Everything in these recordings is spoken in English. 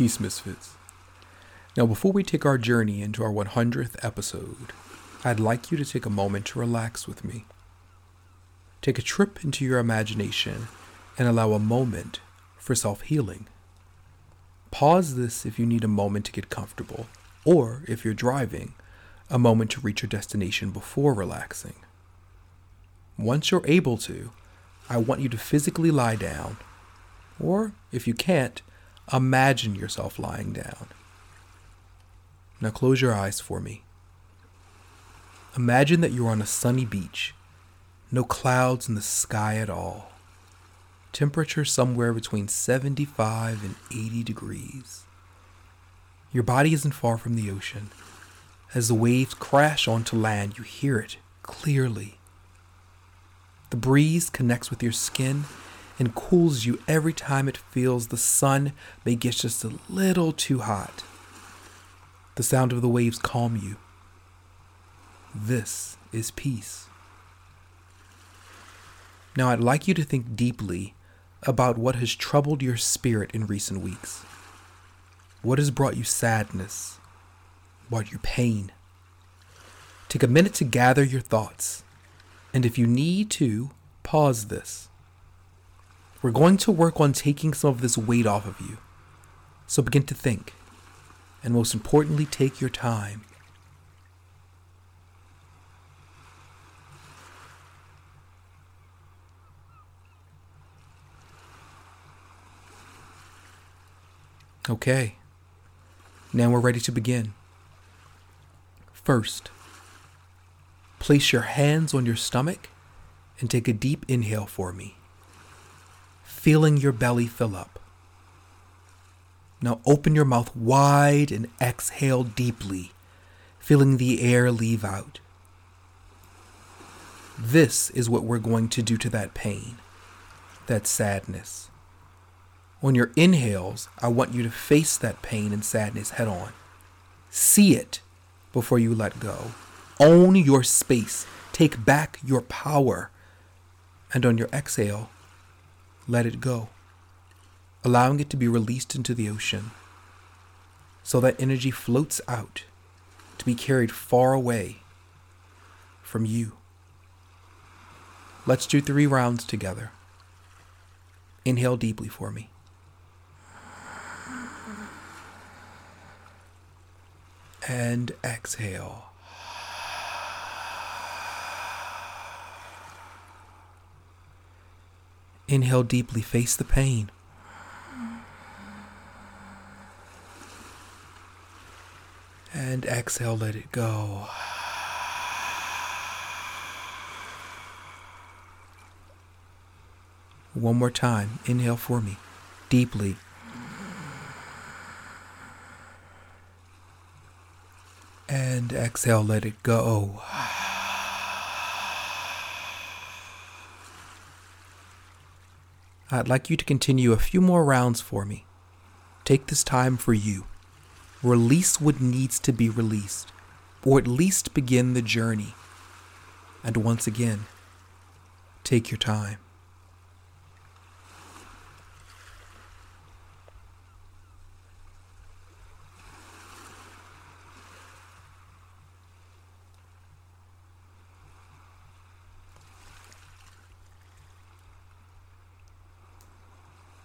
Peace, Misfits. Now, before we take our journey into our 100th episode, I'd like you to take a moment to relax with me. Take a trip into your imagination and allow a moment for self healing. Pause this if you need a moment to get comfortable, or if you're driving, a moment to reach your destination before relaxing. Once you're able to, I want you to physically lie down, or if you can't, imagine yourself lying down. Now close your eyes for me. Imagine that you're on a sunny beach, no clouds in the sky at all. Temperature somewhere between 75 and 80 degrees. Your body isn't far from the ocean. As the waves crash onto land, you hear it clearly. The breeze connects with your skin and cools you every time it feels the sun may get just a little too hot. The sound of the waves calm you. This is peace. Now, I'd like you to think deeply about what has troubled your spirit in recent weeks. What has brought you sadness? Brought you pain? Take a minute to gather your thoughts, and if you need to, pause this. We're going to work on taking some of this weight off of you. So begin to think, and most importantly, take your time. Okay, now we're ready to begin. First, place your hands on your stomach and take a deep inhale for me, feeling your belly fill up. Now open your mouth wide and exhale deeply, feeling the air leave out. This is what we're going to do to that pain, that sadness. On your inhales, I want you to face that pain and sadness head on. See it before you let go. Own your space. Take back your power. And on your exhale, let it go, allowing it to be released into the ocean so that energy floats out to be carried far away from you. Let's do three rounds together. Inhale deeply for me. and exhale. Inhale deeply, face the pain. And exhale, let it go. One more time. Inhale for me, deeply. And exhale, let it go. I'd like you to continue a few more rounds for me. Take this time for you. Release what needs to be released, or at least begin the journey. And once again, take your time.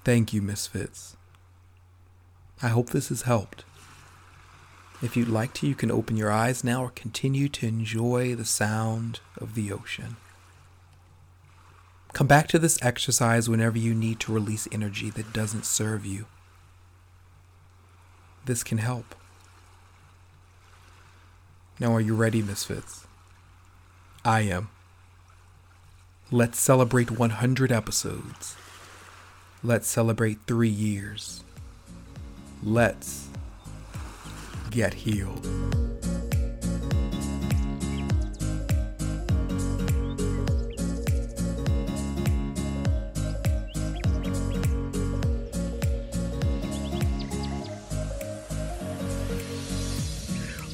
Thank you, Misfits. I hope this has helped. If you'd like to, you can open your eyes now or continue to enjoy the sound of the ocean. Come back to this exercise whenever you need to release energy that doesn't serve you. This can help. Now, are you ready, Misfits? I am. Let's celebrate 100 episodes. Let's celebrate three years. Let's get healed.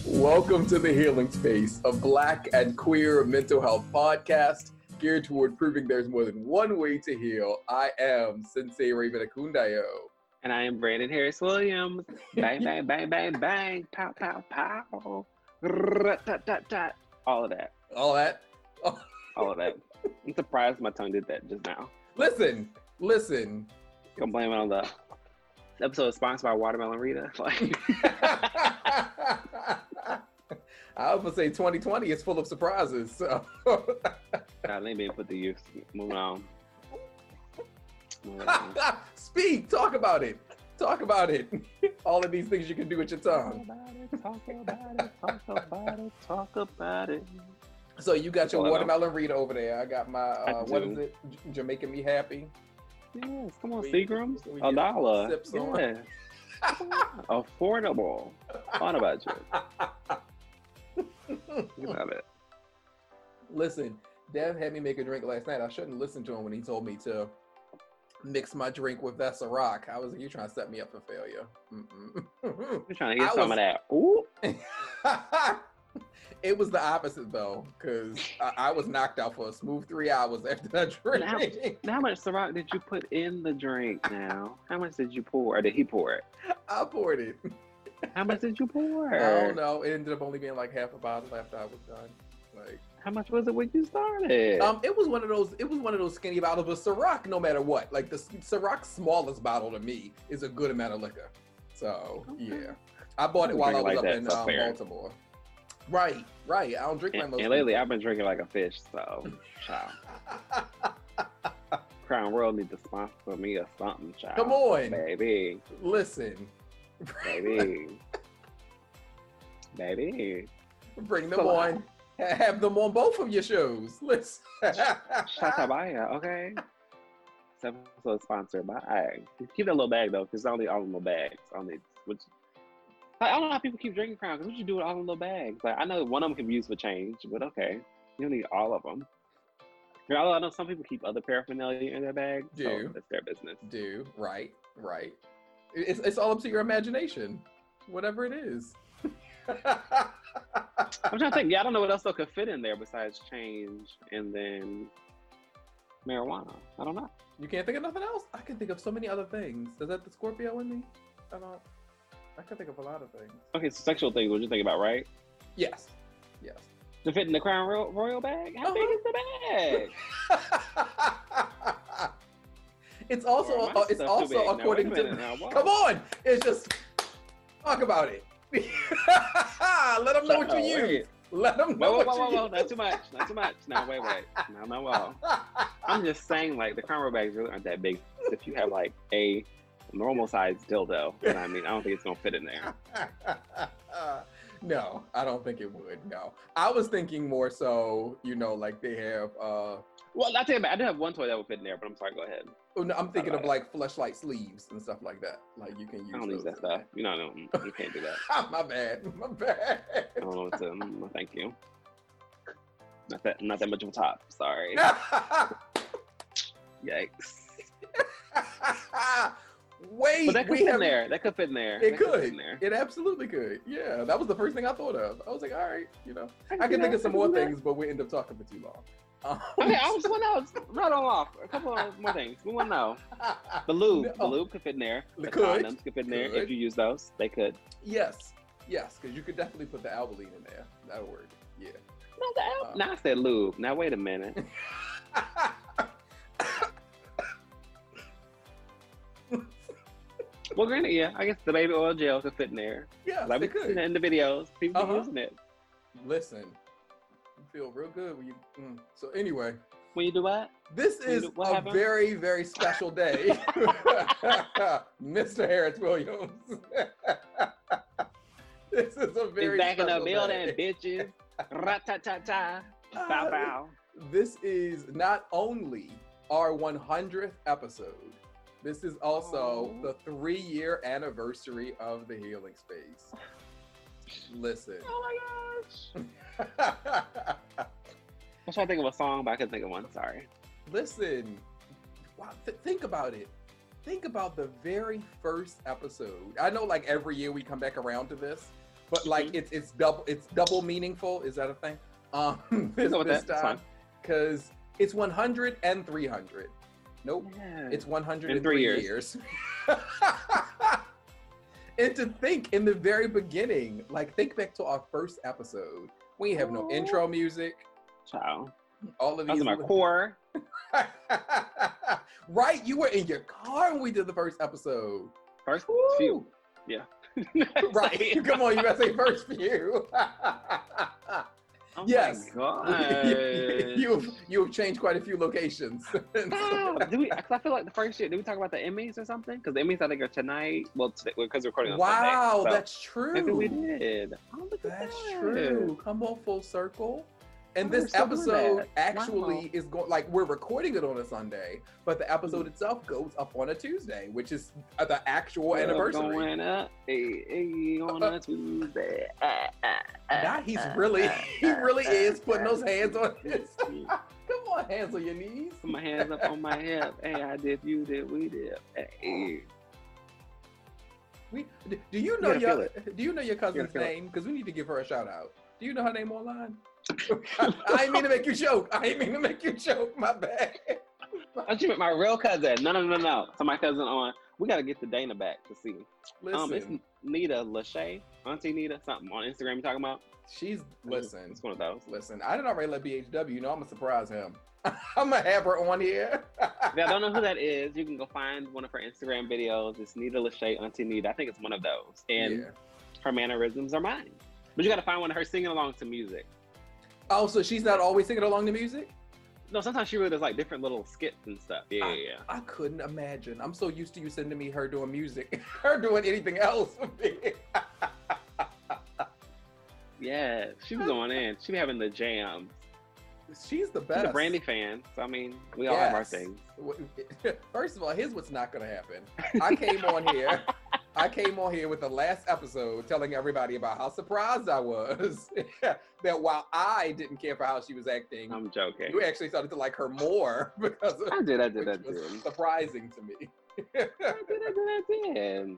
Welcome to the Healing Space, a Black and queer mental health podcast geared toward proving there's more than one way to heal. I am Sensei Raven Akundayo. And I am Brandon Harris Williams. Bang, bang, bang, bang, bang. Pow, pow, pow. Rat-tat-tat-tat. All of that. All that. All of that. I'm surprised my tongue did that just now. Listen, listen. Don't blame it on the episode is sponsored by Watermelon Rita. Like, I was gonna say 2020 is full of surprises. So God, they being put to use. Move on. Moving on. speak, talk about it. Talk about it. All of these things you can do with your tongue. Talk about it, talk about it, talk about it, talk about it. So you got your All I know. watermelon Rita over there. I got my uh, what do. is it? J- Jamaican me happy. Yes, come on, We- Seagrams. we A dollar. sips on. Yes. Affordable. On a budget. You love it. Listen, Dev had me make a drink last night. I shouldn't listen to him when he told me to mix my drink with that Ciroc. I was like, you trying to set me up for failure. Mm-mm. We're trying to get I some was- of that. Ooh. it was the opposite though, because I, I was knocked out for a smooth three hours after that drink. Now, how much Ciroc did you put in the drink now? How much did you pour? Or did he pour it? I poured it. How much did you pour? I don't know. It ended up only being like half a bottle after I was done. Like, How much was it when you started? um, it was one of those. It was one of those skinny bottles of Ciroc. No matter what, like the Ciroc smallest bottle to me is a good amount of liquor. So Okay. yeah, I bought it while I was like up that, in so um. Baltimore. Right, right. I don't drink like and, most. and lately, I've been drinking like a fish, so child. Crown Royal need to sponsor me or something, child. Come on, baby, listen, baby, baby. bring them So, on. Ha- Have them on both of your shows. Listen. Shatabaya, okay. This episode is sponsored by. Keep that little bag though, because I only all in little bags. I only which. Like, I don't know how people keep drinking Crown. Because what you do with all the little bags? Like I know one of them can be used for change, but okay, you don't need all of them. Although I know some people keep other paraphernalia in their bag, Do. so that's their business. Do right, right. It's it's all up to your imagination, whatever it is. I'm trying to think. Yeah, I don't know what else though could fit in there besides change and then marijuana. I don't know. You can't think of nothing else. I can think of so many other things. Is that the Scorpio in me? I don't. I can think of a lot of things. Okay, so sexual things. What you think about, right? Yes, yes. To fit in the Crown Royal, Royal bag? How big Uh-huh. is the bag? it's also uh, it's also big. According to. now. Come on, it's just talk about it. Let them know what you Oh, use. Let them know Whoa, whoa, what whoa, you whoa, whoa, not too much, not too much. Now, wait, wait. No, no, whoa. I'm just saying, like, the Royal bags really aren't that big. If you have, like, a normal sized dildo, I mean, I don't think it's going to fit in there. no, I don't think it would. No, I was thinking more so. You know, like they have. uh Well, I back. I do have one toy that would fit in there, but I'm sorry, go ahead. oh, no, I'm thinking of like fleshlight sleeves and stuff like that. Like you can use. I don't use that stuff. You know, no, you can't do that. there. my bad. My bad. I don't know what to, mm, thank you. Not that, not that much of a top. Sorry. Yikes. Wait, But that could fit in there. That could fit in there. It That could. in there. It absolutely could. Yeah, that was the first thing I thought of. I was like, all right, you know, I see can think that. of some more things, but we end up talking for too long. Um, Okay, I was one else. Right on off. A couple of more things. We want to know. The lube. The lube could fit in there. The could. condoms could fit in there. Could. If you use those, they could. yes, yes, because you could definitely put the Albolene in there. That would work. Yeah. No, the al- Uh. now I said lube. Now wait a minute. Well, granted, yeah, I guess the baby oil gel could fit in there. yeah, Like they we seen could. it in the videos, people Uh-huh. using it. Listen, you feel real good when you. Mm. So anyway, When you do what? this When is do- what a happened? very, very special day, Mr. Harris Williams. this is a very back in the building, day. bitches. Rat-ta-ta-ta. Bow bow. This is not only our 100th episode. This is also the three-year anniversary of the Healing Space. Listen. Oh my gosh. I was trying to think of a song, but I couldn't think of one. Sorry. Listen, wow, th- think about it. Think about the very first episode. I know, like every year we come back around to this, but like Mhm. it's it's double it's double meaningful. Is that a thing? Um, this, this that. Time because it's 100 and 300. Nope. Yeah. It's 103 In three years. years. and to think in the very beginning, like think back to our first episode. We have no intro music. Child. All of these in my core. right, you were in your car when we did the first episode. First Woo. few. Yeah. Right. Come on, you gotta say first few. Oh Yes. My God. you've you've changed quite a few locations. Did we? I feel like the first year. Did we talk about the Emmys or something? Because the Emmys I think are tonight. Well, today because we're recording on wow, Sunday. so that's true. Maybe we did. Oh, look at That's that. true. Come on full circle. And Oh, this episode actually Wow. is going like we're recording it on a Sunday, but the episode Mm. itself goes up on a Tuesday, which is uh, the actual We're anniversary. Going up, hey, hey, on a Tuesday. Ah, ah, ah, Now he's really, he really is putting those hands on his. Come on, hands on your knees. Put my hands up on my hip. Hey, I did, you did, we did. Hey. We, do you know your. Do you know your cousin's name? Because we need to give her a shout out. Do you know her name online? I ain't mean to make you choke. I ain't mean to make you choke. My bad. I you meant my real cousin. No, no, no, no. So my cousin on. We gotta get the Dana back to see. Um, it's Nita Lachey, Auntie Nita, something on Instagram. You talking about? she's listen. It's one of those. Listen, I didn't already let BHW. You know, I'm gonna surprise him. I'm gonna have her on here. If y'all don't know who that is, you can go find one of her Instagram videos. It's Nita Lachey, Auntie Nita. I think it's one of those. And Yeah. her mannerisms are mine. But you gotta find one of her singing along to music. Oh, so she's not always singing along to music? No, sometimes she really does like different little skits and stuff. Yeah, yeah, yeah. I couldn't imagine. I'm so used to you sending me her doing music, her doing anything else. Yeah, she was going in. She be having the jams. she's the She's best. a Brandy fan, so I mean, we all have our things. First of all, here's what's not gonna happen. I came on here. I came on here with the last episode telling everybody about how surprised I was that while I didn't care for how she was acting, I'm joking. you actually started to like her more because of I did, I did, I did. surprising to me. I did, I did, I did.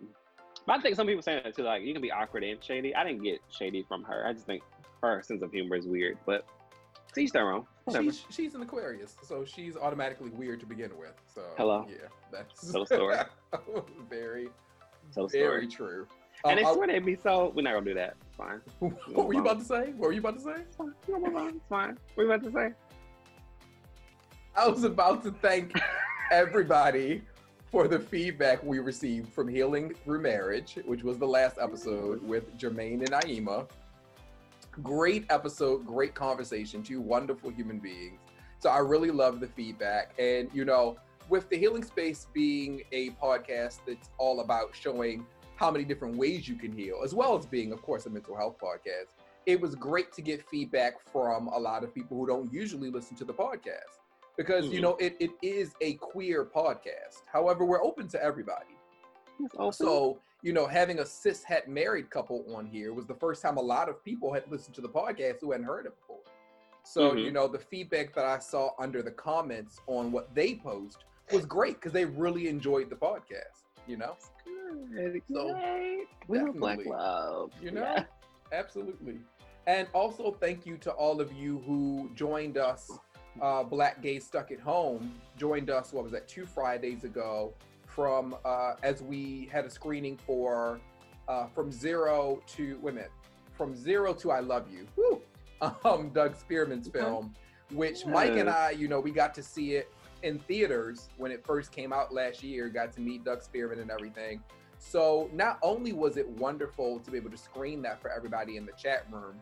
But I think some people saying that too, like you can be awkward and shady. I didn't get shady from her. I just think her sense of humor is weird. But each their own. She's, she's an Aquarius, so she's automatically weird to begin with. So Hello. yeah, that's So story. very, So very story. true. And Um, swear they'd be so. We're not gonna do that. It's fine. What were you about to say? What were you about to say? It's fine. We'll move on. It's fine. What are you about to say? I was about to thank everybody for the feedback we received from Healing Through Marriage, which was the last episode with Jermaine and Aima. Great episode, great conversation, two wonderful human beings. So I really love the feedback. And, you know, with the Healing Space being a podcast that's all about showing how many different ways you can heal, as well as being, of course, a mental health podcast, it was great to get feedback from a lot of people who don't usually listen to the podcast. Because you Mhm. know it, it is a queer podcast. However we're open to everybody. It's so you know having a cis het married couple on here was the first time a lot of people had listened to the podcast who hadn't heard it before. So Mhm. you know the feedback that i saw under the comments on what they post was great because they really enjoyed the podcast you know Good, So, great. We love black love. you know Yeah. absolutely and also thank you to all of you who joined us uh, black Gay stuck at home joined us what was that two fridays ago from uh, as we had a screening for uh, from zero to women from zero to i love you Woo! um, doug spearman's film which mike and i you know we got to see it in theaters when it first came out last year got to meet doug spearman and everything so not only was it wonderful to be able to screen that for everybody in the chat room,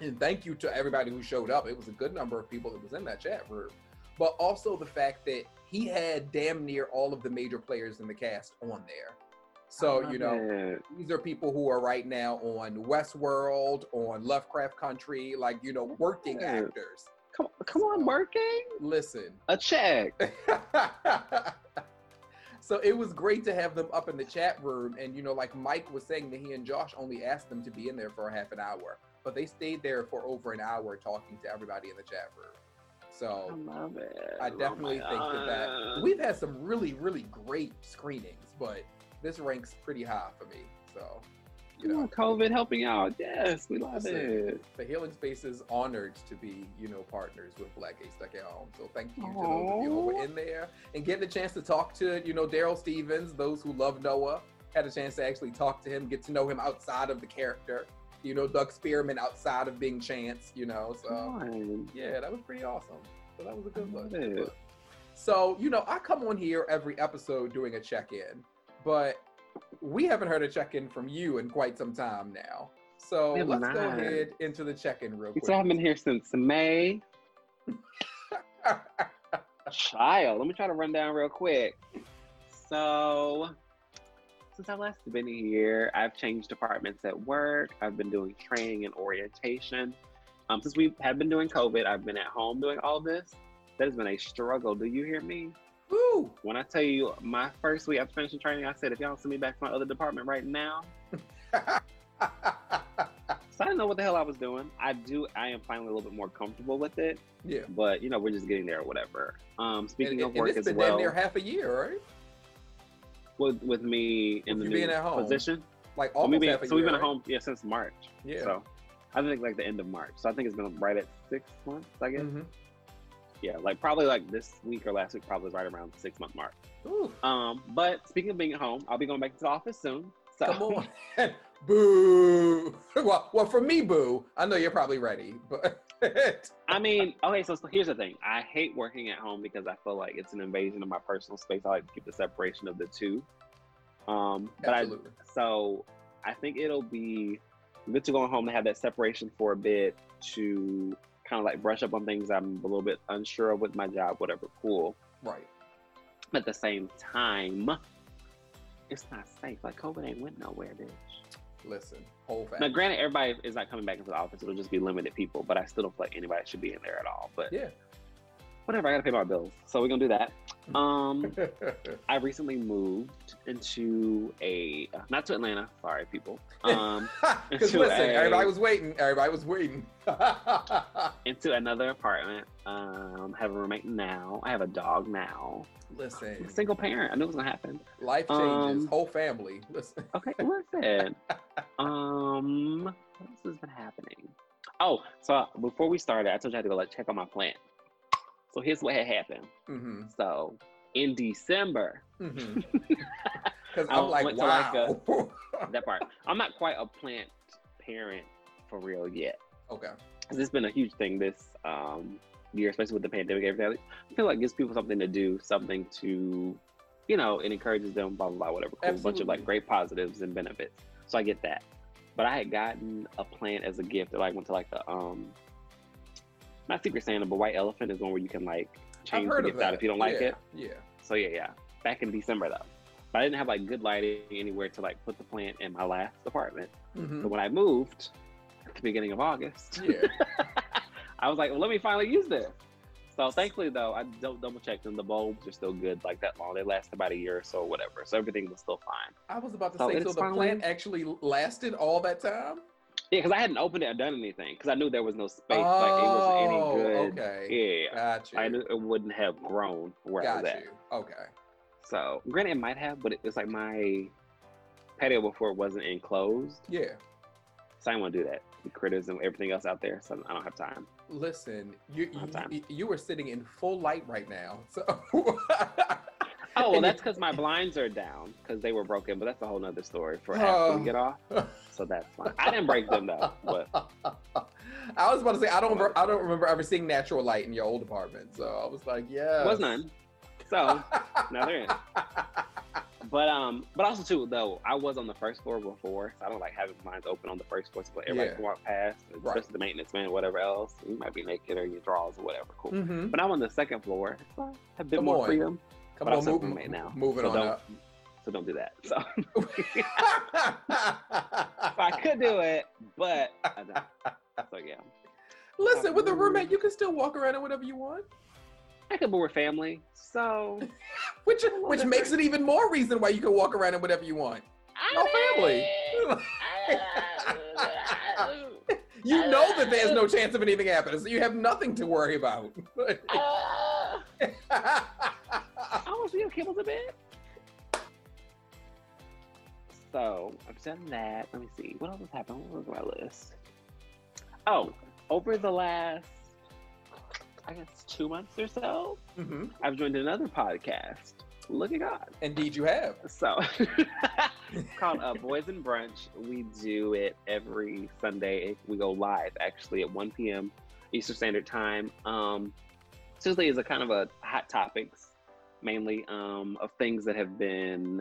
and thank you to everybody who showed up. It was a good number of people that was in that chat room, but also the fact that he had damn near all of the major players in the cast on there. So you know, it. these are people who are right now on Westworld, on Lovecraft Country, like you know, working actors. Come, come on, working Listen, a check. so it was great to have them up in the chat room and you know like mike was saying that he and josh only asked them to be in there for a half an hour but they stayed there for over an hour talking to everybody in the chat room. I so love it. i Oh definitely my think that, that we've had some really really great screenings but this ranks pretty high for me so you know, COVID helping out. Yes, we love Listen. it. the Healing Space is honored to be, you know, partners with Black Gay Stuck at Home. So thank you to those of you who were in there and getting a chance to talk to, you know, Darryl Stephens, those who love Noah, had a chance to actually talk to him, get to know him outside of the character. You know, Doug Spearman outside of being Chance, you know. So yeah, that was pretty awesome. So that was a good look. So, you know, I come on here every episode doing a check-in, but we haven't heard a check-in from you in quite some time now. So let's go ahead into the check-in real quick. still haven't been here since May. Child, let me try to run down real quick. So, since I've last been here, I've changed departments at work. I've been doing training and orientation. Um, since we have been doing COVID, I've been at home doing all this. That has been a struggle. Do you hear me? Woo! When I tell you my first week after finishing training, I said, if y'all send me back to my other department right now, so I didn't know what the hell I was doing. I do. I am finally a little bit more comfortable with it, yeah. but you know, we're just getting there or whatever. Um, speaking And, of and work it's as been well, damn near half a year, right? with with me in With the being at home. position. Like Well, almost we been- half a so we've year, been at home yeah since March. Yeah. So I think like the end of March. So I think it's been right at six months. I guess. Mhm. Yeah, like probably like this week or last week, probably right around the six month mark. Ooh, Um, but speaking of being at home, I'll be going back to the office soon. So come on. boo. Well, well, for me, boo. I know you're probably ready, but I mean, okay, so, so here's the thing. I hate working at home because I feel like it's an invasion of my personal space. I like to keep the separation of the two. Um, but I, absolutely. so I think it'll be good to go home and have that separation for a bit to kind of like brush up on things I'm a little bit unsure of with my job, whatever, cool. Right. But at the same time, it's not safe. Like COVID ain't went nowhere, bitch. Listen, whole fact. Now, granted, everybody is not coming back into the office. It'll just be limited people, but I still don't feel like anybody should be in there at all. But Yeah. whatever, I gotta pay my bills, so we're gonna do that. Um, I recently moved into a not to Atlanta. Sorry, people. Um, Because listen, a- everybody was waiting. Everybody was waiting. into another apartment. Um, have a roommate now. I have a dog now. listen, single parent. I knew it was gonna happen. life changes. Um, whole family. Listen. Okay, listen. um, what else has been happening? Oh, so before we started, I told you I had to go like check on my plant. So here's what had happened. hmm So in December, Because I I'm like, to, like, wow. that part, I'm not quite a plant parent for real yet. okay. 'Cause it's been a huge thing this um, year, especially with the pandemic. and Everything. I feel like it gives people something to do, something to, you know, it encourages them, blah blah blah, whatever. Cool, bunch of like great positives and benefits. So I get that. But I had gotten a plant as a gift that like went to like the um, not Secret Santa, but White Elephant is one where you can like change the gift out if you don't like yeah, it. Yeah. So yeah, yeah. Back in December though. But I didn't have like good lighting anywhere to like put the plant in my last apartment. hmm So when I moved at the beginning of August, Yeah. I was like, well, let me finally use this. So thankfully, though, I don't double checked and the bulbs are still good like that long. They last about a year or so, or whatever. So everything was still fine. I was about to So say, so the finally- plant actually lasted all that time? Yeah, because I hadn't opened it or done anything because I knew there was no space. like it wasn't any Oh, good. Okay. Yeah, Got you. I knew it wouldn't have grown where I was at. you. Okay. So granted, it might have, but it, it's like my patio before it wasn't enclosed. Yeah. So I didn't want to do that. The critters and everything else out there. So I don't have time. Listen, you All time. you, you are sitting in full light right now. So Oh, well, that's because my blinds are down because they were broken, but that's a whole nother story for after Oh. we get off. So that's fine. I didn't break them though, but I was about to say I don't I don't remember ever seeing natural light in your old apartment. So I was like, yeah. was none. So now they're in. But um, but also too though, I was on the first floor before, so I don't like having blinds open on the first floor, so everybody Yeah. can walk past, especially Right. the maintenance man, whatever else. You might be naked or your drawers or whatever. Cool. Mhm. But I'm on the second floor. so I have a bit Come more on. freedom. Come but on, also move, roommate now. moving so on don't, up. So don't do that. So, so I could do it, but I don't. So yeah. Listen, with a roommate, you can still walk around in whatever you want. I could move with family, so Which which makes it even more reason why you can walk around in whatever you want. No family. You know that there's no chance of anything happening, so you have nothing to worry about. Oh, so your kibbles a bit. So I've done that. Let me see. What else has happened? What was my list? Oh, over the last, I guess, two months or so, hmm I've joined another podcast. Look at God. Indeed, you have. So it's called uh, Boys and Brunch. We do it every Sunday. We go live actually at 1 p.m. Eastern Standard Time. Um, Tuesday is a kind of a hot topics, mainly um, of things that have been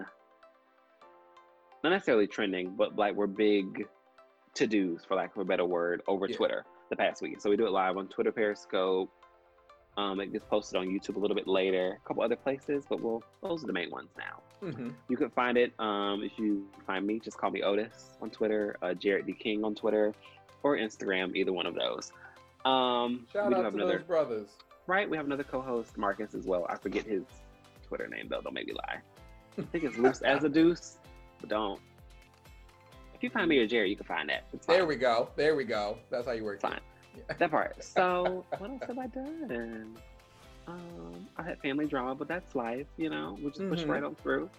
not necessarily trending, but like were big to dos, for lack of a better word, over Yeah. Twitter the past week. So we do it live on Twitter, Periscope. Um, it gets posted on YouTube a little bit later, a couple other places, but we'll those are the main ones now. hmm You can find it um, if you find me, just call me Otis on Twitter, uh, Jared D King on Twitter, or Instagram, either one of those. Um, Shout we do out have to another those brothers. right. We have another co-host, Marcus, as well. I forget his Twitter name though. Don't make me lie. I think it's loose as a deuce, but don't. If you find me or Jerry, you can find that. There we go. There we go. That's how you work. Fine. That part. So, what else have I done? Um, I had family drama, but that's life, you know. We just push Mhm. right on through.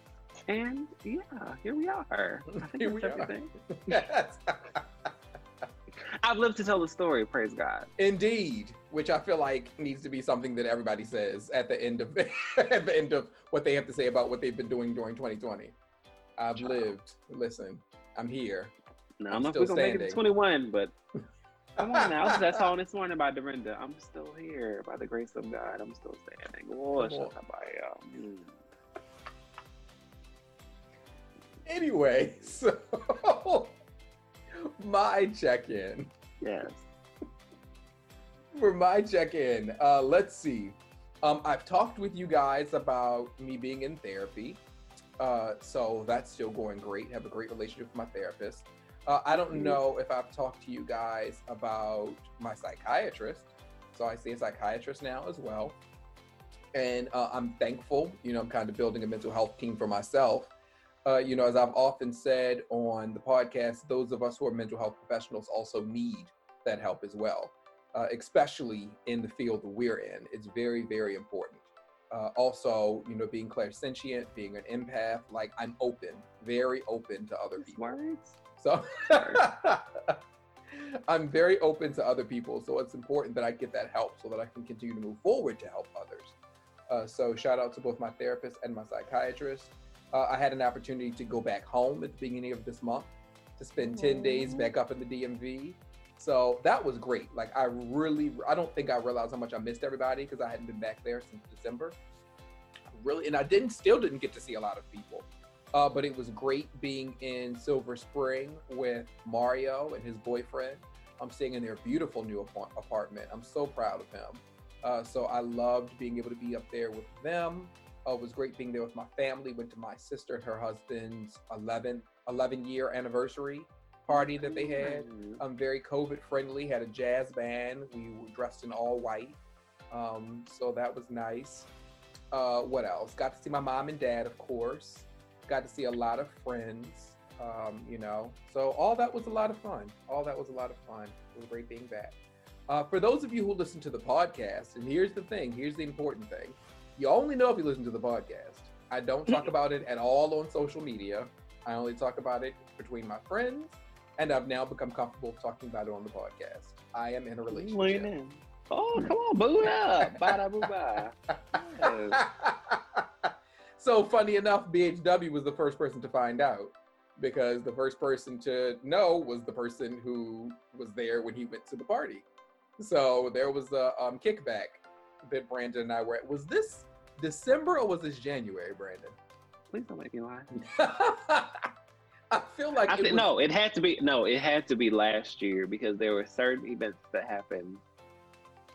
And yeah, here we are. I think Here that's we are. everything. Yes. I've lived to tell the story. Praise God. Indeed, which I feel like needs to be something that everybody says at the end of at the end of what they have to say about what they've been doing during 2020. I've Child. lived. Listen, I'm here. No, I'm I'm not we're gonna make it to standing. 21, but come on now. I was that song this morning by Dorinda. I'm still here by the grace of God. I'm still standing. Oh, Come shut up, I. Hmm. Anyway, so my check-in. Yes. For my check-in. Uh, let's see. Um, I've talked with you guys about me being in therapy, uh, so that's still going great. Have a great relationship with my therapist. Uh, I don't Mhm. know if I've talked to you guys about my psychiatrist, so I see a psychiatrist now as well, and uh, I'm thankful. You know, I'm kind of building a mental health team for myself. Uh, you know, as I've often said on the podcast, those of us who are mental health professionals also need that help as well uh, especially in the field that we're in. It's very, very important. Uh, also, you know, being clairsentient, being an empath, like I'm open, very open to other These people. words. So I'm very open to other people. So it's important that I get that help so that I can continue to move forward to help others. Uh, so shout out to both my therapist and my psychiatrist. Uh, I had an opportunity to go back home at the beginning of this month to spend 10 days back up in the DMV. So that was great. Like I really, I don't think I realized how much I missed everybody because I hadn't been back there since December. Really, and I didn't, still didn't get to see a lot of people. Uh, but it was great being in Silver Spring with Mario and his boyfriend. I'm staying in their beautiful new apart- apartment. I'm so proud of him. Uh, so I loved being able to be up there with them. Uh, it was great being there with my family. Went to my sister and her husband's 11, 11 year anniversary party that they had. Mm. I'm very COVID friendly. Had a jazz band. We were dressed in all white, um, so that was nice. Uh, what else? Got to see my mom and dad, of course. Got to see a lot of friends. Um, you know, so all that was a lot of fun. All that was a lot of fun. It was great being back. Uh, for those of you who listen to the podcast, and here's the thing. Here's the important thing. You only know if you listen to the podcast. I don't talk about it at all on social media. I only talk about it between my friends and I've now become comfortable talking about it on the podcast. I am in a Lean relationship. in. Oh, come on, boot up. Bada boo ba. Yes. so funny enough, BHW was the first person to find out because the first person to know was the person who was there when he went to the party. So there was a um, kickback that Brandon and I were at. Was this December or was this January, Brandon? Please don't make me lie. I feel like I it think was- no, it had to be no, it had to be last year because there were certain events that happened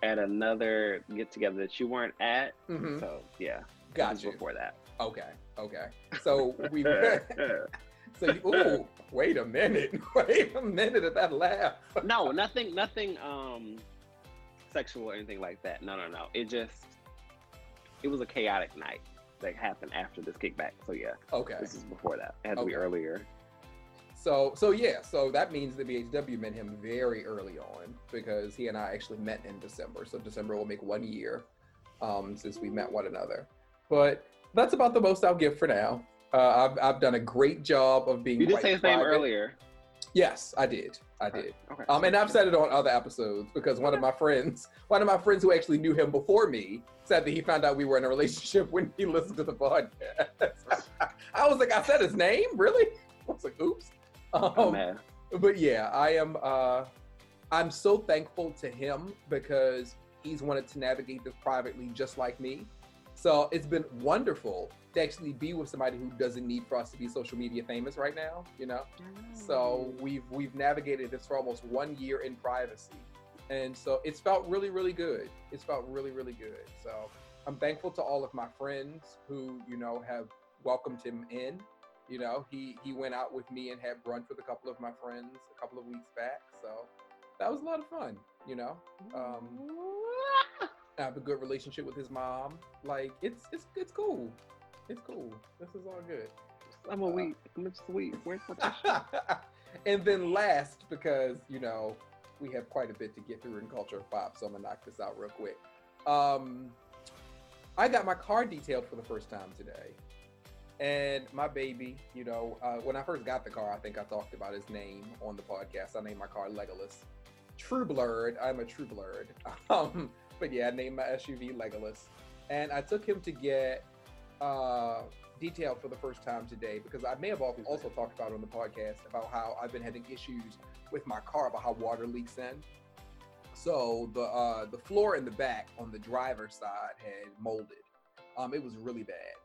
at another get together that you weren't at. Mhm. So yeah, Got you. before that. Okay, okay. So we so you, ooh, wait a minute, wait a minute at that laugh. no, nothing, nothing, um, sexual or anything like that. No, no, no. It just, it was a chaotic night that happened after this kickback. So yeah, Okay. this is before that. It had to be earlier. So so yeah, so that means the BHW met him very early on because he and I actually met in December. So December will make one year um, since we met one another. But that's about the most I'll give for now. Uh, I've, I've done a great job of being. You did say his name earlier. Yes, I did. I did. Okay. Um, and I've said it on other episodes because one of my friends, one of my friends who actually knew him before me, said that he found out we were in a relationship when he listened to the podcast. I was like, I said his name, really? I was like, oops. Oh, Um, man. but yeah, I am. Uh, I'm so thankful to him because he's wanted to navigate this privately, just like me. So it's been wonderful to actually be with somebody who doesn't need for us to be social media famous right now. You know. So we've we've navigated this for almost one year in privacy, and so it's felt really really good. It's felt really really good. So I'm thankful to all of my friends who you know have welcomed him in. You know, he he went out with me and had brunch with a couple of my friends a couple of weeks back. So that was a lot of fun. You know, um, I have a good relationship with his mom. Like it's it's it's cool. It's cool. This is all good. I'm a weep. I'm a sweet. Where's my and then last, because you know we have quite a bit to get through in culture of pop, so I'm gonna knock this out real quick. Um, I got my car detailed for the first time today, and my baby, you know, uh, when I first got the car, I think I talked about his name on the podcast. I named my car Legolas. True Blurred. I'm a True Blurred. Um, but yeah, I named my SUV Legolas, and I took him to get uh, detailed for the first time today because I may have also talked about on the podcast about how I've been having issues with my car about how water leaks in. So the uh, the floor in the back on the driver's side had molded. Um, it was really bad.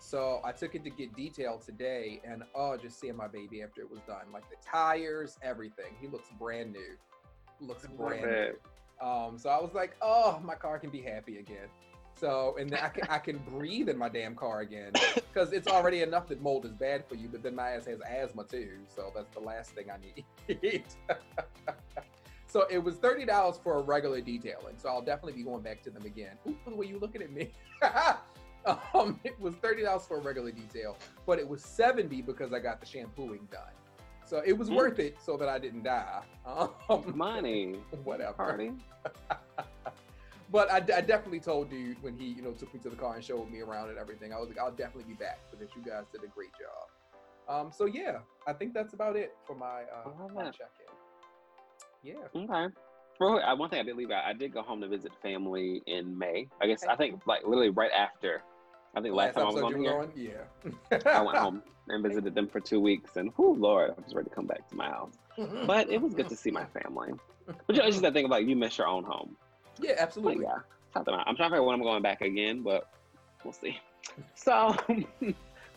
So I took it to get detailed today, and oh, just seeing my baby after it was done, like the tires, everything. He looks brand new. Looks brand new. Um, so I was like, oh, my car can be happy again. So and then I can I can breathe in my damn car again because it's already enough that mold is bad for you, but then my ass has asthma too, so that's the last thing I need. so it was thirty dollars for a regular detailing, so I'll definitely be going back to them again. Ooh, the way you looking at me. um, it was thirty dollars for a regular detail, but it was seventy because I got the shampooing done. So it was Mm. worth it so that I didn't die. Um, Money. whatever. Party. But I, I definitely told dude when he, you know, took me to the car and showed me around and everything. I was like, I'll definitely be back because you guys did a great job. Um, so yeah, I think that's about it for my uh, my check-in. Yeah. Okay. Well, one thing I did leave out, I did go home to visit family in May. I guess I think like literally right after. I think last, time I was on here, were Yeah. I went home and visited them for two weeks, and whoo, Lord, I was ready to come back to my house. But it was good to see my family. But you know, it's just that thing about you miss your own home. yeah, But absolutely. yeah, something. I'm trying to figure out when I'm going back again, but we'll see. So,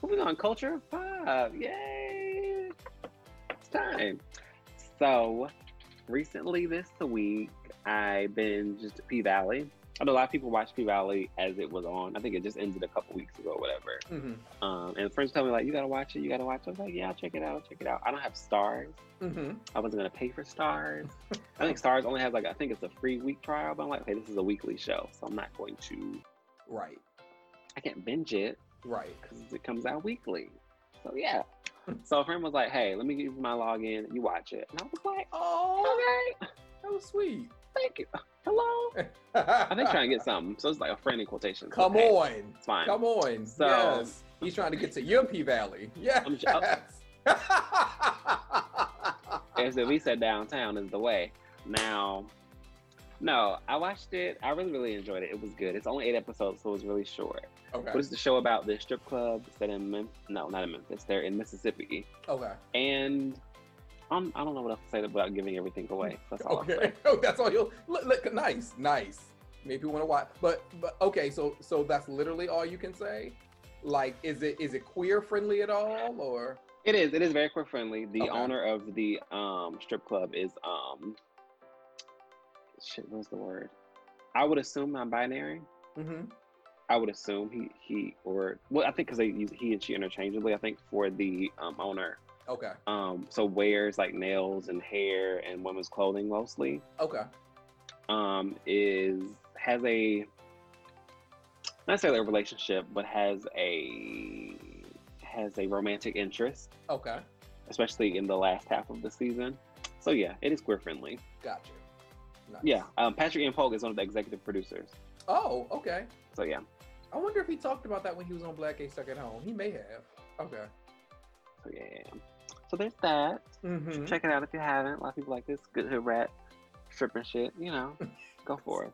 moving on, culture five, yay! It's time. So, recently this week, I binged P Valley. I know a lot of people watched P Valley as it was on. I think it just ended a couple weeks ago, or whatever. hmm Um, and friends tell me like, "You gotta watch it. You gotta watch it." I was like, "Yeah, I'll check it out. I'll check it out." I don't have Starz. hmm I wasn't gonna pay for Starz. I think Starz only has like I think it's a free week trial, but I'm like, hey, this is a weekly show, so I'm not going to. Right. I can't binge it Right. because it comes out weekly. So yeah. So a friend was like, hey, let me give you my login. You watch it, and I was like, Oh, okay, that was sweet. Thank you. Hello. I think trying to get something, so it's like a friend in quotation. Come Hey, on. it's fine. Come on. So- yes. He's trying to get to your P Valley. Yes. I'm j- oh. As if we said downtown is the way. Now, no, I watched it. I really, really enjoyed it. It was good. It's only eight episodes, so it was really short. okay. But it's the show about the strip club set in Memphis. No, not in Memphis. They're in Mississippi. Okay. And I'm, I don't know what else to say without giving everything away. That's all I'll Okay. say. Oh, that's all you'll look, look nice, nice. Maybe you want to watch, but but okay. So so that's literally all you can say. Like, is it is it queer friendly at all, or It is. It is very queer friendly. The Okay. owner of the um, strip club is um. Shit, what's the word? I would assume non-binary. mm-hmm. I would assume he he or well, I think because they use he and she interchangeably. I think for the um, owner, okay, um, so wears like nails and hair and women's clothing mostly. okay, Um, is has a not necessarily a relationship, but has a has a romantic interest, okay, especially in the last half of the season. So yeah, it is queer friendly. gotcha. Nice. Yeah, um, Patrick Ian Polk is one of the executive producers. Oh, okay. So yeah, I wonder if he talked about that when he was on Black Gay Stuck at Home. He may have. Okay. So yeah. So there's that. Mm-hmm. Check it out if you haven't. A lot of people like this good hood rat stripping shit. You know, go for it.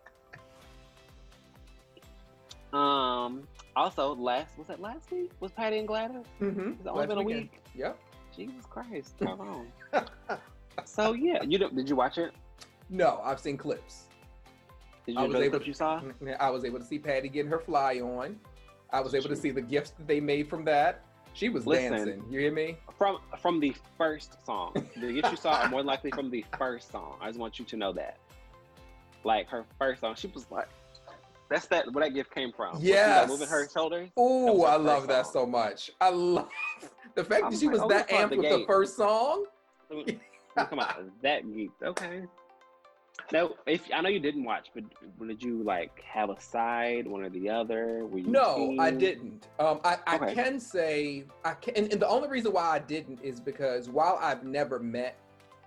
Um. Also, last was that last week? Was Patty and Gladys? Mm-hmm. It's only been a week. Yep. Jesus Christ, Tyrone. so yeah, you don't, did you watch it? No, I've seen clips. Did I you was enjoy able clips you saw? I was able to see Patty getting her fly on. I was able to see the gifts that they made from that. She was Listen. dancing. You hear me? From from the first song. The gifts you saw are more likely from the first song. I just want you to know that. Like her first song, she was like, "That's that where that gift came from." Yeah. like, moving her shoulders. Oh, her I love that so much. I love the fact I that she like, was oh, that amped with the gate. first song. Come on, that geeked. Okay. Now, if I know you didn't watch, but did you like have a side, one or the other? Were you No, I didn't. Um, I, I Okay. can say I can, and, and the only reason why I didn't is because while I've never met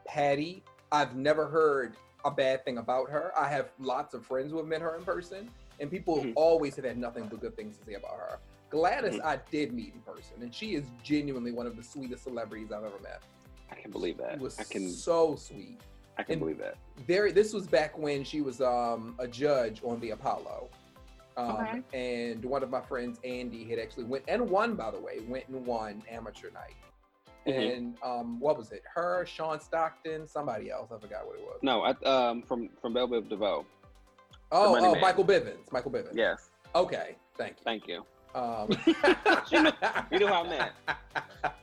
Patty, I've never heard a bad thing about her. I have lots of friends who have met her in person, and people Mhm. always have had nothing but good things to say about her. Gladys, Mhm. I did meet in person, and she is genuinely one of the sweetest celebrities I've ever met. I can believe that. She was I can. so sweet. I can and- believe that. Very. This was back when she was um, a judge on the Apollo. Um, Okay. And one of my friends, Andy, had actually went and won. By the way, went and won amateur night. Mhm. And um, what was it? Her, Sean Stockton, somebody else. I forgot what it was. No, I, um, from from Belle Biv DeVoe. oh, Money oh, Man. Michael Bivins. Michael Bivins. Yes. Okay. Thank you. Thank you. Um, You know- you know how I meant.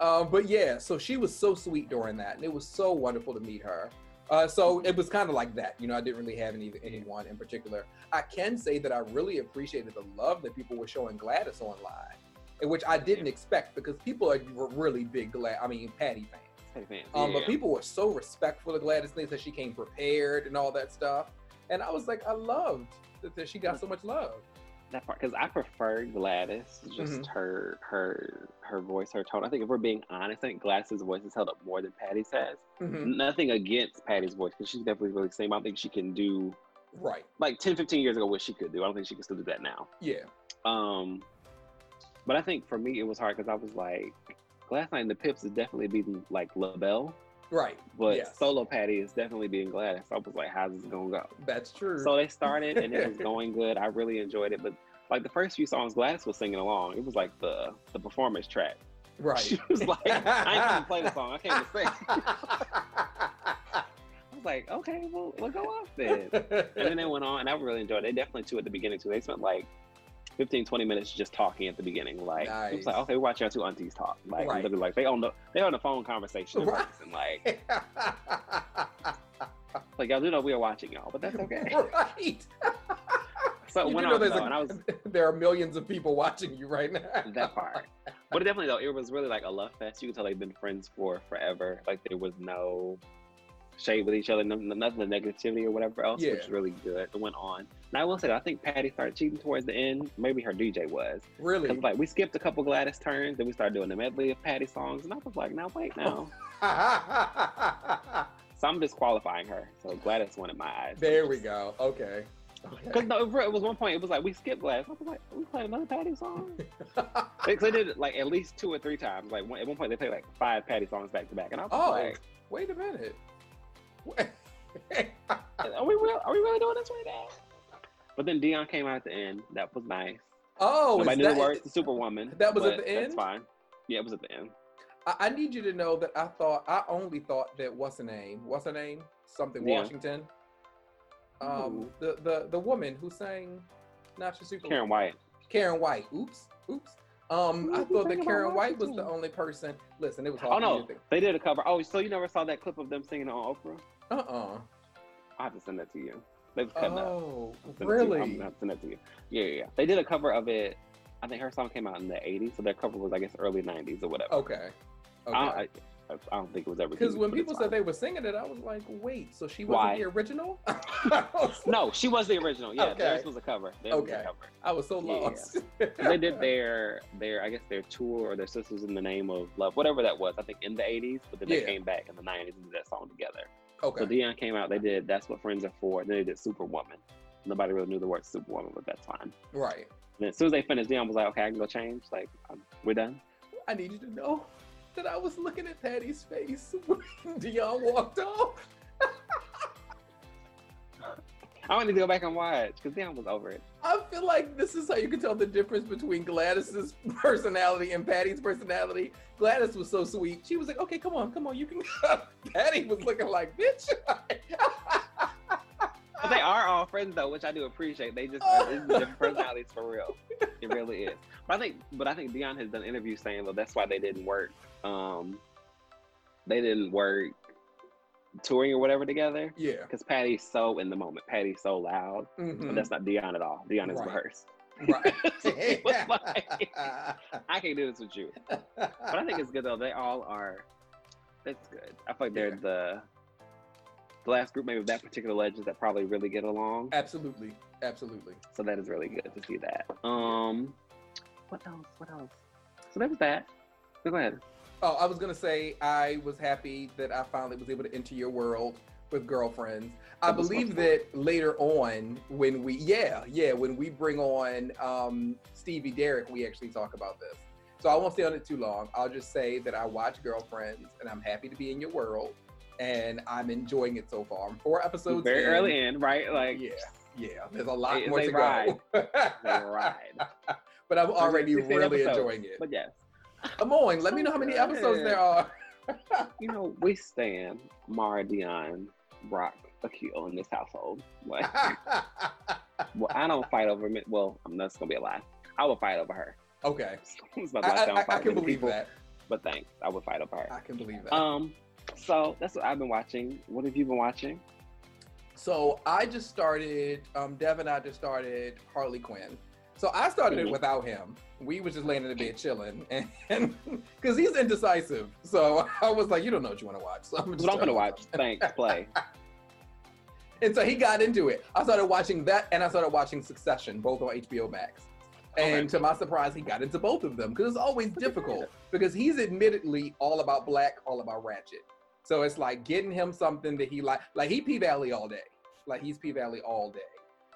Um, but yeah, so she was so sweet during that, and it was so wonderful to meet her. Uh, so it was kind of like that, you know. I didn't really have any anyone in particular. I can say that I really appreciated the love that people were showing Gladys online, which I didn't expect because people are were really big Glad. I mean, Patty fans. Hey, fans. Um, yeah. But people were so respectful of Gladys. They said she came prepared and all that stuff, and I was like, I loved that, that she got so much love. That part because I prefer Gladys, just Mhm. her her her voice, her tone. I think if we're being honest, I think Gladys's voice is held up more than Patty's has. Mhm. Nothing against Patty's voice because she's definitely really same. I think she can do Right? like 10, 15 years ago what she could do. I don't think she can still do that now. Yeah. Um, but I think for me it was hard because I was like, Gladys Knight and the Pips is definitely beating like LaBelle, Right. but Yes. Solo Patty is definitely being Gladys. I was like, how's this gonna go? That's true. So they started and it was going good. I really enjoyed it, but like the first few songs, Gladys was singing along. It was like the the performance track. right. She was like, I ain't to play the song. I came to sing. I was like, okay, well, we'll go off then. And then they went on, and I really enjoyed it. They definitely too at the beginning too. They spent like 15, 20 minutes just talking at the beginning. Like it was like, Nice. okay, watch your two aunties talk. Like Right. literally, like they on the they on the phone conversation Right. Like like y'all do know we are watching y'all, but that's okay. right. So You went do know though, a- and I was there are millions of people watching you right now. that part. But it definitely though, it was really like a love fest. You could tell they've been friends for forever. Like there was no shade with each other, no, nothing of negativity or whatever else, which is really good. It went on. And I will say I think Patty started cheating towards the end. Maybe her DJ was. Really? Because like we skipped a couple Gladys turns, then we started doing the medley of Patty songs, and I was like, now wait now. So I'm disqualifying her. So Gladys won in my eyes. there we go. Okay. Because Okay. no, it was- one point. It was like we skipped Gladys. I was like, we played another Patty song. Because they did it like at least two or three times. Like one, at one point, they played like five Patty songs back to back, and I was Oh, like, wait a minute. "Are we real? Are we really doing this right now?" But then Dionne came out at the end. That was nice. oh, Nobody is knew that, the words to Superwoman. that was at the end? That's fine. Yeah, it was at the end. I, I need you to know that I thought I only thought that what's her name? What's her name? Something Yeah. Washington. Um, Ooh. the the the woman who sang "Not Your Super." Karyn White. Karyn White. Oops. Oops. Um, I thought that Karyn White was the only person. Listen, it was Oh no, they did a cover. Oh, so you never saw that clip of them singing on Oprah? Uh uh I have to send that to you. They was cutting up. Oh, I'll send it to you. I'm gonna send that to you. Yeah, yeah, yeah. They did a cover of it. I think her song came out in the '80s, so their cover was, I guess, early '90s or whatever. Okay. I, Okay. I, I, I don't think it was ever. Because when people said they were singing it, I was like, wait, so she wasn't Why? the original? No, she was the original. Yeah, Okay. theirs was a cover. Theirs Okay. a cover. I was so Yeah. lost. they did their their I guess their tour or their sisters in the name of love, whatever that was. I think in the '80s, but then Yeah. they came back in the '90s and did that song together. Okay. So Dionne came out. They did "That's What Friends Are For." Then they did "Superwoman." Nobody really knew the word "Superwoman," but that's fine. right. And then as soon as they finished, Dionne was like, "Okay, I can go change. Like, um, we're done." I need you to know that I was looking at Patty's face when Dionne walked off. I want to go back and watch because Dionne was over it. I feel like this is how you can tell the difference between Gladys's personality and Patty's personality. Gladys was so sweet. She was like, "Okay, come on, come on, you can." Patty was looking like, "Bitch." But they are all friends though, which I do appreciate. They just it's different personalities for real. It really is. But I think, but I think Dionne has done interviews saying, well, that's why they didn't work. Um, they didn't work touring or whatever together yeah. because Patty's so in the moment. Patty's so loud, Mhm. but that's not Dionne at all. Dionne is Right. rehearsed. Right. Was like- I can't do this with you. But I think it's good though. They all are. It's good. I feel like they're Yeah. the the last group maybe of that particular legends that probably really get along. absolutely, absolutely. So that is really good to see that. Um, what else? What else? So that was that. So go ahead. Oh, I was gonna say I was happy that I finally was able to enter your world with girlfriends. I That believe that later on, when we yeah yeah when we bring on um, Stevie Derrick, we actually talk about this. So I won't stay on it too long. I'll just say that I watch Girlfriends, and I'm happy to be in your world, and I'm enjoying it so far. I'm four episodes Very in. early in, right? Like Yeah, yeah. There's a lot They- more they to ride. go. they ride. but I'm already really episodes. enjoying it. But yes, Come on, let me know how many episodes there are. you know we stand Mara Dion, Rock, Akil in this household. Like, well, I don't fight over me. Well, I'm that's gonna be a lie. I would fight over her. okay, I, I, I, I can believe people, that. But thanks, I would fight over her. I can believe that. Um, so that's what I've been watching. What have you been watching? so I just started. Um, Dev and I just started Harley Quinn. So I started it Mhm. without him. We was just laying in the bed chilling, and because he's indecisive, so I was like, "You don't know what you want to watch." So I'm just What I'm gonna watch? Thanks, play. And so he got into it. I started watching that, and I started watching Succession, both on HBO Max. And Okay. to my surprise, he got into both of them because it's always difficult because he's admittedly all about black, all about ratchet. So it's like getting him something that he like, like he P Valley all day, like he's P Valley all day.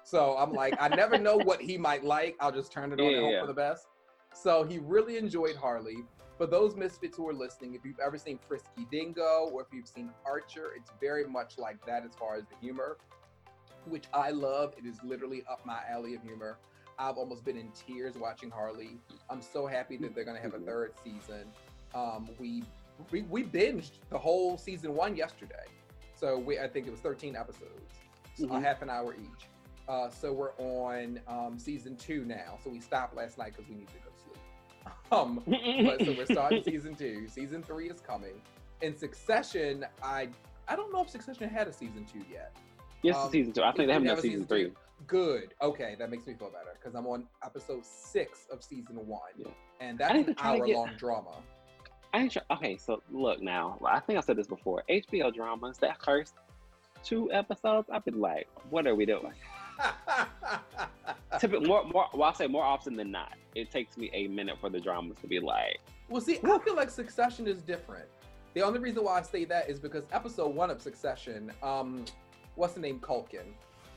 So I'm like, I never know what he might like. I'll just turn it on Yeah, and hope yeah. for the best. So he really enjoyed Harley. For those misfits who are listening, if you've ever seen Frisky Dingo or if you've seen Archer, it's very much like that as far as the humor, which I love. It is literally up my alley of humor. I've almost been in tears watching Harley. I'm so happy that they're gonna have a third season. Um, we, we we binged the whole season one yesterday, so we I think it was 13 episodes, so a half an hour each. Uh, so we're on um, season two now. So we stopped last night because we need to go sleep. Um, but so we're starting season two. Season three is coming. In Succession, I I don't know if Succession had a season two yet. yes, um, season two. I think they have they no have a season three. Good. Okay, that makes me feel better because I'm on episode six of season one, Yeah. and that's an to try to hour get- long drama. I ain't sure. Okay, so look now. I think I said this before. HBO dramas. That first two episodes, I've been like, what are we doing? Typically, more, more. Well, I'll say more often than not. It takes me a minute for the dramas to be like, well, see, I feel like Succession is different. The only reason why I say that is because episode one of Succession, um, what's the name? Culkin,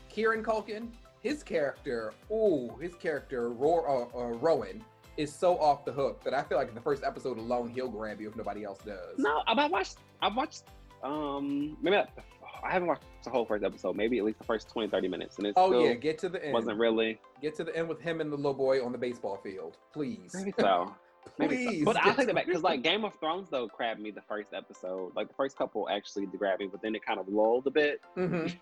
Kieran Culkin. His character, ooh, his character, Ro- uh, uh, Roman, is so off the hook that I feel like in the first episode alone, he'll grab you if nobody else does. no. I've watched. I've watched. Um, maybe I, I haven't watched the whole first episode. Maybe at least the first 20, 30 minutes, and it's Oh yeah, get to the end. wasn't really. Get to the end with him and the little boy on the baseball field, please. Maybe so. Maybe so. Please. But I'll take that back because like Game of Thrones though grabbed me the first episode. Like the first couple actually grabbed me, but then it kind of lulled a bit Mhm.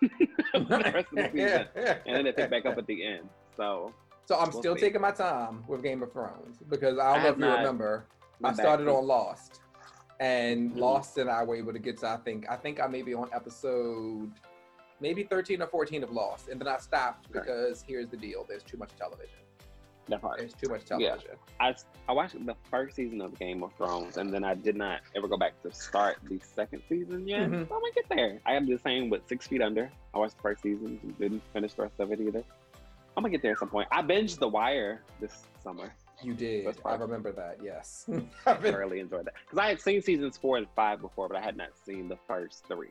the rest of the season, and then it picked back up at the end. So So I'm We'll still see. taking my time with Game of Thrones because I I don't know if you remember. I back started on Lost, and Mhm. Lost and I were able to get to I think I think I may be on episode maybe 13 or 14 of Lost, and then I stopped Okay. because here's the deal: there's too much television. that part. There's too much television Yeah. I, I watched the first season of Game of Thrones, and then I did not ever go back to start the second season yet. Mhm. So I'm gonna get there. I am the same with Six Feet Under. I watched the first season, and didn't finish the rest of it either. I'm gonna get there at some point. I binged The Wire this summer. You did. I remember that. Yes. I thoroughly enjoyed that because I had seen seasons four and five before, but I had not seen the first three.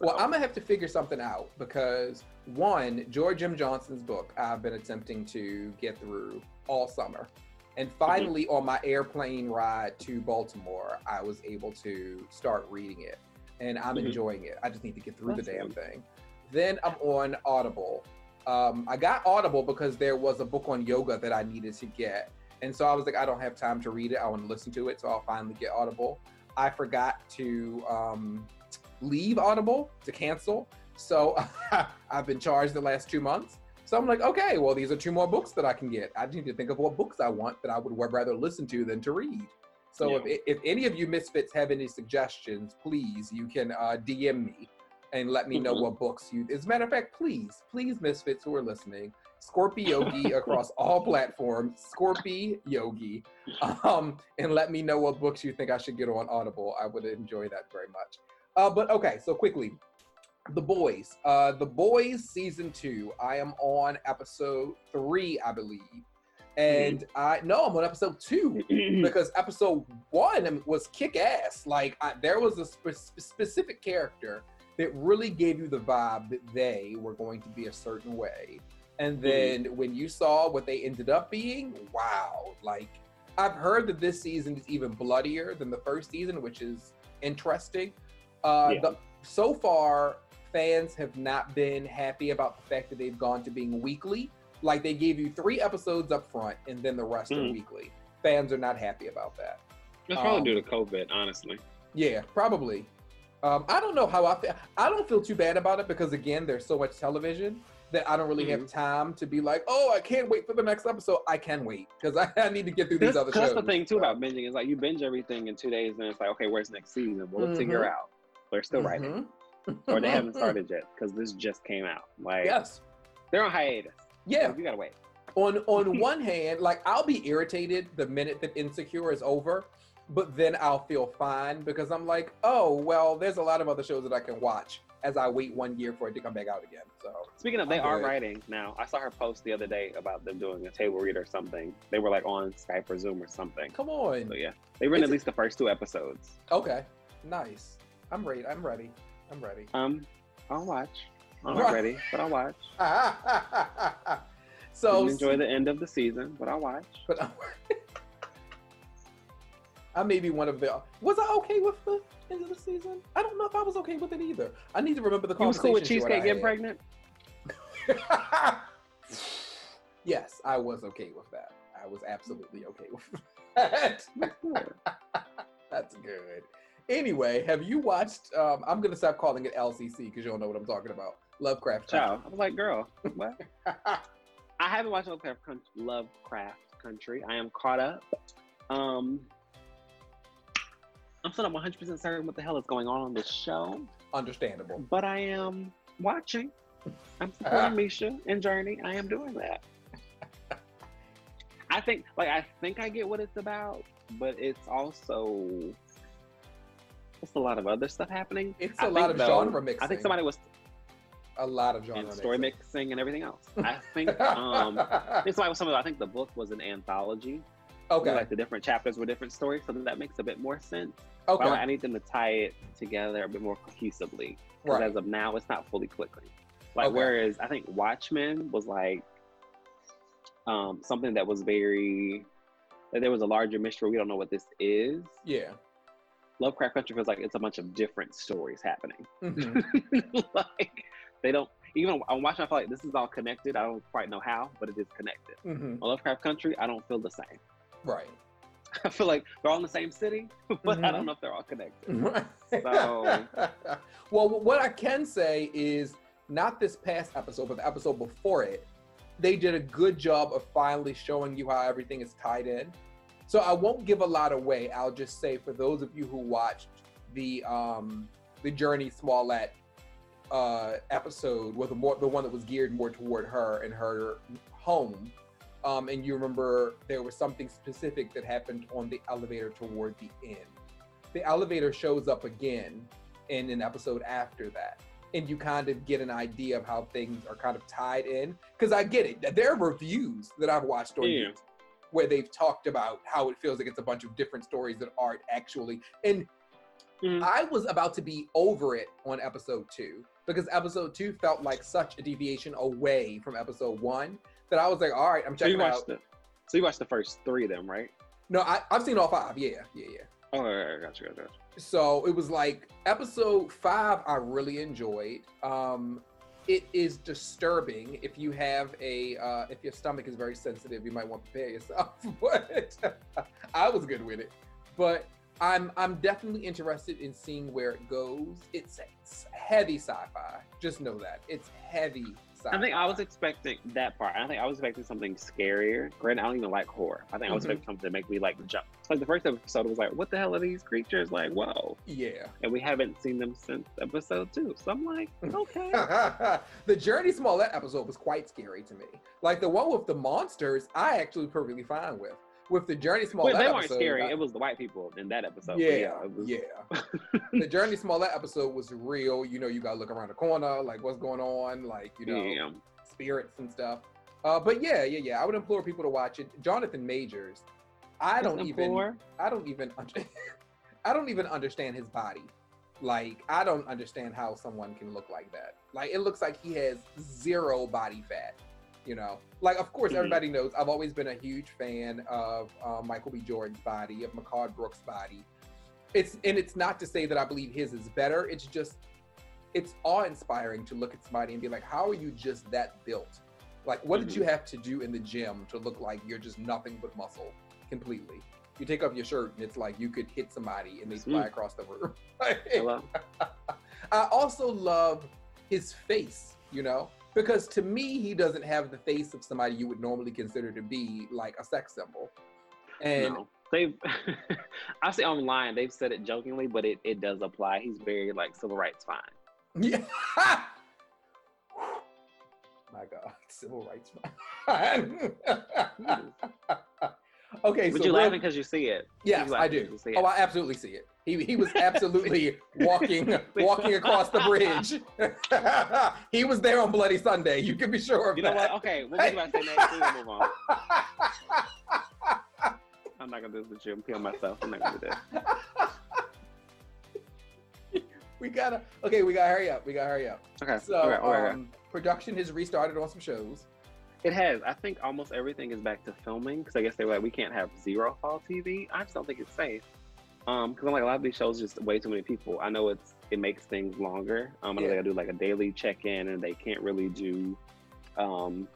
Well, I'm gonna have to figure something out because one, George M. Johnson's book, I've been attempting to get through all summer, And finally, on my airplane ride to Baltimore, I was able to start reading it, and I'm Mhm. enjoying it. I just need to get through That's the damn good. thing. Then I'm on Audible. Um, I got Audible because there was a book on yoga that I needed to get, and so I was like, I don't have time to read it. I want to listen to it, so I'll finally get Audible. I forgot to um, leave Audible to cancel, so I've been charged the last two months. So I'm like, okay, well, these are two more books that I can get. I need to think of what books I want that I would rather listen to than to read. So if, if any of you misfits have any suggestions, please, you can uh, DM me and let me know Mhm. what books you. As a matter of fact, please, please, misfits who are listening, Scorpio Yogi across all platforms, Scorpio Yogi, um, and let me know what books you think I should get on Audible. I would enjoy that very much. Uh, but okay, so quickly, The Boys. Uh, the Boys season two. I am on episode three, I believe, and I no, I'm on episode two because episode one was kick ass. Like I, there was a spe- specific character that really gave you the vibe that they were going to be a certain way, and then when you saw what they ended up being, wow! Like I've heard that this season is even bloodier than the first season, which is interesting. Uh, Yeah. the, so far, fans have not been happy about the fact that they've gone to being weekly. Like they gave you three episodes up front, and then the rest are Mhm. weekly. Fans are not happy about that. That's probably Um, due to COVID, honestly. Yeah, probably. Um, I don't know how I feel. I don't feel too bad about it because again, there's so much television that I don't really have Mm-hmm. time to be like, oh, I can't wait for the next episode. I can wait because I, I need to get through these That's, other shows. that's the thing too about binging is like you binge everything in two days and it's like okay where's next season well let's figure out they're still writing mhm. or they haven't started yet because this just came out like Yes. they're on hiatus Yeah. you gotta wait on on one hand, like I'll be irritated the minute that Insecure is over, but then I'll feel fine because I'm like, oh well, there's a lot of other shows that I can watch as I wait one year for it to come back out again. So speaking of they I'm are good. writing now I saw her post the other day about them doing a table read or something they were like on Skype or Zoom or something come on. so yeah they written at least the first two episodes Okay, nice. I'm ready. I'm ready. I'm ready. um I'll watch I'm not ready but I'll watch so Didn't enjoy the end of the season but I'll watch but I may be one of the. Was I okay with the end of the season? I don't know if I was okay with it either. I need to remember the you was cool with Cheesecake getting pregnant yes, I was okay with that. I was absolutely okay with that. That's good. Anyway, have you watched? Um, I'm gonna stop calling it LCC because you don't know what I'm talking about. Lovecraft. Ciao. I was like girl what I haven't watched Lovecraft Country, Lovecraft Country. I am caught up. Um, I'm still not 100 percent certain what the hell is going on on this show, Understandable. but I am watching. I'm supporting Misha and Jurnee. I am doing that. I think, like, I think I get what it's about, but it's also it's a lot of other stuff happening. It's I a lot think, of though, genre mixing. I think somebody was a lot of genre and story mixing. mixing and everything else. I think um, I think somebody was something. I think the book was an anthology. okay. Like the different chapters were different stories, so that makes a bit more sense. But Okay. I need them to tie it together a bit more cohesively. Because Right. as of now, it's not fully clicking. Like Okay. whereas I think Watchmen was like um, something that was very that there was a larger mystery. We don't know what this is. Yeah. Lovecraft Country feels like it's a bunch of different stories happening. Mhm. like they don't even on Watchmen. I feel like this is all connected. I don't quite know how, but it is connected. Mhm. On Lovecraft Country, I don't feel the same. Right. I feel like they're all in the same city, but I Mhm. don't know if they're all connected. So, well, what I can say is not this past episode, but the episode before it, they did a good job of finally showing you how everything is tied in. So I won't give a lot away. I'll just say for those of you who watched the um the Jurnee Smollett uh episode with the more the one that was geared more toward her and her home. Um, and you remember there was something specific that happened on the elevator toward the end the elevator shows up again in an episode after that and you kind of get an idea of how things are kind of tied in because i get it there are reviews that i've watched on Yeah. YouTube where they've talked about how it feels like it's a bunch of different stories that aren't actually and Mhm. i was about to be over it on episode two because episode two felt like such a deviation away from episode one that i was like all right i'm So you checking out watched the So you watched the first three of them, right? No, I, I've seen all five. Yeah, yeah, yeah. Oh, all right, gotcha, gotcha, gotcha. So it was like episode five. I really enjoyed. Um, it is disturbing if you have a uh, if your stomach is very sensitive. You might want to prepare yourself. But I was good with it. But I'm I'm definitely interested in seeing where it goes. It's, it's heavy sci-fi. Just know that it's heavy. I think I was expecting that part. I think I was expecting something scarier. Granted, I don't even like horror. I think I was Mhm. expecting something to make me like jump. Like the first episode was like, what the hell are these creatures? Like, whoa. Yeah. And we haven't seen them since episode two. So I'm like, okay. the Jurnee Smollett episode was quite scary to me. Like the one with the monsters, I actually perfectly fine with. With the Jurnee Smollett Wait, they weren't episode, scary. I- It was the white people in that episode. But yeah, was, yeah. the Jurnee Smollett episode was real. You know, you gotta look around the corner, like what's going on, like you know, yeah. spirits and stuff. Uh, but yeah, yeah, yeah. I would implore people to watch it. Jonathan Majors. I don't even. Implore? I don't even. Under, I don't even understand his body. Like I don't understand how someone can look like that. Like it looks like he has zero body fat. You know, like of course Mhm. everybody knows. I've always been a huge fan of uh, Michael B. Jordan's body, of McCord Brooks' body. It's and it's not to say that I believe his is better. It's just it's awe-inspiring to look at somebody and be like, how are you just that built? Like, what did you have to do in the gym to look like you're just nothing but muscle completely? You take off your shirt and it's like you could hit somebody and they fly Mm. across the room. Hello? I also love his face, you know, because to me, he doesn't have the face of somebody you would normally consider to be like a sex symbol. And no. They've I see online they've said it jokingly, but it, it does apply. He's very like civil rights fine. yeah. My God, civil rights. Okay, But so you're laughing because you see it. Yes, I do. you Oh. I absolutely see it. He he was absolutely walking walking across the bridge. he was there on Bloody Sunday. You can be sure of You know that. what? Okay, we'll think about say next. We'll move on. I'm not gonna do this with you. I'm killing myself. I'm not gonna do this. we gotta okay. We gotta hurry up. We gotta hurry up. Okay. So okay, okay, okay. um, production has restarted on some shows. It has. I think almost everything is back to filming because I guess they were like, we can't have zero fall TV. I just don't think it's safe. Um, because I'm like a lot of these shows just way too many people. I know it's it makes things longer. Um, I know Yeah. they gotta do like a daily check in, and they can't really do, um,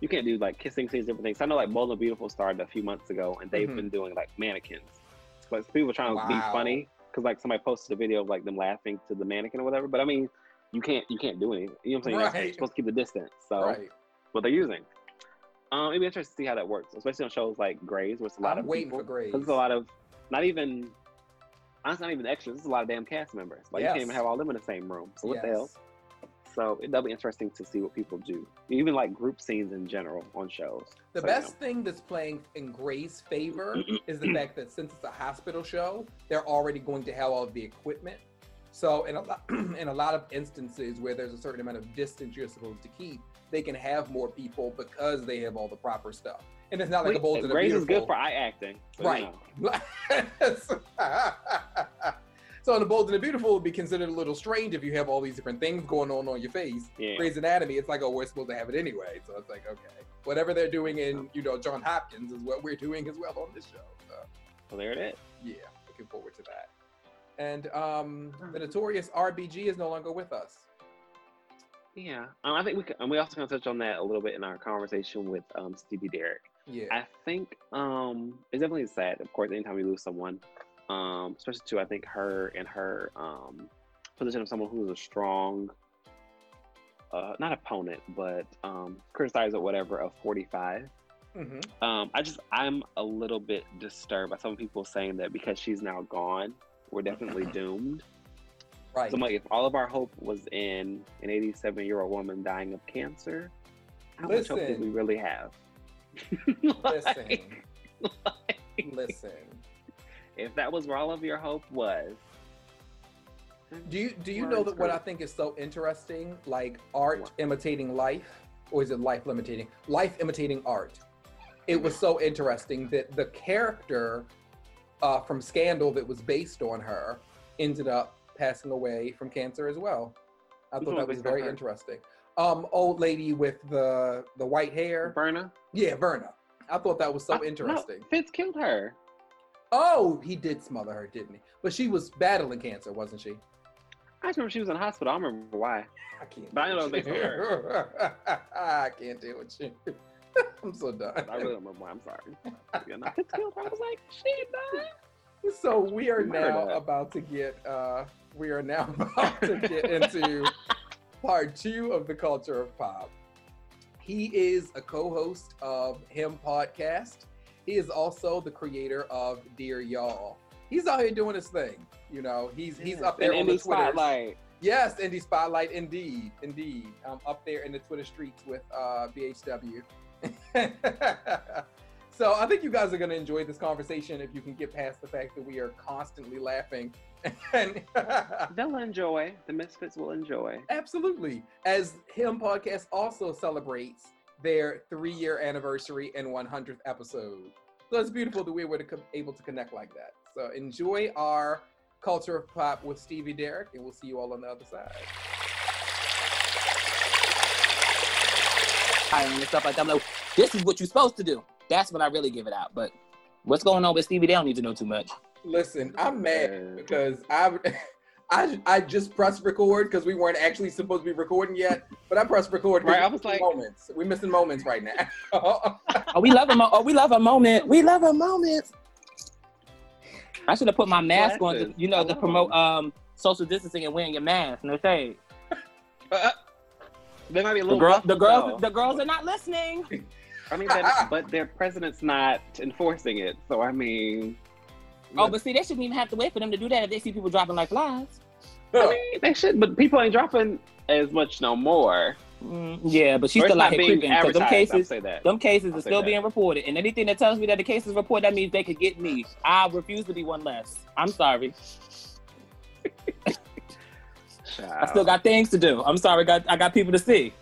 you can't do like kissing scenes, different things. I know like Bold and Beautiful started a few months ago, and they've Mhm. been doing like mannequins. Like people trying to be funny because like somebody posted a video of like them laughing to the mannequin or whatever. But I mean, you can't you can't do anything. You know what I'm saying? You're supposed to keep the distance. So Right. What they're using. Um, it'd be interesting to see how that works, especially on shows like Grey's, where it's a lot I'm of waiting people. for Grey's. It's a lot of, not even, honestly, not even extras. It's a lot of damn cast members. Like you can't even Yes. have all them in the same room. So what the hell? So it, that'll be interesting to see what people do, even like group scenes in general on shows. The So, you best thing that's playing in Grey's favor is the fact that since it's a hospital show, they're already going to have all of the equipment. So in a lot, in a lot of instances where there's a certain amount of distance you're supposed to keep, they can have more people because they have all the proper stuff. And it's not like a bold Wait, and a Grey's is good for eye acting. you Right. know. so the bold and the beautiful would be considered a little strange if you have all these different things going on on your face. Yeah. Grey's Anatomy, it's like, oh, we're supposed to have it anyway. So it's like, okay, whatever they're doing in, you know, John Hopkins is what we're doing as well on this show. So So there it is. yeah, looking forward to that. And um, the notorious RBG is no longer with us. Yeah. Um, I think we can, and we also can touch on that a little bit in our conversation with um, Stevie Derrick. Yeah, I think um, it's definitely sad, of course, anytime we lose someone, um, especially to I think her and her um, position of someone who's a strong, uh, not opponent, but um, criticizer, whatever, of 45. hmm Um, I just I'm a little bit disturbed by some people saying that because she's now gone, we're definitely doomed. Right. So I'm like, if all of our hope was in an 87 year old woman dying of cancer, how much hope did we really have? Listen, Like- listen. if that was where all of your hope was. Do you do you know that what I think is so interesting? Like art What? imitating life, or is it life imitating life imitating art? It was so interesting that the character uh, from Scandal that was based on her ended up passing away from cancer as well. I Which thought that was was based on very her? interesting. Um, old lady with the the white hair. Berna? Yeah, Verna. I thought that was so I- no, interesting. Fitz killed her. Oh, he did smother her, didn't he? But she was battling cancer, wasn't she? I just remember she was in the hospital. I don't remember why. I can't. But I know with it was you. I can't deal with you. I'm so done. I really don't remember why. I'm sorry. No, Fitz killed her. I was like, she died. So we are now about to get uh we are now about to get into part two of the culture of pop. He is a co-host of Him Podcast. He is also the creator of Dear Y'all. He's out here doing his thing. You know, he's he's up there in on the Twitter. spotlight. Yes, Indie Spotlight, indeed, indeed. Um, up there in the Twitter streets with uh, BHW. so I think you guys are going to enjoy this conversation if you can get past the fact that we are constantly laughing. and They'll enjoy. The Misfits will enjoy. absolutely, as Him Podcast also celebrates their three-year anniversary and 100th episode. So it's beautiful that we were to co- able to connect like that. So enjoy our culture of pop with Stevie Derrick, and we'll see you all on the other side. and stuff like. I'm like, this is what you're supposed to do. That's when I really give it out. But what's going on with Stevie? They don't need to know too much. Listen, I'm mad because I, I, I just pressed record because we weren't actually supposed to be recording yet. But I pressed record. Right, I was like- moments. We're missing moments right now. Oh, we love a mo- oh, we love a moment. We love a moment. I should have put my mask on, to, you know, I to promote um social distancing and wearing your mask. No shade. Uh, they might be a The girl, muffled, the girls, though. the girls are not listening. I mean, that, but their president's not enforcing it. So I mean, Oh, but see, they shouldn't even have to wait for them to do that if they see people dropping like flies. I mean, they should. But people ain't dropping as much no more. Mm, yeah, but she's Or still out not here being creeping because them advertised, I'll cases, say that. them cases I'll are still that. being reported, and anything that tells me that the case is reported, that means they could get me. I refuse to be one less. I'm sorry. I still got things to do. I'm sorry. Got I got people to see.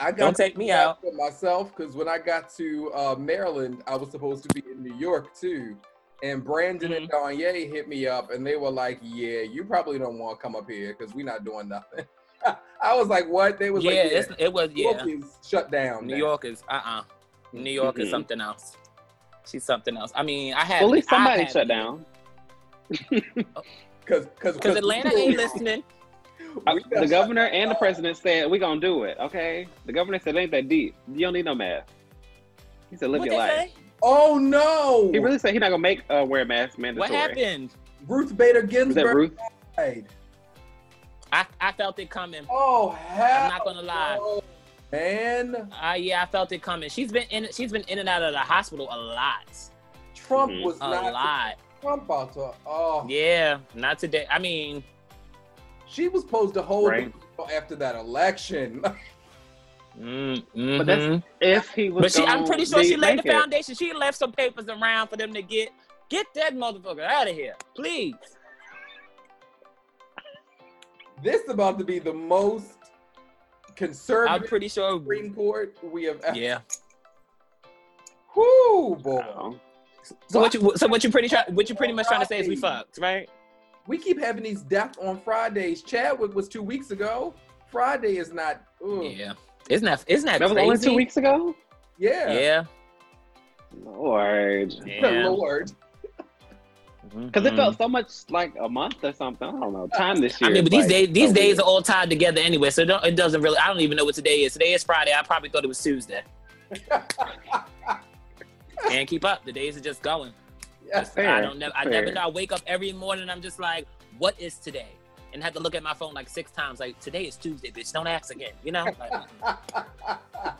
I got Don't take me out. for myself because when I got to uh, Maryland, I was supposed to be in New York too. And Brandon and Mm-hmm. Danye hit me up, and they were like, "Yeah, you probably don't want to come up here because we're not doing nothing." I was like, "What?" They was Yeah, like, "Yeah, it was. New York Yeah, is shut down." New now." York is. Uh uh New York is Mhm. something else. She's something else. I mean, I had. Well, at least somebody had- shut down. because because Because Atlanta ain't listening. The governor and the president said we're gonna do it. Okay. The governor said it ain't that deep. You don't need no mask. He said live What your life. say? Oh no! He really said he's not gonna make uh, wear a mask mandatory. What happened? Ruth Bader Was that Ginsburg Ruth? died. I, I felt it coming. Oh hell! I'm not gonna lie. no, man. Uh, yeah, I felt it coming. She's been in. She's been in and out of the hospital a lot. Trump Mhm. was A not lot. Trump out to. Oh, Yeah, not today. I mean, she was supposed to hold Right. after that election. mm, But that's-. If he was But she, I'm pretty sure she laid the make it. foundation. She left some papers around for them to get get that motherfucker out of here, please. this about to be the most conservative. I'm conservative pretty sure. Supreme Court we have ever. Yeah. Whoo, boy. Oh. So what you so what you pretty try, what you pretty much trying to say is we fucked, right? We keep having these deaths on Fridays. Chadwick was two weeks ago. Friday is not. Ugh. Yeah. Isn't that isn't that, That was crazy? only two weeks ago. Yeah. Yeah. Lord. Yeah. Lord. Because it felt so much like a month or something. I don't know. Time this year. I mean, but these like days these days weird. are all tied together anyway, so it, don't, it doesn't really. I don't even know what today is. Today is Friday. I probably thought it was Tuesday. Can't keep up. The days are just going. Fair, I don't never. I never know. I wake up every morning. I'm just like, what is today? And have to look at my phone like six times. Like today is Tuesday, bitch. Don't ask again. You know? Like,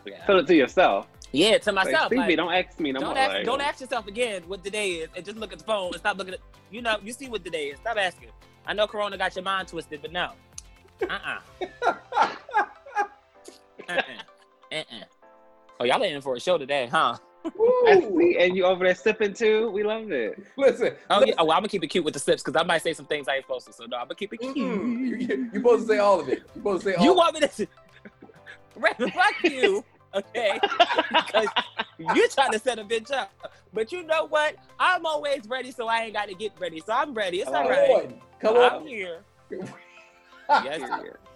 yeah. Tell it to yourself. yeah, to myself. Stevie, like, don't ask me no don't more. ask, like, don't ask yourself again what today is, and just look at the phone and stop looking at. You know, you see what today is. Stop asking. I know Corona got your mind twisted, but no. Uh uh-uh. uh. Uh uh. Oh, y'all in for a show today, huh? I Woo. see, and you over there sipping too. We love it. Listen. Oh, yeah. oh well, I'm gonna keep it cute with the sips because I might say some things I ain't supposed to. So no, I'm gonna keep it cute. Mm-mm. You, you, you supposed to say all of it. You're supposed to say all. You want me to? Ray, fuck you, okay? because you're trying to set a bitch up. But you know what? I'm always ready, so I ain't got to get ready. So I'm ready. It's Come all right. on. Come I'm on. here. Yes,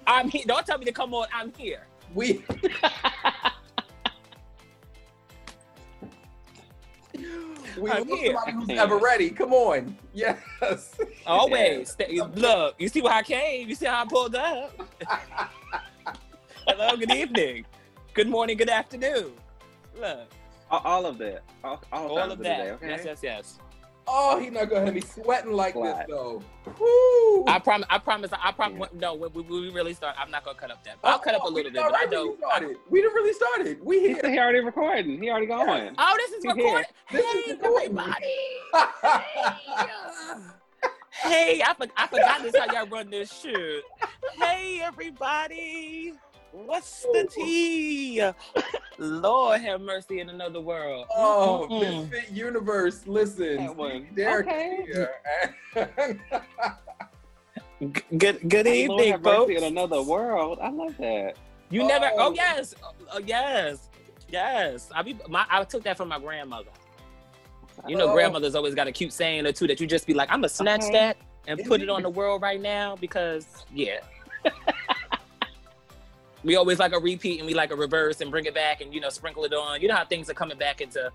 I'm here. Don't tell me to come on. I'm here. We We I'm love here. somebody who's ever ready. Come on. Yes. Always. Stay- Look, you see where I came? You see how I pulled up? Hello, good evening. Good morning, good afternoon. Look, All, all of that. All, all, all of that. day, okay? Yes, yes, yes. Oh, he's not gonna have me sweating like Flat. this though. Woo. I promise. I promise. I promise. Yeah. No, when we, when we really start, I'm not gonna cut up that. But I'll cut up a Oh, little bit. done But I already know. Started. We done really started. We He here. said he already recording. He already going. Oh, this is He's here. recorded. This Hey, is recording. everybody. Hey, I, for, I forgot this how y'all run this shit. Hey, everybody. What's the tea? Lord have mercy in another world. oh, Mm-mm. Misfit Universe. Listen, That one. Derrick Okay. here. G- Good, good Lord evening, have mercy folks. in another world. I love that. You never. Oh. Oh yes, oh, yes, yes. I be. My, I took that from my grandmother. You know, Oh. grandmother's always got a cute saying or two that you just be like, I'm gonna snatch Okay. that and put it on the world right now because yeah. we always like a repeat and we like a reverse and bring it back and you know sprinkle it on. You know how things are coming back into.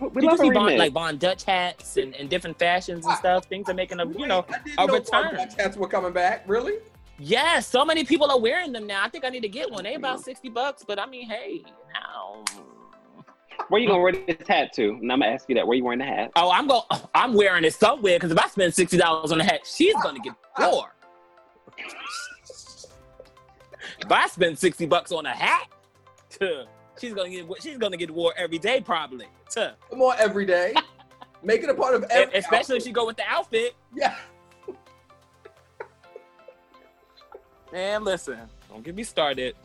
We Did love a see Von, like Von Dutch hats and, and different fashions and ah, stuff? Things are making a you know. I didn't a know return. Dutch hats were coming back. Really? Yes, so many people are wearing them now. I think I need to get one. They about sixty bucks, but I mean, hey, now. Where you gonna wear this hat to? And I'm gonna ask you that. Where you wearing the hat? Oh, I'm going. I'm wearing it somewhere because if I spend sixty dollars on a hat, she's gonna get four. If I spend sixty bucks on a hat, she's gonna get. She's gonna get wore every day probably. Come on, every day. Make it a part of every. Especially if outfit. she go with the outfit. Yeah. Man, listen, don't get me started.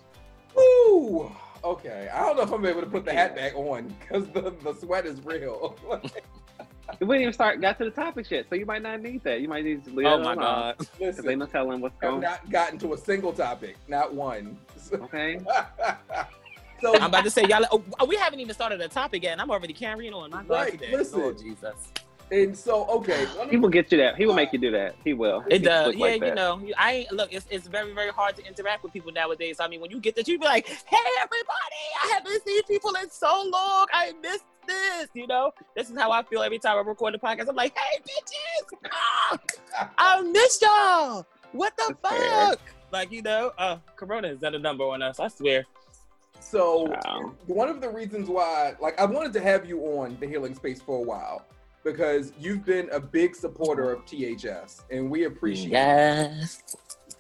Woo. Okay. I don't know if I'm able to put the hat back on because the, the sweat is real. We didn't even start got to the topic yet, so you might not need that. You might need to leave Oh it my alone. god. Because they Listen, no telling what's I've not gotten to a single topic, not one. Okay. so I'm about to say y'all. Oh, we haven't even started a topic yet, and I'm already carrying on. My God, Right, today. listen. Lord Jesus. And so okay. one of He will get you that. He will make you do that. He will. It He's does, yeah. like you know, I ain't look. It's, it's very very hard to interact with people nowadays. I mean, when you get this, you be like, "Hey, everybody! I haven't seen people in so long. I missed this." You know, this is how I feel every time I record the podcast. I'm like, "Hey, bitches! Ah, I missed y'all. What the That's fair. fuck?" Like, you know, uh, Corona is at a number on us. I swear. So Wow. one of the reasons why, like, I wanted to have you on the healing space for a while because you've been a big supporter of THS, and we appreciate Yes.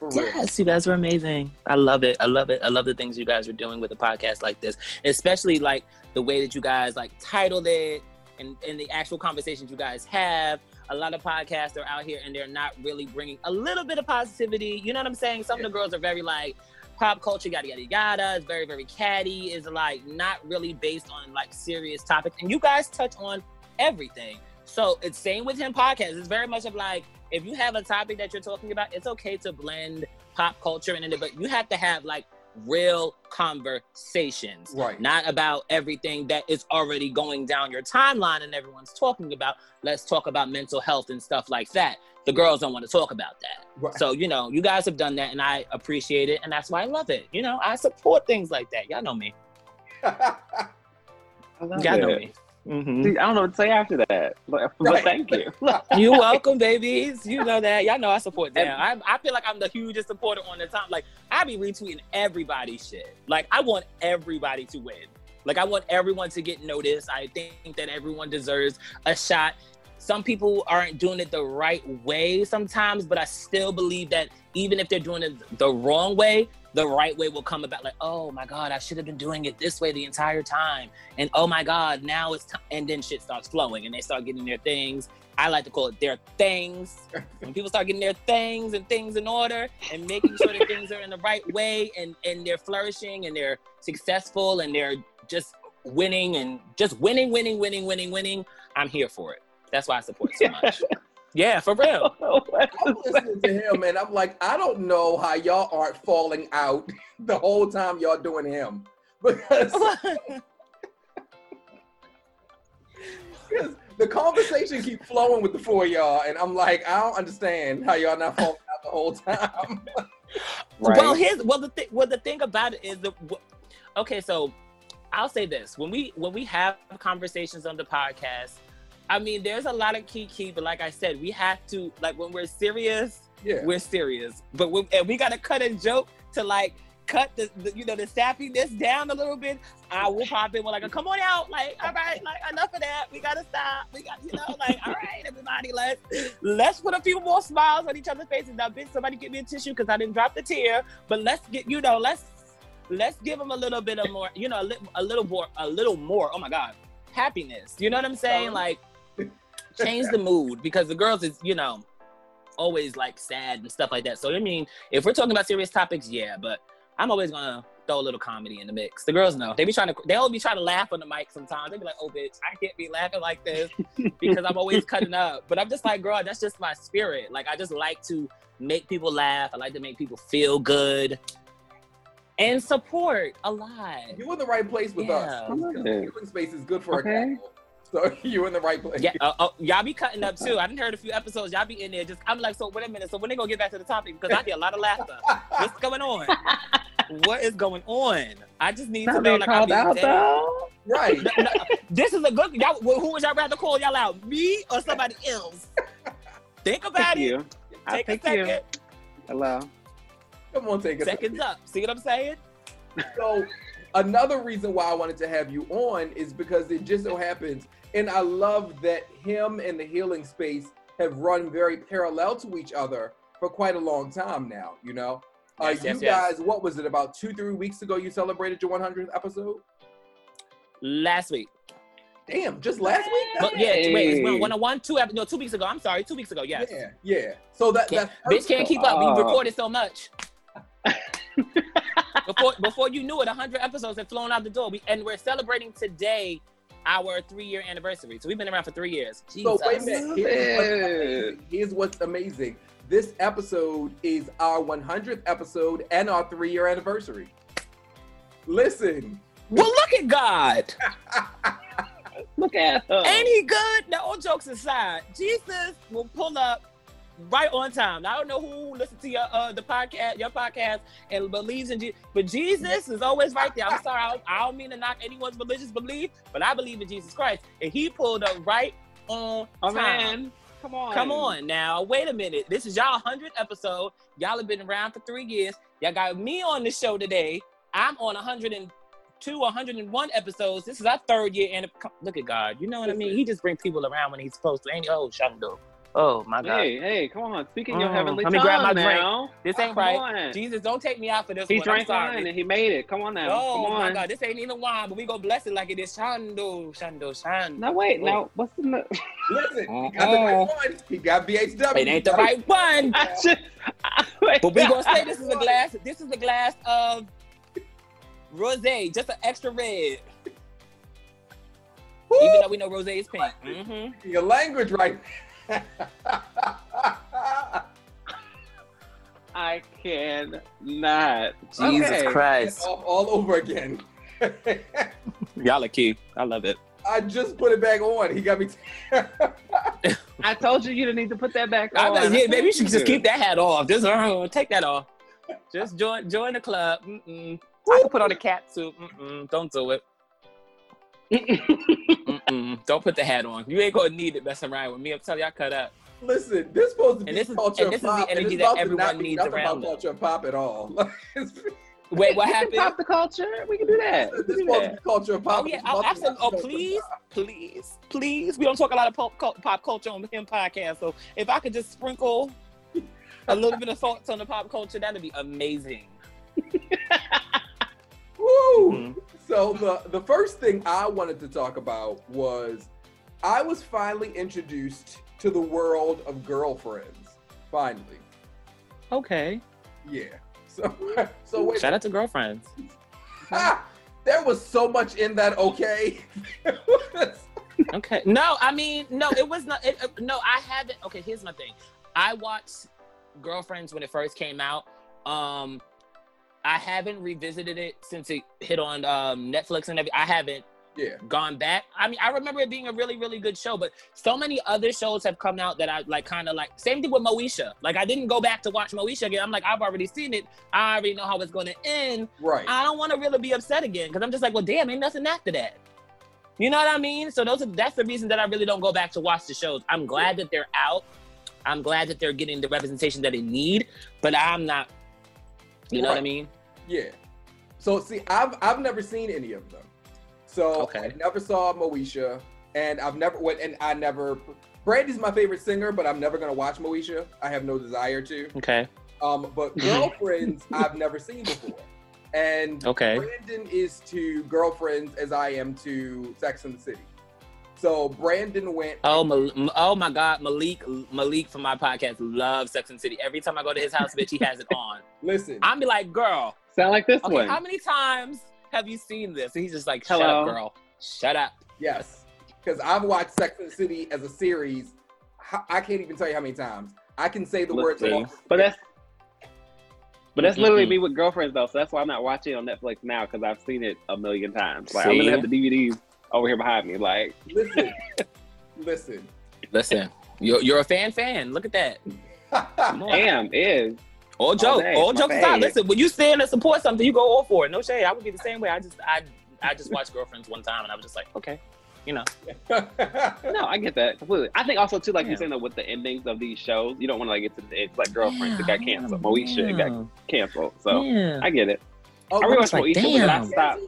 it. Yes, you guys are amazing. I love it. I love it. I love the things you guys are doing with a podcast like this, especially like the way that you guys like titled it and, and the actual conversations you guys have. A lot of podcasts are out here and they're not really bringing a little bit of positivity. You know what I'm saying? Some of the girls are very like pop culture, yada yada yada. It's very very catty. Is like not really based on like serious topics. And you guys touch on everything. So it's same with him podcast. It's very much of like if you have a topic that you're talking about, it's okay to blend pop culture and it, but you have to have like real conversations, Right. not about everything that is already going down your timeline and everyone's talking about. Let's talk about mental health and stuff like that. The girls don't want to talk about that. Right. So, you know, you guys have done that and I appreciate it and that's why I love it. You know, I support things like that. Y'all know me. I love Y'all know me. Mhm. See, I don't know what to say after that, but, but thank you. You're welcome, babies. You know that. Y'all know I support them. I, I feel like I'm the hugest supporter on the top. Like I be retweeting everybody's shit. Like I want everybody to win. Like I want everyone to get noticed. I think that everyone deserves a shot. Some people aren't doing it the right way sometimes, but I still believe that even if they're doing it the wrong way, the right way will come about. Like, oh my God, I should have been doing it this way the entire time. And oh my God, now it's time. And then shit starts flowing and they start getting their things. I like to call it their things. When people start getting their things and things in order and making sure that things are in the right way and, and they're flourishing and they're successful and they're just winning and just winning, winning, winning, winning, winning, I'm here for it. That's why I support so much. Yeah, for real. I'm listening to him, and I'm like, I don't know how y'all aren't falling out the whole time y'all doing him because because the conversation keep flowing with the four of y'all, and I'm like, I don't understand how y'all not falling out the whole time. Right. Well, his well the thing well the thing about it is the okay. So I'll say this: when we when we have conversations on the podcast, I mean, there's a lot of kiki, but like I said, we have to like when we're serious, Yeah. we're serious. But we, and we gotta cut a joke to like cut the, the you know the sappiness down a little bit. I will pop in with like a come on out, like all right, like enough of that. We gotta stop. We got you know like all right, everybody, let's let's put a few more smiles on each other's faces. Now, bitch, somebody get me a tissue because I didn't drop the tear. But let's get you know let's let's give them a little bit of more you know a, li- a little more a little more. Oh my god, happiness. You know what I'm saying? Um, Like change the mood because the girls is you know always like sad and stuff like that. So I mean, if we're talking about serious topics, yeah, but I'm always gonna throw a little comedy in the mix. The girls know they be trying to they'll be trying to laugh on the mic sometimes. They be like, "Oh, bitch, I can't be laughing like this because I'm always cutting up." But I'm just like, girl, that's just my spirit. Like I just like to make people laugh. I like to make people feel good and support a lot. You're in the right place with Yeah. us. I love Because it. Healing space is good for Okay. a couple. So you in the right place. Yeah, uh, uh, y'all be cutting up too. I didn't heard a few episodes. Y'all be in there just. I'm like, so wait a minute. So when they gonna get back to the topic? Because I hear a lot of laughter. What's going on? what is going on? I just need to know. being Like, I'm called out dead. though. right. No, no, this is a good. Y'all, who would y'all rather call y'all out? Me or somebody else? Think about Thank it. you. I Take a second. you. Hello. Come on, take a Seconds up. See what I'm saying? So another reason why I wanted to have you on is because it just so happens, and I love that him and the healing space have run very parallel to each other for quite a long time now. You know, uh, Yes, you yes, yes. guys, what was it about two, three weeks ago? You celebrated your 100th episode. Last week. Damn, just last week. But yeah, wait, it's Hey. one, one, one, two, ep- no, two weeks ago. I'm sorry, two weeks ago. Yes. Yeah, yeah. So that Can't- that's bitch can't keep up. Oh. We recorded so much. before before you knew it, 100 episodes had flown out the door. We, and we're celebrating today our three year anniversary. So we've been around for three years. So wait a minute. Here's what's amazing. Here's what's amazing. This episode is our 100th episode and our three-year anniversary. Listen. Well, look at God. Look at her. Ain't he good? Now, all jokes aside, Jesus will pull up right on time. Now, I don't know who listens to your uh, the podcast, your podcast, and believes in Jesus, but Jesus is always right there. I'm sorry, I don't, I don't mean to knock anyone's religious belief, but I believe in Jesus Christ, and He pulled up right on time. Come on. Come on now, wait a minute. This is y'all 100th episode. Y'all have been around for three years. Y'all got me on the show today. I'm on 102, 101 episodes. This is our third year. And look at God. You know what I mean? He just brings people around when he's supposed to. Ain't he? Oh, Shundo. Oh, my God. Hey, hey, come on. Speaking your Mm, heavenly let me grab my tongue drink. This ain't Come right. on. Jesus, don't take me out for this He one. I'm drank sorry. wine and he made it. Come on now. Oh, Come my on. God. This ain't even wine, but we go bless it like it is. Shando, Shando, Shando. Now wait. Now what's the? no- Listen, he got the right one. He got BHW. It ain't the right one. I just, I, wait. But we gonna say this is a glass. This is a glass of rosé, just an extra red. Woo! Even though we know rosé is pink. hmm Your language right. I cannot. Jesus Okay. Christ, Off all over again. y'all are cute. I love it. I just put it back on. He got me. I told you you didn't need to put that back I on. was, yeah, maybe you should just keep that hat off. Just uh, take that off. Just join join the club. Mm-mm. I can put on a cat suit. Mm-mm. Don't do it. Mm-mm. Don't put the hat on. You ain't gonna need it messing around with me. I'm telling you, I cut up. Listen, this supposed to be And this is- culture and this is the energy that everyone not be needs nothing around about them. culture pop at all. Wait, what We can happened? Pop the culture. We can do that. We can is do supposed to that. be culture pop. Oh yeah, It's oh, about to absolutely. Oh please, please, please. We don't talk a lot of pop, pop culture on the him podcast. So if I could just sprinkle a little bit of thoughts on the pop culture, that'd be amazing. Woo! Mhm. So the the first thing I wanted to talk about was I was finally introduced to the world of girlfriends. Finally, Okay. yeah. So so wait, Shout out to girlfriends. ah, there was so much in that. Okay. Okay. No, I mean, no, it was not. It, uh, no, I haven't. Okay, here's my thing. I watched Girlfriends when it first came out. Um, I haven't revisited it since it hit on um, Netflix and everything. I haven't yeah. gone back. I mean, I remember it being a really, really good show, but so many other shows have come out that I like kind of like same thing with Moesha. Like I didn't go back to watch Moesha again. I'm like, I've already seen it. I already know how it's gonna end. Right. I don't want to really be upset again because I'm just like, well, damn, ain't nothing after that. You know what I mean? So those are, that's the reason that I really don't go back to watch the shows. I'm glad that they're out. I'm glad that they're getting the representation that they need, but I'm not. You know what I mean? Yeah. So see, I've I've never seen any of them. So Okay. I never saw Moesha, and I've never went, and I never. Brandy's my favorite singer, but I'm never gonna watch Moesha. I have no desire to. Okay. Um, but girlfriends, I've never seen before, and Okay. Brandon is to girlfriends as I am to Sex and the City. So Brandon went. Oh, Mal- oh my God, Malik, Malik from my podcast loves Sex and the City. Every time I go to his house, bitch, he has it on. Listen, I'm be like, girl, Sound like this okay, one. how many times have you seen this? And he's just like, shut Hello? up, girl, shut up. yes, because I've watched Sex and the City as a series. I can't even tell you how many times. I can say the Let's word. see. But that's but that's literally Mm-mm. me with girlfriends though, so that's why I'm not watching it on Netflix now because I've seen it a million times. Like I'm gonna have the DVDs over here behind me. Like listen, listen. Listen, you're, you're a fan fan. Look at that. Come on. damn is All jokes, day, all jokes aside. Listen, when you stand and support something, you go all for it. No shade. I would be the same way. I just, I, I just watched Girlfriends one time, and I was just like, okay, you know, no, I get that completely. I think also too, like Yeah. you're saying that with the endings of these shows, you don't want to like get to the end. Like girlfriends, that got canceled. Moesha, it got canceled. So yeah. I get it. oh, I rewatched like, Moesha, but I stopped.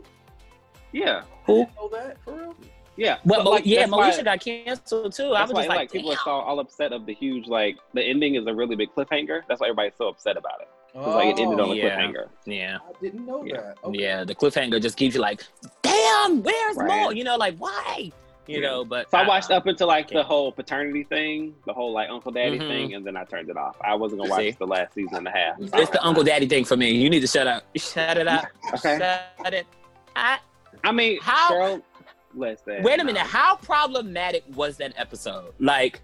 Yeah, Who? know that for real? Yeah. Well, But, Mo- like, yeah, that's why- Moesha got canceled too. I That's was why just like, like, people are so all upset of the huge like the ending is a really big cliffhanger. That's why everybody's so upset about it. 'Cause, like it ended on a yeah. cliffhanger. yeah, I didn't know Yeah. that. Okay. yeah. The cliffhanger just keeps you like, damn, where's Right. more? You know, like why? You Yeah. know, but So I uh, watched up until like the whole paternity thing, the whole like uncle daddy Mhm. thing, and then I turned it off. I wasn't gonna watch See? the last season and a half. It's the uncle daddy thing for me. You need to shut up. Shut it up. Okay. Shut it. I, I mean, How- girl, listen. Wait a minute. How problematic was that episode? Like,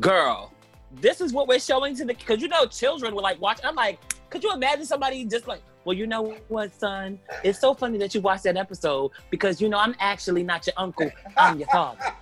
girl, this is what we're showing to the because you know children were like watching. I'm like, could you imagine somebody just like, well, you know what, son? It's so funny that you watched that episode because you know I'm actually not your uncle. I'm your father.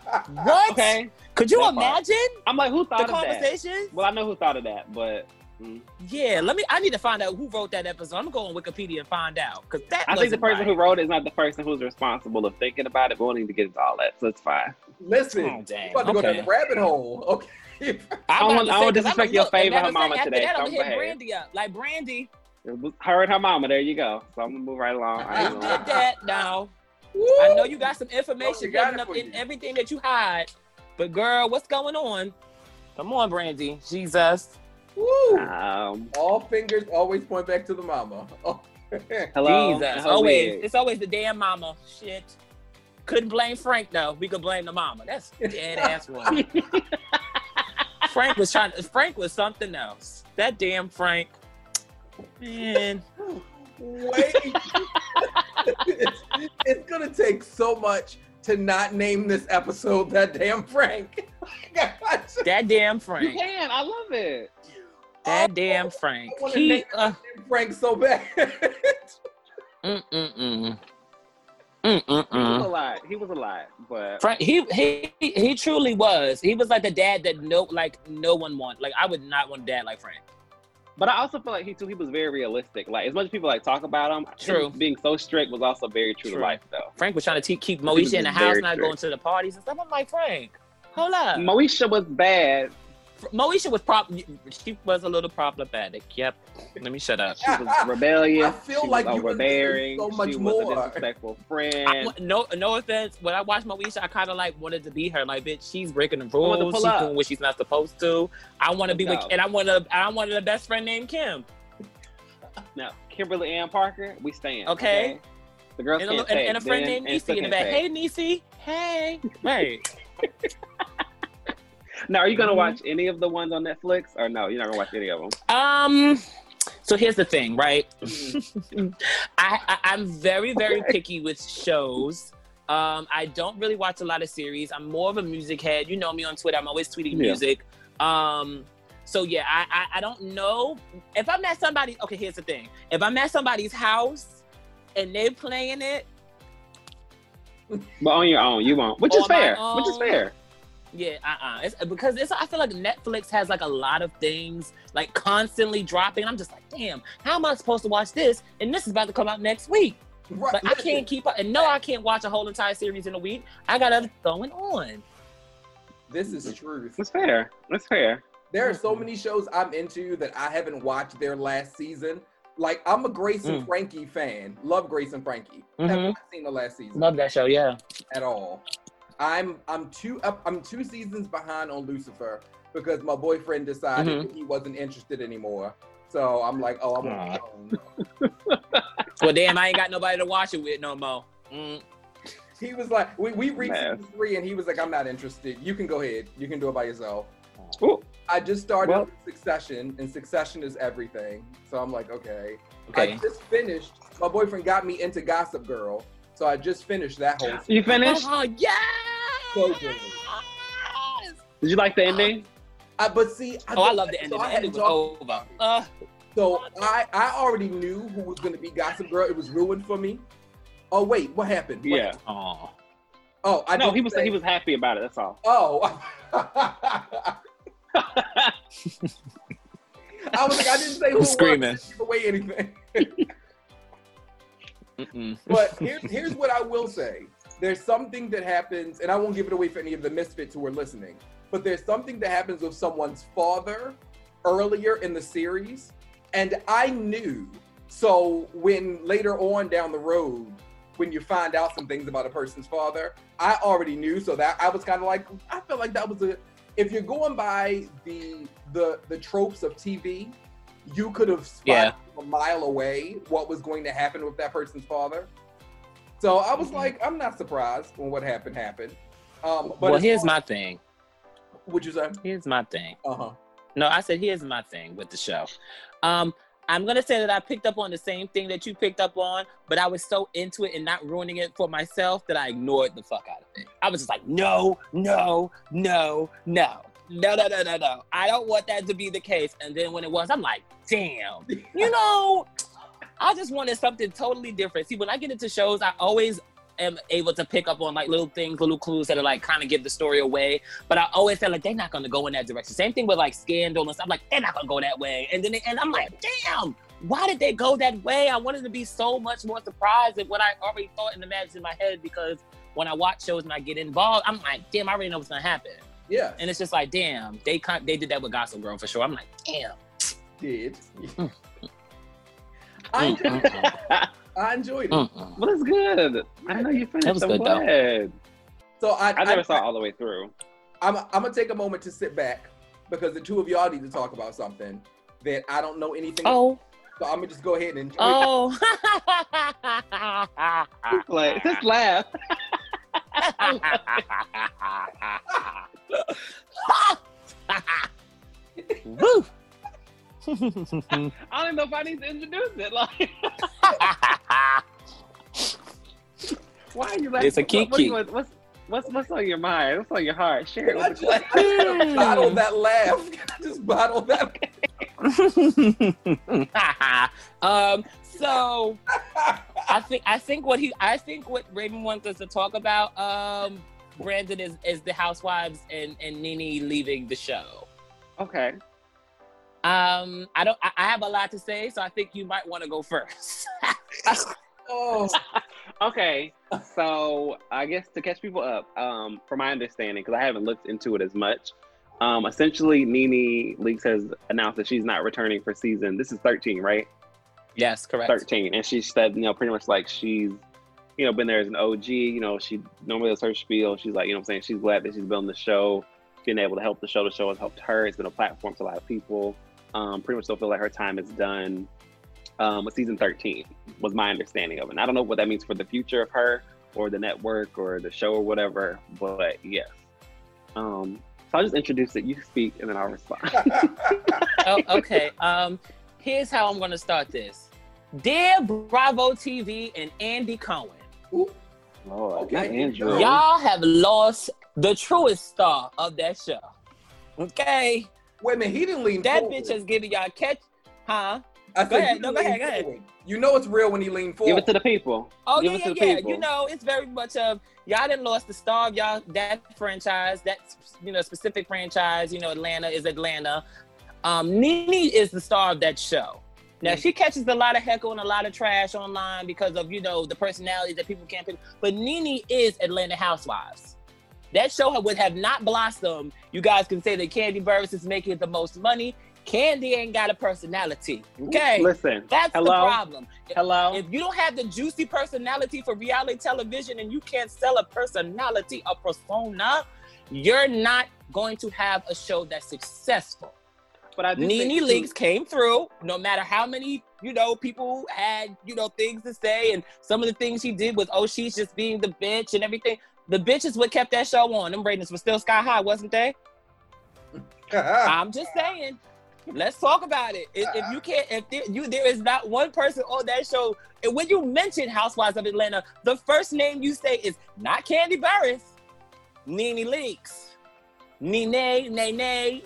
What? Okay, Could you part. imagine I'm like, who the thought of that? Well, I know who thought of that, but mm. Yeah, let me. I need to find out who wrote that episode. I'm gonna go on Wikipedia and find out because that. I think the person right. who wrote it is not the person who's responsible of thinking about it. But we don't need to get into all that, so it's fine. Listen, Oh, dang. you about to go Okay. down the rabbit hole. Okay. I'm I about won't- to I say, won't 'cause I'm disrespect your look, favorite matter of mama fact, today, After that, I'm so gonna hit. Brandy up. Like Brandy, her and her mama. There you go. So I'm gonna move right along. I you did lie. that now. Woo! I know you got some information you got up in you. everything that you hide. But girl, what's going on? Come on, Brandy. Jesus. Woo! Um, All fingers always point back to the mama. Oh. hello. Jesus. Hello, Always. wig. It's always the damn mama. Shit. Couldn't blame Frank though. We could blame the mama. That's dead ass wrong. Frank was trying. Frank was something else. That damn Frank. Man. Wait. it's, it's gonna take so much to not name this episode that damn Frank. That damn Frank. You Frank. can. I love it. That damn Frank. He. Uh, Frank so bad. mm mm mm. Mm, mm, mm. He was a lot. He was a lot, but Frank, he he he truly was. He was like the dad that no like no one want. Like I would not want a dad like Frank. but I also feel like he too. He was very realistic. Like as much as people like talk about him, True. being so strict was also very true, True. to life though. Frank was trying to te- keep Moesha in the house, not strict. going to the parties and stuff. I'm like Frank, hold up. Moesha was bad. Moesha was prop. She was a little problematic. Yep. Let me shut up. She was rebellious. I feel she like was you overbearing. so much she was more. a disrespectful I, friend. no, no offense. When I watched Moesha, I kind of like wanted to be her. Like, bitch, she's breaking the rules. pull She's up. doing what she's not supposed to. I want to be Let's with, go. and I want to. I wanted a best friend named Kim. Now, Kimberly Ann Parker, we stand. Okay. The girls And a, can't and, and a friend named and Niecy in the back. can't Hey, Niecy. Hey. Right. Now, are you gonna Mhm. watch any of the ones on Netflix, or no? You're not gonna watch any of them. Um. So here's the thing, right? Mm-hmm. I, I I'm very very picky with shows. Um, I don't really watch a lot of series. I'm more of a music head. You know me on Twitter. I'm always tweeting Yeah. music. Um, so yeah, I, I I don't know if I'm at somebody. Okay, here's the thing: if I'm at somebody's house and they're playing it, But on your own, you won't. Which is fair. Which is fair. Yeah, uh-uh. It's because it's. I feel like Netflix has like a lot of things like constantly dropping. I'm just like, damn, how am I supposed to watch this? And this is about to come out next week. Right, Like I can't keep up, and no, I can't watch a whole entire series in a week. I got other going on. This is truth. That's fair. That's fair. There are so many shows I'm into that I haven't watched their last season. Like I'm a Grace and Mm. Frankie fan. Love Grace and Frankie. Have Mhm. not seen the last season Love that show. Yeah. at all. I'm I'm two up I'm two seasons behind on Lucifer because my boyfriend decided Mhm. he wasn't interested anymore. So I'm like, oh, I'm on my own. Well, damn, I ain't got nobody to watch it with no more. Mm. He was like, we, we reached Man. season three, and he was like, I'm not interested. You can go ahead. You can do it by yourself. Ooh. I just started Well- Succession, and Succession is everything. So I'm like, okay. Okay. I just finished. My boyfriend got me into Gossip Girl, so I just finished that whole. Thing. You finished? Oh yeah. So good. Did you like the ending? I, but see, Oh, I love the ending. I The hadn't ending was talked- over. Uh, So I I already knew who was going to be Gossip Girl. It was ruined for me. Oh wait, what happened? What Yeah. happened? oh. Oh, I know he was say- he was happy about it. That's all. Oh. I was like, I didn't say who it was. Screaming. I didn't give away anything. Mm-mm. But here's here's what I will say. There's something that happens, and I won't give it away for any of the misfits who are listening. But there's something that happens with someone's father earlier in the series, and I knew. So when later on down the road, when you find out some things about a person's father, I already knew. So that I was kind of like, I felt like that was a. If you're going by the the the tropes of TV, you could have spotted Yeah. a mile away what was going to happen with that person's father. So I was Mhm. like, I'm not surprised when what happened happened. Um, but Well, here's my thing. Would you say? Here's my thing. Uh huh. No, I said here's my thing with the show. Um, I'm gonna say that I picked up on the same thing that you picked up on, but I was so into it and not ruining it for myself that I ignored the fuck out of it. I was just like, no, no, no, no, no, no, no, no, no. I don't want that to be the case. And then when it was, I'm like, damn, you know, I just wanted something totally different. See, when I get into shows, I always am able to pick up on like little things, little clues that are like kind of give the story away. But I always feel like they're not gonna go in that direction. Same thing with like Scandal and stuff. Like they're not gonna go that way. And then they, and I'm like, damn, why did they go that way? I wanted to be so much more surprised at what I already thought and imagined in my head because when I watch shows and I get involved, I'm like, damn, I already know what's gonna happen. Yeah. And it's just like, damn, they con- they did that with Gossip Girl for sure. I'm like, damn. Did. I enjoyed, mm, I enjoyed it. well, it's good. I know you finished. That was I'm good, though. So I, I never I, saw it all the way through. I'm, I'm gonna take a moment to sit back because the two of y'all need to talk about something that I don't know anything. Oh, So I'm gonna just go ahead and enjoy. oh. Like, just laugh. Woo. I don't even know if I need to introduce it. Like, why are you laughing? It's a What- what kiki. what's, what's what's on your mind? What's on your heart? Share it I with just, the I just bottled that laugh. I just bottle that. um. So I think I think what he I think what Raven wants us to talk about, um, Brandon is is the housewives and and Nene leaving the show. Okay. Um, I don't. I, I have a lot to say, so I think you might want to go first. Oh, Okay. So I guess to catch people up, um, from my understanding, because I haven't looked into it as much, um, essentially Nene Leakes has announced that she's not returning for season. This is 13, right? yes, correct. 13 and she said you know pretty much like she's you know been there as an og you know she normally does her spiel she's like you know what i'm saying she's glad that she's been on the show being able to help the show the show has helped her it's been a platform to a lot of people um, pretty much still feel like her time is done um, with season 13 was my understanding of it and i don't know what that means for the future of her or the network or the show or whatever but yes um, so i'll just introduce it you speak and then i'll respond oh, okay. Um, here's how I'm gonna start this. Dear Bravo TV and Andy Cohen, Lord, Okay, not here Andrew. y'all have lost the truest star of that show. Okay, wait a minute. He didn't lean that forward. bitch has given y'all catch, huh? I Go said, ahead. you No, didn't go ahead, go ahead. You know it's real when he leaned forward. Give it to the people. Oh Give yeah, it to yeah, the yeah. people. You know, it's very much of y'all didn't lost the star of y'all that franchise, that you know specific franchise. You know, Atlanta is Atlanta. Um, Nene is the star of that show. Now Mm. she catches a lot of heckle and a lot of trash online because of you know the personality that people can't pick. But Nene is Atlanta Housewives. That show would have not blossomed. You guys can say that Kandi Burruss is making the most money. Kandi ain't got a personality. Okay, Listen, that's the problem. hello. If you don't have the juicy personality for reality television and you can't sell a personality, a persona, you're not going to have a show that's successful. but I Nene think, Leakes came through, no matter how many, you know, people had, you know, things to say. And some of the things she did was, oh, she's just being the bitch and everything. The bitch is what kept that show on. Them ratings were still sky high, wasn't they? I'm just saying. Let's talk about it. If, if you can't, if there, you there is not one person on that show, and when you mention Housewives of Atlanta, the first name you say is not Kandi Burruss, Nene Leakes, Nene, Nene,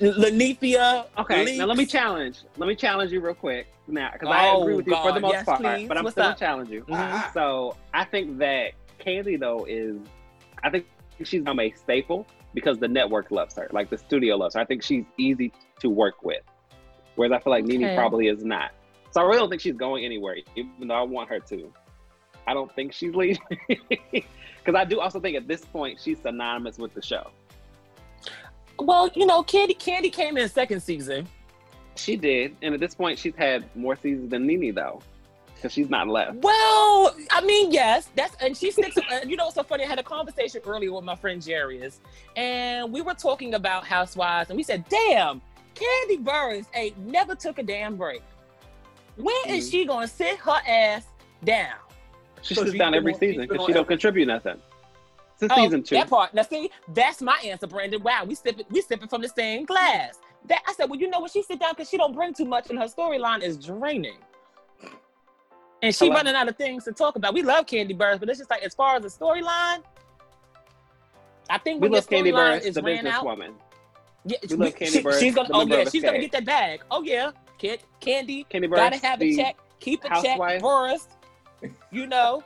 Linnethia. Okay, now let me challenge. Let me challenge you real quick now, because I Oh, agree with you for the most yes, part, please. but I'm What's still up? gonna challenge you. Mhm. So I think that Kandi though is, I think she's become a staple because the network loves her, like the studio loves her. I think she's easy to work with, whereas I feel like Nene probably is not. So I really don't think she's going anywhere, even though I want her to. I don't think she's leaving because I do also think at this point she's synonymous with the show. Well, you know, Kandi Kandi came in second season. She did, and at this point she's had more seasons than Nene though, because she's not left. Well, I mean, yes, that's and she sticks. uh, you know, what's so funny. I had a conversation earlier with my friend Jarius, and we were talking about Housewives, and we said, "Damn, Kandi Burruss ain't never took a damn break. When is Mhm. she gonna sit her ass down?" She So sits down every season because she don't every- contribute nothing. Since Oh, season two. That part. Now, see, that's my answer, Brandon. Wow, we sipping, we sipping from the same glass. That I said, well, you know what? She sit down because she don't bring too much, and her storyline is draining. And she Hello? running out of things to talk about. We love Kandi Burruss, but it's just like as far as the storyline, I think we love Kandi Burruss, is the ran out, businesswoman. yeah, we love Kandi she- she's gonna, oh yeah, she's gonna get that bag. Oh yeah, Kid, Kandi, Kandi Burruss, gotta have a check, keep a housewife. check, Burruss. You know,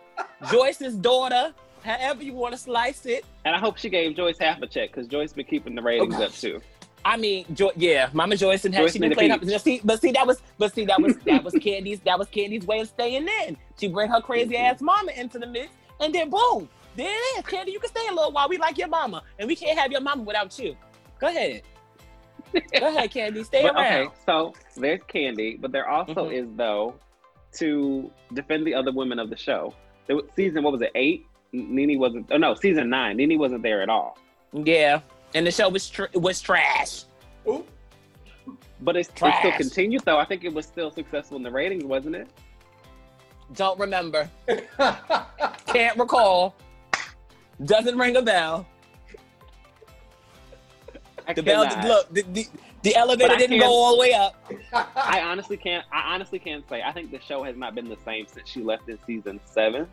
Joyce's daughter, however you want to slice it. And I hope she gave Joyce half a check because Joyce been keeping the ratings up too. I mean, jo- yeah, Mama Joyce and had Joyce she been playing up. But see, but see, that was, but see, that was that was Kandi's that was Kandi's way of staying in. She bring her crazy ass mama into the mix, and then boom, there it is. Kandi, you can stay a little while. We like your mama, and we can't have your mama without you. Go ahead, go ahead, Kandi, stay But, around. okay, so there's Kandi, but there also Mhm. is though to defend the other women of the show. Was season what was it eight? Nene wasn't. Oh no, season nine. Nene wasn't there at all. Yeah, and the show was tr- was trash. Oop. But it's, it still continued though. I think it was still successful in the ratings, wasn't it? Don't remember, can't recall, doesn't ring a bell. I The bell, cannot. look, the, the, the elevator didn't can't- go all the way up. I honestly can't. I honestly can't say. I think the show has not been the same since she left in season seven.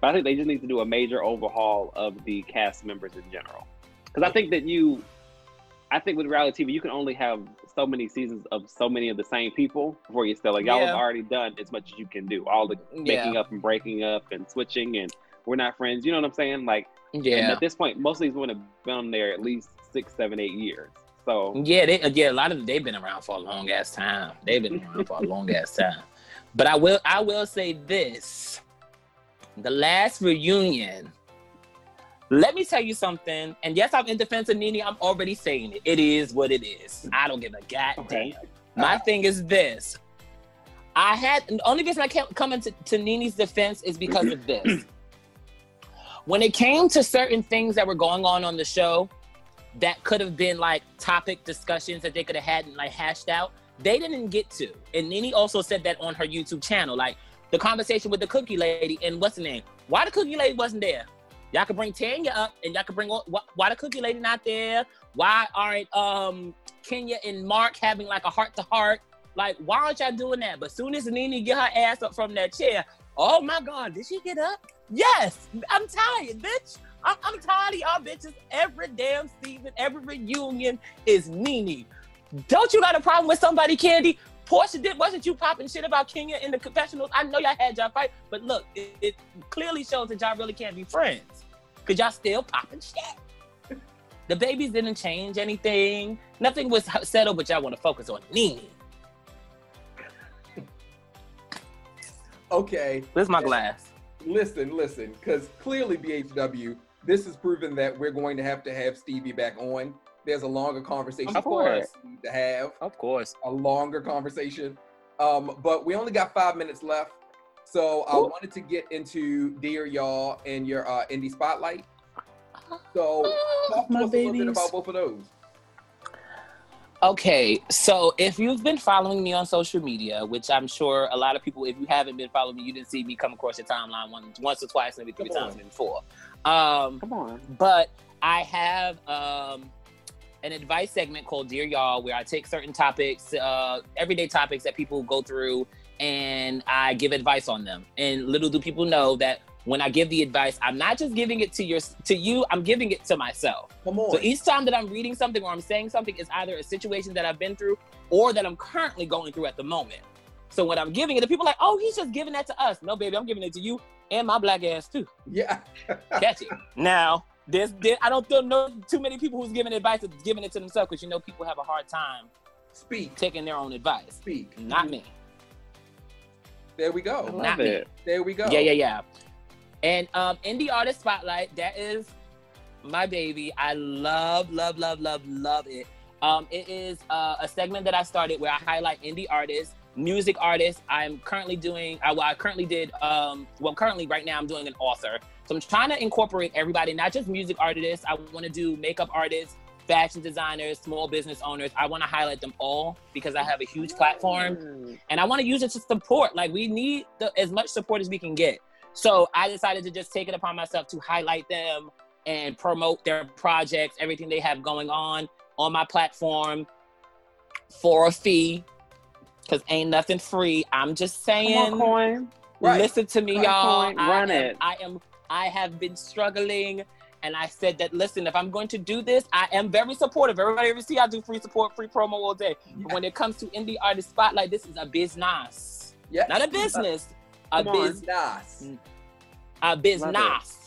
But I think they just need to do a major overhaul of the cast members in general. Because I think that you, I think with reality TV, you can only have so many seasons of so many of the same people before you still like y'all Yeah. have already done as much as you can do. All the making up and breaking up and switching and we're not friends. You know what I'm saying? Like, and yeah. at this point, most of these women have been on there at least six, seven, eight years. So Yeah, they yeah, a lot of them they've been around for a long ass time. They've been around for a long ass time. But I will I will say this. The last reunion. Let me tell you something. And yes, I'm in defense of Nene. I'm already saying it. It is what it is. I don't give a goddamn. Okay. My thing is this. I had the only reason I can't come into to Nene's defense is because of this. when it came to certain things that were going on on the show, that could have been like topic discussions that they could have had and like hashed out. They didn't get to. And Nene also said that on her YouTube channel, like the conversation with the cookie lady and what's the name? Why the cookie lady wasn't there? Y'all could bring Tanya up and y'all could bring why, why the cookie lady not there? Why aren't um Kenya and Mark having like a heart to heart? Like why aren't y'all doing that? But soon as Nene get her ass up from that chair, oh my god, did she get up? Yes, I'm tired, bitch. I'm, I'm tired of y'all bitches. Every damn season, every reunion is Nene. Don't you got a problem with somebody, Kandi? Porsha did wasn't you popping shit about Kenya in the confessionals? I know y'all had y'all fight, but look, it, it clearly shows that y'all really can't be friends because y'all still popping shit. The babies didn't change anything. Nothing was settled, but y'all want to focus on Nene. Okay. Where's my glass? Listen, listen, because clearly BHW, this has proven that we're going to have to have Stevie back on. There's a longer conversation Of course. we need to have. Of course. a longer conversation. Um, but we only got five minutes left. So I Cool. wanted to get into Dear Y'all and your uh, indie spotlight. So talk to My us a little bit about both of those. Okay, so if you've been following me on social media, which I'm sure a lot of people, if you haven't been following me, you didn't see me come across your timeline once, once or twice, maybe three Come times, on. maybe four. Um, Come on. but I have um, an advice segment called Dear Y'all, where I take certain topics, uh, everyday topics that people go through, and I give advice on them. And little do people know that when I give the advice, I'm not just giving it to your to you, I'm giving it to myself. Come on. So each time that I'm reading something or I'm saying something is either a situation that I've been through or that I'm currently going through at the moment. So when I'm giving it, the people are like, oh, he's just giving that to us. No, baby, I'm giving it to you and my black ass too. yeah. Catch it. now, there's, there, I don't know too many people who's giving advice that's giving it to themselves because you know people have a hard time Speak. taking their own advice. Speak. Not me. There we I go. love Not me. it. There we go. Yeah, yeah, yeah. And um, indie artist spotlight. That is my baby. I love, love, love, love, love it. Um, it is uh, a segment that I started where I highlight indie artists, music artists. I'm currently doing. I, well, I currently did. Um, well, currently right now I'm doing an author. So I'm trying to incorporate everybody, not just music artists. I want to do makeup artists, fashion designers, small business owners. I want to highlight them all because I have a huge platform Mm. and I want to use it to support. Like we need the, as much support as we can get. So I decided to just take it upon myself to highlight them and promote their projects, everything they have going on on my platform for a fee. Cause ain't nothing free. I'm just Come saying. on, coin. Right. Listen to me, Right, y'all. point, I run am, it. I am. I have been struggling, and I said that. Listen, if I'm going to do this, I am very supportive. Everybody ever see I do free support, free promo all day. But when it comes to indie artist spotlight, this is a business, Yeah. not a business. A biz, Nice. Mm. a business.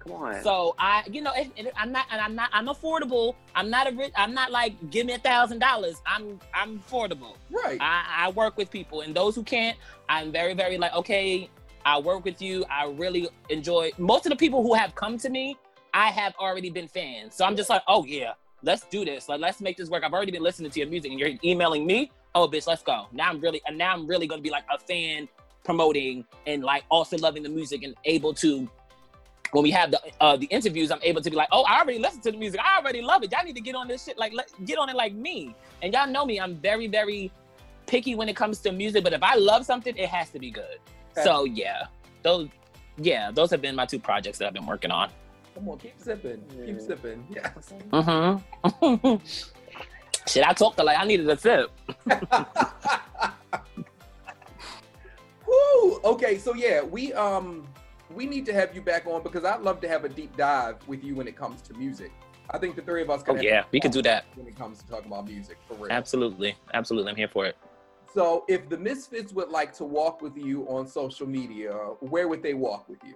Come on. So I, you know, I'm not, and I'm not, I'm affordable. I'm not a rich. I'm not like give me a thousand dollars. I'm, I'm affordable. Right. I, I work with people, and those who can't, I'm very, very like, okay, I work with you. I really enjoy. Most of the people who have come to me, I have already been fans. So I'm just like, oh yeah, let's do this. Like, let's make this work. I've already been listening to your music, and you're emailing me. Oh, bitch, let's go. Now I'm really, and now I'm really gonna be like a fan, promoting and like also loving the music and able to. When we have the uh, the interviews, I'm able to be like, oh, I already listened to the music. I already love it. Y'all need to get on this shit. Like, let, get on it like me. And y'all know me. I'm very, very picky when it comes to music, but if I love something, it has to be good. Okay. So yeah, those yeah, those have been my two projects that I've been working on. Come on. Keep sipping. Keep sipping. Yes. Mm-hmm. Shit, I talked a like I needed a sip. Woo! Okay, so yeah, we um we need to have you back on because I'd love to have a deep dive with you when it comes to music. I think the three of us can Oh yeah, we could do that. when it comes to talking about music for real. Absolutely, absolutely. I'm here for it. So if the Misfits would like to walk with you on social media, where would they walk with you?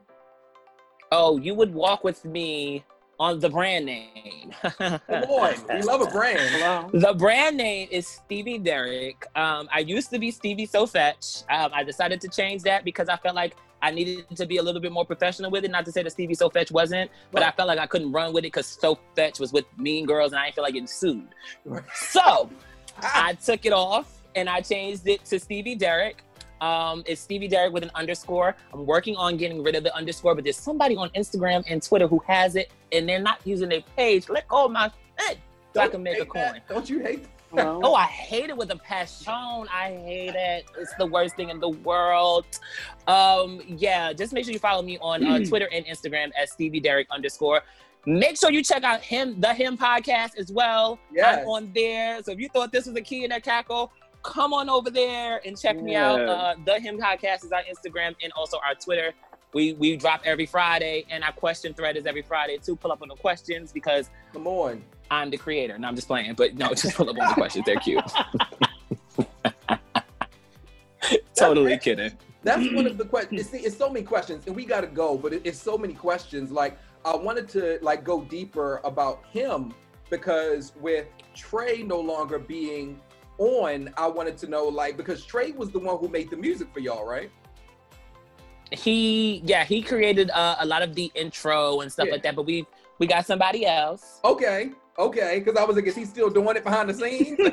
Oh, you would walk with me on the brand name. Come on, we love a brand. Hello. The brand name is Stevie Derrick. Um, I used to be Stevie So Fetch. Um, I decided to change that because I felt like I needed to be a little bit more professional with it. Not to say that Stevie So Fetch wasn't, but I felt like I couldn't run with it because So Fetch was with Mean Girls and I didn't feel like getting sued. So I took it off and I changed it to Stevie Derrick. Um, it's Stevie Derrick with an underscore. I'm working on getting rid of the underscore, but there's somebody on Instagram and Twitter who has it and they're not using their page. Let go of my shit so I Don't can make a hate that. coin. Don't you hate? Hello. Oh, I hate it with a passion. I hate it. It's the worst thing in the world. Um, yeah, just make sure you follow me on uh, Twitter and Instagram at Stevie Derrick underscore. Make sure you check out him, the Him podcast as well. Yes. I'm on there. So if you thought this was a key in that cackle, come on over there and check me out. Uh, the Him podcast is our Instagram and also our Twitter. We we drop every Friday, and our question thread is every Friday too. Pull up on the questions because Come on. I'm the creator. No, I'm just playing. But no, just pull up on the questions. They're cute. totally kidding. That's one of the questions. It's, it's so many questions, and we got to go. But it, it's so many questions. Like I wanted to like go deeper about him because with Trey no longer being on, I wanted to know like because Trey was the one who made the music for y'all, right? he yeah he created uh, a lot of the intro and stuff Yeah. like that. But we we got somebody else. Okay, okay, because I was like, is he still doing it behind the scenes?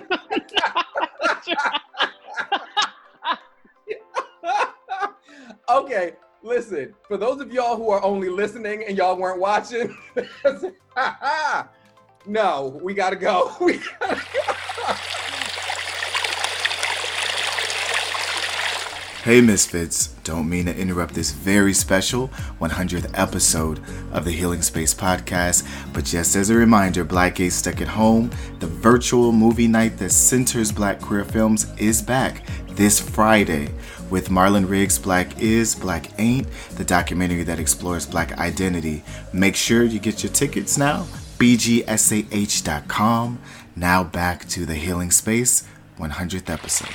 okay, listen. For those of y'all who are only listening and y'all weren't watching, no, we gotta go. We gotta go. Hey Misfits, don't mean to interrupt this very special 100th episode of the Healing Space podcast, but just as a reminder, Black Gays Stuck at Home, the virtual movie night that centers black queer films, is back this Friday with Marlon Riggs' Black Is, Black Ain't, the documentary that explores black identity. Make sure you get your tickets now, bgsah.com. Now back to the Healing Space 100th episode.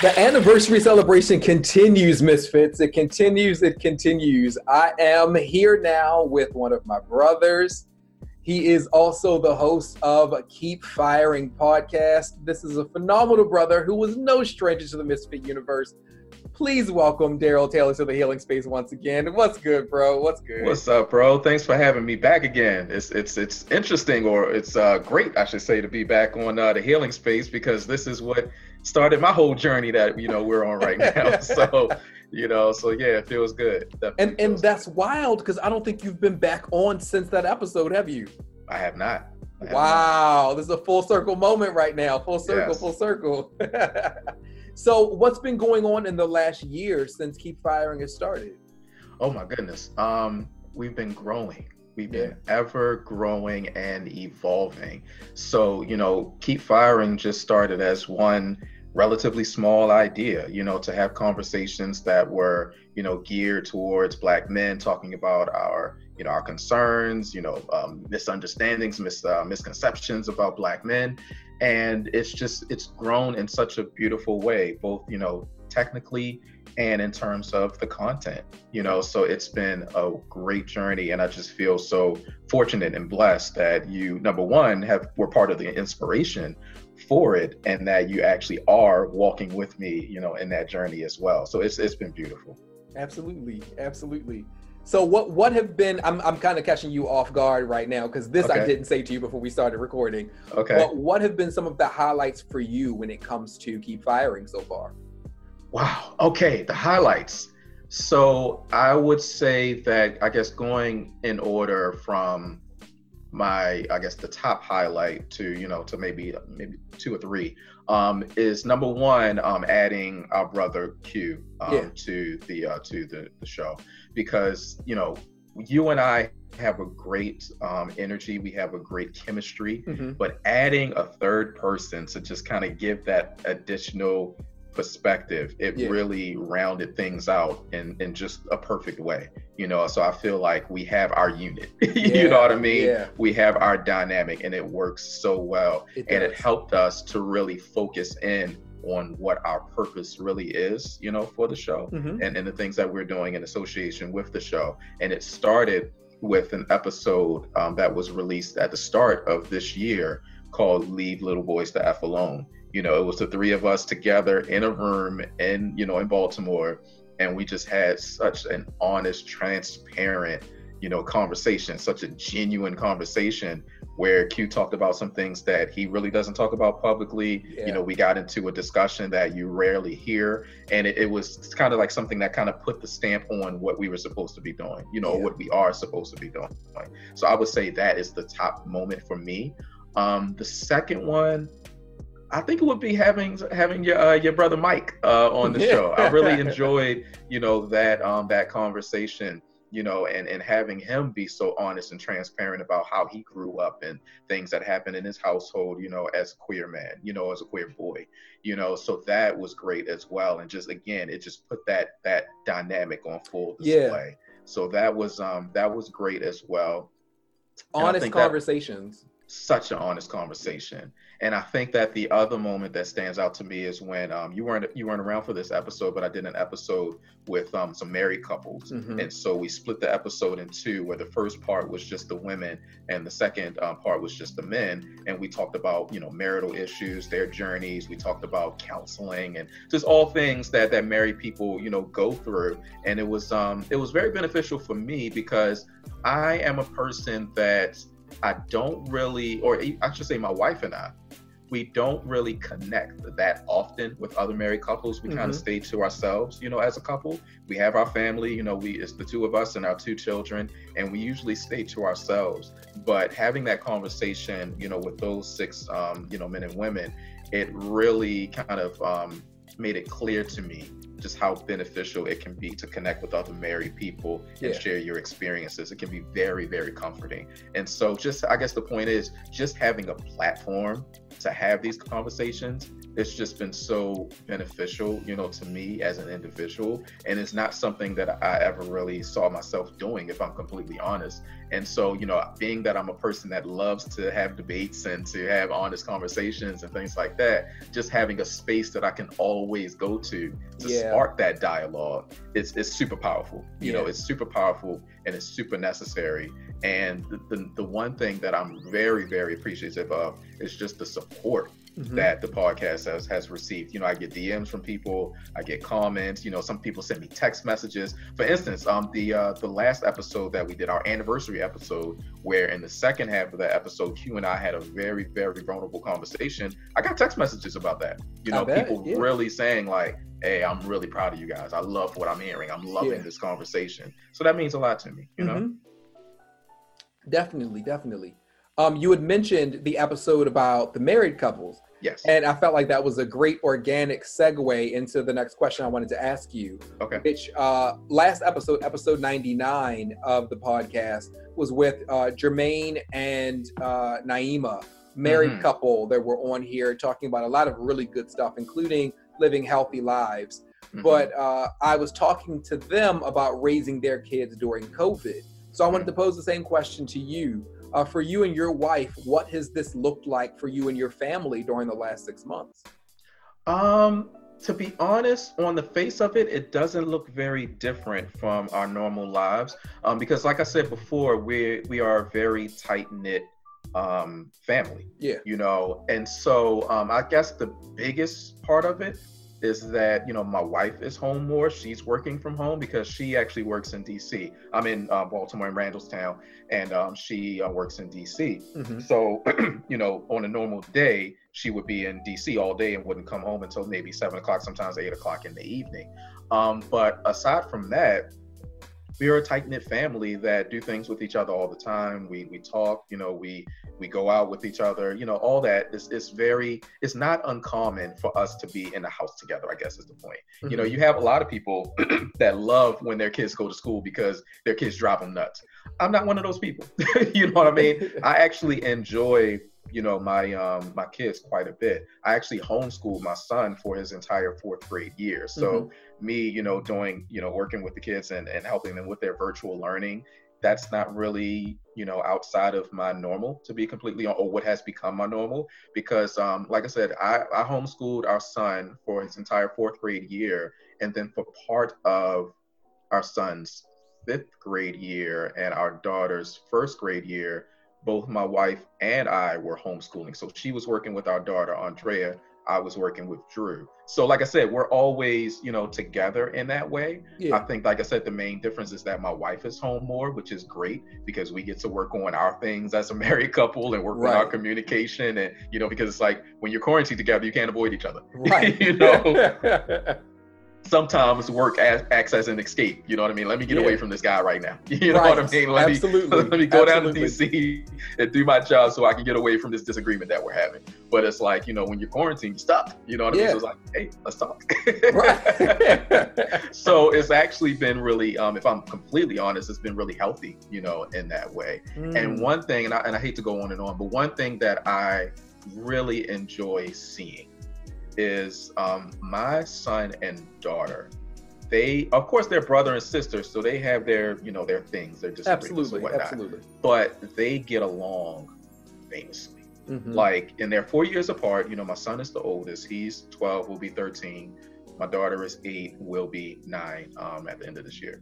The anniversary celebration continues, Misfits. It continues, it continues. I am here now with one of my brothers. He is also the host of Keep Firing podcast. This is a phenomenal brother who was no stranger to the Misfit universe. Please welcome Daryl Taylor to the Healing Space once again. What's good, bro? What's good? What's up, bro? Thanks for having me back again. It's it's it's interesting, or it's uh, great, I should say, to be back on uh, the healing space because this is what started my whole journey that you know we're on right now. so, you know, so yeah, it feels good. Definitely and and that's wild because I don't think you've been back on since that episode, have you? I have not. I have not. Wow, this is a full circle moment right now. Full circle, Yes. full circle. so, what's been going on in the last year since Keep Firing has started? Oh my goodness. Um, we've been growing. We've been ever growing and evolving. So, you know, Keep Firing just started as one relatively small idea, you know, to have conversations that were, you know, geared towards black men talking about our, you know, our concerns, you know, um, misunderstandings, mis- uh, misconceptions about black men. And it's just, it's grown in such a beautiful way, both, you know, technically and in terms of the content you know so it's been a great journey and i just feel so fortunate and blessed that you number one have were part of the inspiration for it and that you actually are walking with me you know in that journey as well so it's it's been beautiful Absolutely, absolutely. So, what what have been? I'm I'm kind of catching you off guard right now because this I didn't say to you before we started recording. okay But what have been some of the highlights for you when it comes to Keep Firing so far? Wow. Okay, the highlights. So I would say that I guess going in order from my I guess the top highlight to you know to maybe maybe two or three um, is number one um, adding our brother Q um, Yeah. to the uh, to the, the show because you know you and I have a great um, energy we have a great chemistry but adding a third person to just kind of give that additional perspective it Yeah. really rounded things out in in just a perfect way you know so i feel like we have our unit you know what i mean Yeah, we have our dynamic and it works so well it and it helped us to really focus in on what our purpose really is you know for the show Mhm. and, and the things that we're doing in association with the show. And it started with an episode um, that was released at the start of this year called Leave Little Boys to F Alone. You know, it was the three of us together in a room in, you know, in Baltimore. And we just had such an honest, transparent, you know, conversation, such a genuine conversation where Q talked about some things that he really doesn't talk about publicly. Yeah. You know, we got into a discussion that you rarely hear and it, it was kind of like something that kind of put the stamp on what we were supposed to be doing you know Yeah. what we are supposed to be doing so i would say that is the top moment for me um the second one i think it would be having having your uh, your brother mike uh on the Yeah. show i really enjoyed you know that um that conversation you know and and having him be so honest and transparent about how he grew up and things that happened in his household you know as a queer man you know as a queer boy you know so that was great as well and just again it just put that that dynamic on full display. Yeah. so that was um that was great as well honest that- conversations. such an honest conversation. And I think that the other moment that stands out to me is when um, you weren't you weren't around for this episode, but I did an episode with um, some married couples, Mhm. and so we split the episode in two, where the first part was just the women, and the second um, part was just the men, and we talked about you know marital issues, their journeys. We talked about counseling and just all things that that married people you know go through, and it was um it was very beneficial for me because I am a person that I don't really, or I should say, my wife and I, we don't really connect that often with other married couples. We kind of stay to ourselves, you know, as a couple. We have our family, you know, we it's the two of us and our two children, and we usually stay to ourselves. But having that conversation, you know, with those six, um, you know, men and women, it really kind of um, made it clear to me just how beneficial it can be to connect with other married people and share your experiences. It can be very, very comforting. And so, just I guess the point is just having a platform to have these conversations. It's just been so beneficial, you know, to me as an individual. And it's not something that I ever really saw myself doing, if I'm completely honest. And so, you know, being that I'm a person that loves to have debates and to have honest conversations and things like that, just having a space that I can always go to to Yeah. spark that dialogue, it's, it's super powerful. You know, it's super powerful and it's super necessary. And the, the, the one thing that I'm very, very appreciative of is just the support Mhm. that the podcast has has received. You know, I get DMs from people, I get comments. You know, some people send me text messages. For instance, um, the uh, the last episode that we did, our anniversary episode, where in the second half of that episode, Q and I had a very very vulnerable conversation. I got text messages about that. You know, bet, people yeah. really saying like, "Hey, I'm really proud of you guys. I love what I'm hearing. I'm loving Yeah. this conversation." So that means a lot to me. You know. Mhm. Definitely, definitely. Um, you had mentioned the episode about the married couples, Yes. and I felt like that was a great organic segue into the next question I wanted to ask you. Okay. Which uh, last episode, episode 99 of the podcast, was with uh, Jermaine and uh, Naima, married Mhm. couple that were on here talking about a lot of really good stuff, including living healthy lives. Mhm. But uh, I was talking to them about raising their kids during COVID. So I wanted to pose the same question to you. Uh, for you and your wife, what has this looked like for you and your family during the last six months? Um, to be honest, on the face of it, it doesn't look very different from our normal lives. Um, because like I said before, we we are a very tight knit um family. Yeah. You know, and so um I guess the biggest part of it is that you know my wife is home more. She's working from home because she actually works in D.C. I'm in uh, Baltimore and Randallstown, and um, she uh, works in D.C. Mm-hmm. So, you know, on a normal day, she would be in DC all day and wouldn't come home until maybe seven o'clock, sometimes eight o'clock in the evening. Um, but aside from that, we are a tight knit family that do things with each other all the time. We we talk, you know, we we go out with each other, you know, all that is is very. It's not uncommon for us to be in the house together. I guess is the point. You know, mm-hmm. you have a lot of people that love when their kids go to school because their kids drive them nuts. I'm not one of those people. you know what I mean? I actually enjoy, you know, my um my kids quite a bit. I actually homeschooled my son for his entire fourth grade year. So me, you know, doing, you know, working with the kids and, and helping them with their virtual learning, that's not really, you know, outside of my normal to be completely or what has become my normal. Because um, like I said, I, I homeschooled our son for his entire fourth grade year. And then for part of our son's fifth grade year and our daughter's first grade year, both my wife and I were homeschooling. So she was working with our daughter, Andrea. I was working with Drew. So, like I said, we're always, you know, together in that way. I think, like I said, the main difference is that my wife is home more, which is great because we get to work on our things as a married couple and work on our communication. And, you know, because it's like when you're quarantined together, you can't avoid each other. Right. you know, sometimes work as an escape. You know what I mean? Let me get Yeah. away from this guy right now. You know what I mean? Let me let me go down to DC and do my job so I can get away from this disagreement that we're having. But it's like, you know, when you're quarantined, you stop. You know what I mean? Yeah. So it's like, hey, let's talk. Right. so it's actually been really, um, if I'm completely honest, it's been really healthy, you know, in that way. Mm. And one thing, and I, and I hate to go on and on, but one thing that I really enjoy seeing is um, my son and daughter. They, of course, they're brother and sister, so they have their, you know, their things, They're just absolutely, whatnot. absolutely. But they get along famously. Mhm. Like, and they're four years apart. You know, my son is the oldest. He's 12, will be 13. My daughter is eight, will be nine um, at the end of this year.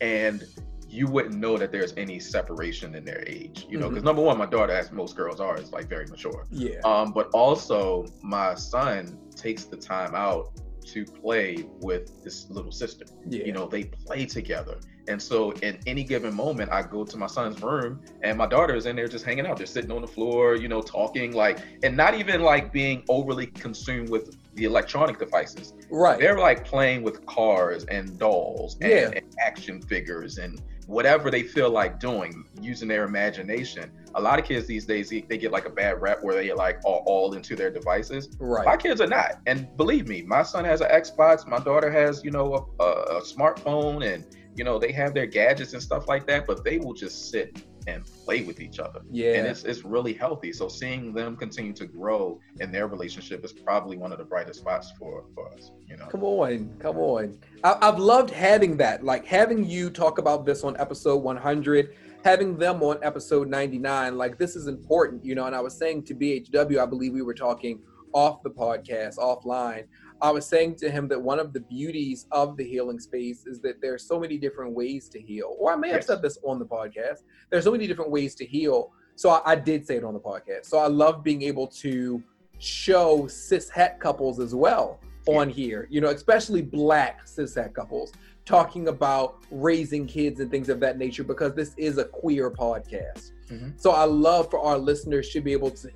And you wouldn't know that there's any separation in their age, you know, Mhm. because number one, my daughter, as most girls are, is like very mature. yeah. Um, but also, my son takes the time out to play with his little sister. yeah. You know, they play together. And so, in any given moment, I go to my son's room and my daughter is in there just hanging out. They're sitting on the floor, you know, talking like, and not even like being overly consumed with the electronic devices. right. They're like playing with cars and dolls and, Yeah. and action figures and whatever they feel like doing using their imagination. A lot of kids these days, they, get like a bad rep where they like are all into their devices. right My kids are not. And believe me, my son has an Xbox. My daughter has, you know, a, a, a smartphone and, you know, they have their gadgets and stuff like that, but they will just sit and play with each other. Yeah. And it's, it's really healthy. So seeing them continue to grow in their relationship is probably one of the brightest spots for, for us, you know? Come on, come on. I, I've loved having that, like having you talk about this on episode 100, having them on episode 99. Like this is important, you know. And I was saying to BHW, I believe we were talking off the podcast, offline. I was saying to him that one of the beauties of the healing space is that there's so many different ways to heal. Or I may have said this on the podcast. There's so many different ways to heal. So I, I did say it on the podcast. So I love being able to show cis het couples as well on here, you know, especially black cis het couples talking about raising kids and things of that nature because this is a queer podcast. Mhm. So I love for our listeners to be able to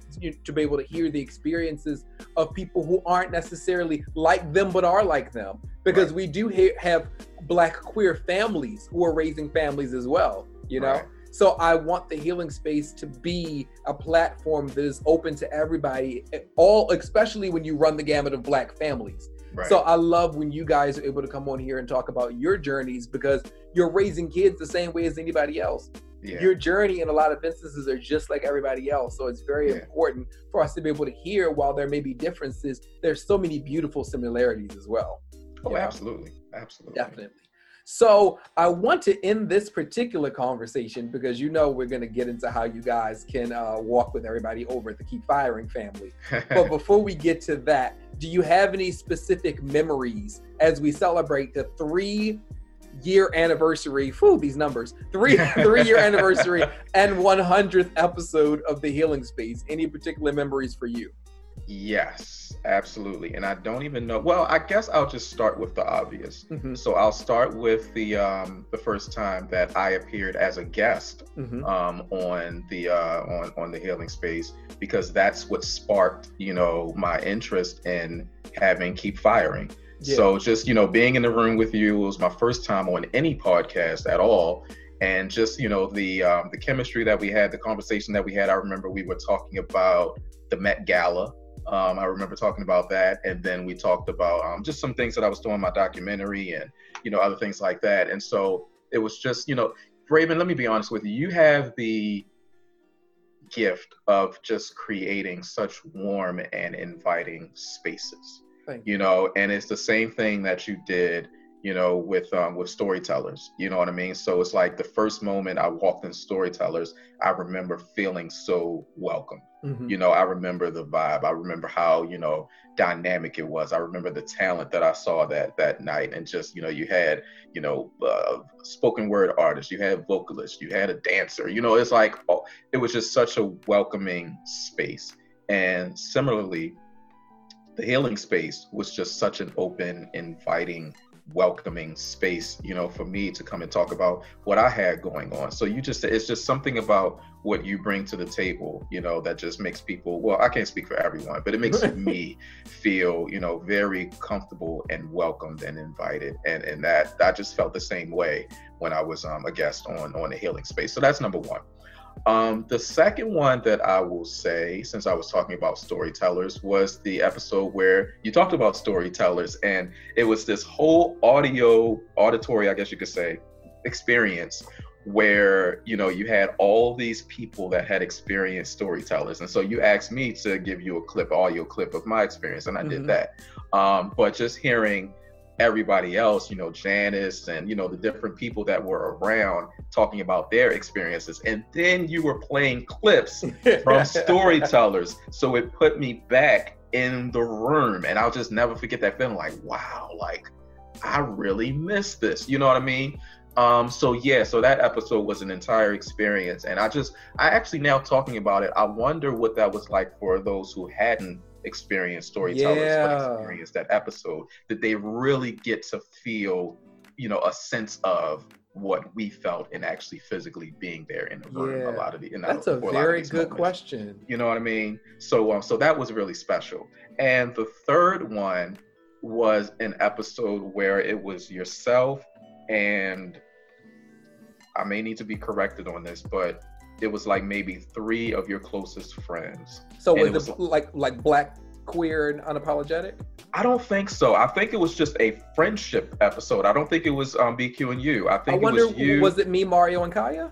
to be able to hear the experiences of people who aren't necessarily like them but are like them because Right. we do ha- have black queer families who are raising families as well, you know. Right. So I want the healing space to be a platform that is open to everybody, all especially when you run the gamut of black families. Right. So I love when you guys are able to come on here and talk about your journeys because you're raising kids the same way as anybody else. Yeah. Your journey in a lot of instances are just like everybody else. So it's very Yeah. important for us to be able to hear while there may be differences, there's so many beautiful similarities as well. oh, absolutely. Absolutely. Definitely. So I want to end this particular conversation because you know we're going to get into how you guys can uh, walk with everybody over at the Keep Firing family. But before we get to that, do you have any specific memories as we celebrate the three year anniversary? Whew, these numbers. Three three year anniversary and 100th episode of the Healing Space. Any particular memories for you? yes, absolutely. And I don't even know. Well, I guess I'll just start with the obvious. Mhm, So I'll start with the um, the first time that I appeared as a guest mhm. um, on the uh, on on the healing space because that's what sparked you know my interest in having keep firing. So just you know being in the room with you was my first time on any podcast at all, and just you know the um, the chemistry that we had, the conversation that we had. I remember we were talking about the Met Gala. Um, I remember talking about that, and then we talked about um, just some things that I was doing in my documentary, and you know other things like that. And so it was just you know Raven, let me be honest with you. You have the gift of just creating such warm and inviting spaces. Thank You know, and it's the same thing that you did, you know, with um, with storytellers. You know what I mean? So it's like the first moment I walked in storytellers, I remember feeling so welcome. Mhm. You know, I remember the vibe. I remember how you know dynamic it was. I remember the talent that I saw that that night, and just you know, you had you know uh, spoken word artists, you had vocalists, you had a dancer. You know, it's like oh, it was just such a welcoming space. And similarly, the healing space was just such an open, inviting, welcoming space. You know, for me to come and talk about what I had going on. So you just it's just something about what you bring to the table, you know, that just makes people, well, I can't speak for everyone, but it makes me feel, you know, very comfortable and welcomed and invited. And and that I just felt the same way when I was um, a guest on on the healing space. So that's number one. Um, the second one that I will say, since I was talking about storytellers, was the episode where you talked about storytellers, and it was this whole audio, auditory, I guess you could say, experience where you know you had all these people that had experienced storytellers and so you asked me to give you a clip audio clip of my experience and i Mhm. did that um, but just hearing everybody else, you know, Janice and you know the different people that were around talking about their experiences. And then you were playing clips from storytellers. So it put me back in the room. And I'll just never forget that feeling like, wow, like I really missed this. You know what I mean? Um, so yeah, so that episode was an entire experience. And I just I actually now talking about it, I wonder what that was like for those who hadn't experienced storytellers Yeah. but experienced that episode. Did they really get to feel, you know, a sense of what we felt and actually physically being there in the room Yeah. a lot of the That's for a very good moments. question. You know what I mean? So um, so that was really special. And the third one was an episode where it was yourself and I may need to be corrected on this, but it was like maybe three of your closest friends. So was it it like like black, queer, and unapologetic? I don't think so. I think it was just a friendship episode. I don't think it was um, BQ and you. I I think wonder, it was you. was it me, Mario, and Kaya?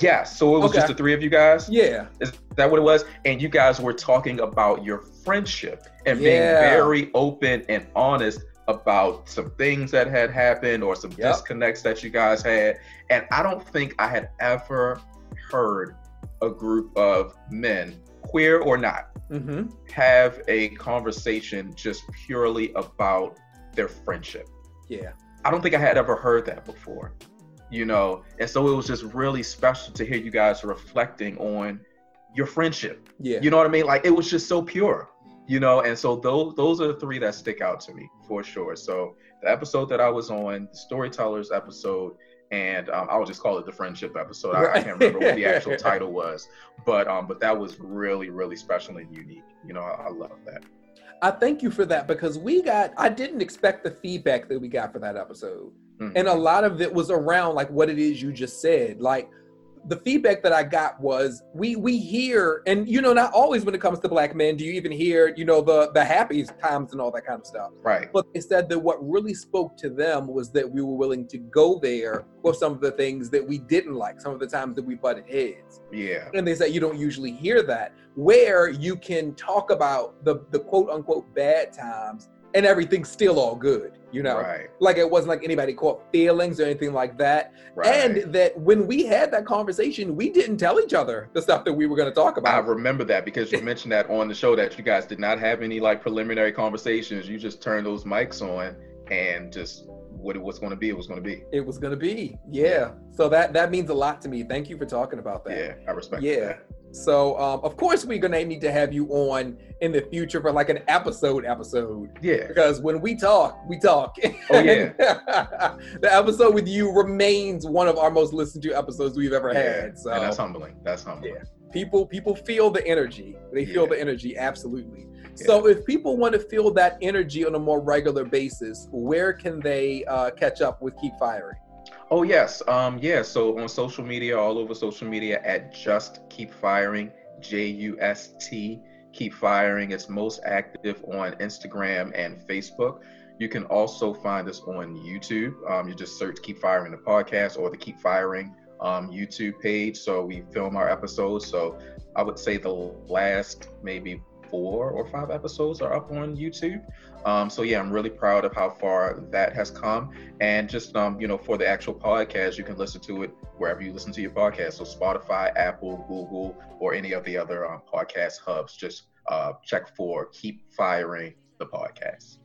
Yes. So it was just the three of you guys. Yeah. Is that what it was? And you guys were talking about your friendship and being very open and honest about some things that had happened or some Yep. disconnects that you guys had. And I don't think I had ever heard a group of men, queer or not, Mm-hmm. have a conversation just purely about their friendship. Yeah. I don't think I had ever heard that before, you know, and so it was just really special to hear you guys reflecting on your friendship. Yeah. You know what I mean? Like it was just so pure, you know. And so those those are the three that stick out to me for sure. So the episode that I was on, the storytellers episode, and um, I'll just call it the friendship episode. I, I can't remember what the actual title was, but um, but that was really really special and unique. You know, I, I love that. I thank you for that because we got, I didn't expect the feedback that we got for that episode. Mhm. And a lot of it was around like what it is you just said. Like the feedback that I got was we we hear, and you know, not always when it comes to black men do you even hear, you know, the the happy times and all that kind of stuff. right. But they said that what really spoke to them was that we were willing to go there for some of the things that we didn't like, some of the times that we butted heads. Yeah. And they said you don't usually hear that, where you can talk about the the quote unquote bad times and everything's still all good, you know? Right. Like it wasn't like anybody caught feelings or anything like that. Right. And that when we had that conversation, we didn't tell each other the stuff that we were going to talk about. I remember that because you mentioned that on the show that you guys did not have any like preliminary conversations. You just turned those mics on and just what it was going to be, it was going to be. it was going to be, yeah. So that that means a lot to me. Thank you for talking about that. Yeah, I respect Yeah. that. So um, of course we're gonna need to have you on in the future for like an episode episode Yeah. because when we talk, we talk. Oh, yeah. the episode with you remains one of our most listened to episodes we've ever Yeah. had. So And that's humbling. That's humbling. Yeah. people people feel the energy. They feel the energy absolutely. So if people want to feel that energy on a more regular basis, where can they uh, catch up with Keep Firing? Oh yes, um, yeah. So on social media, all over social media, at just keep firing, J U S T, keep firing. It's most active on Instagram and Facebook. You can also find us on YouTube. Um, you just search "Keep Firing" the podcast or the "Keep Firing" um, YouTube page. So we film our episodes. So I would say the last maybe four or five episodes are up on YouTube. Um, so yeah, I'm really proud of how far that has come and just um, you know for the actual podcast you can listen to it wherever you listen to your podcast so spotify apple google or any of the other um, podcast hubs just uh, check for keep firing the podcast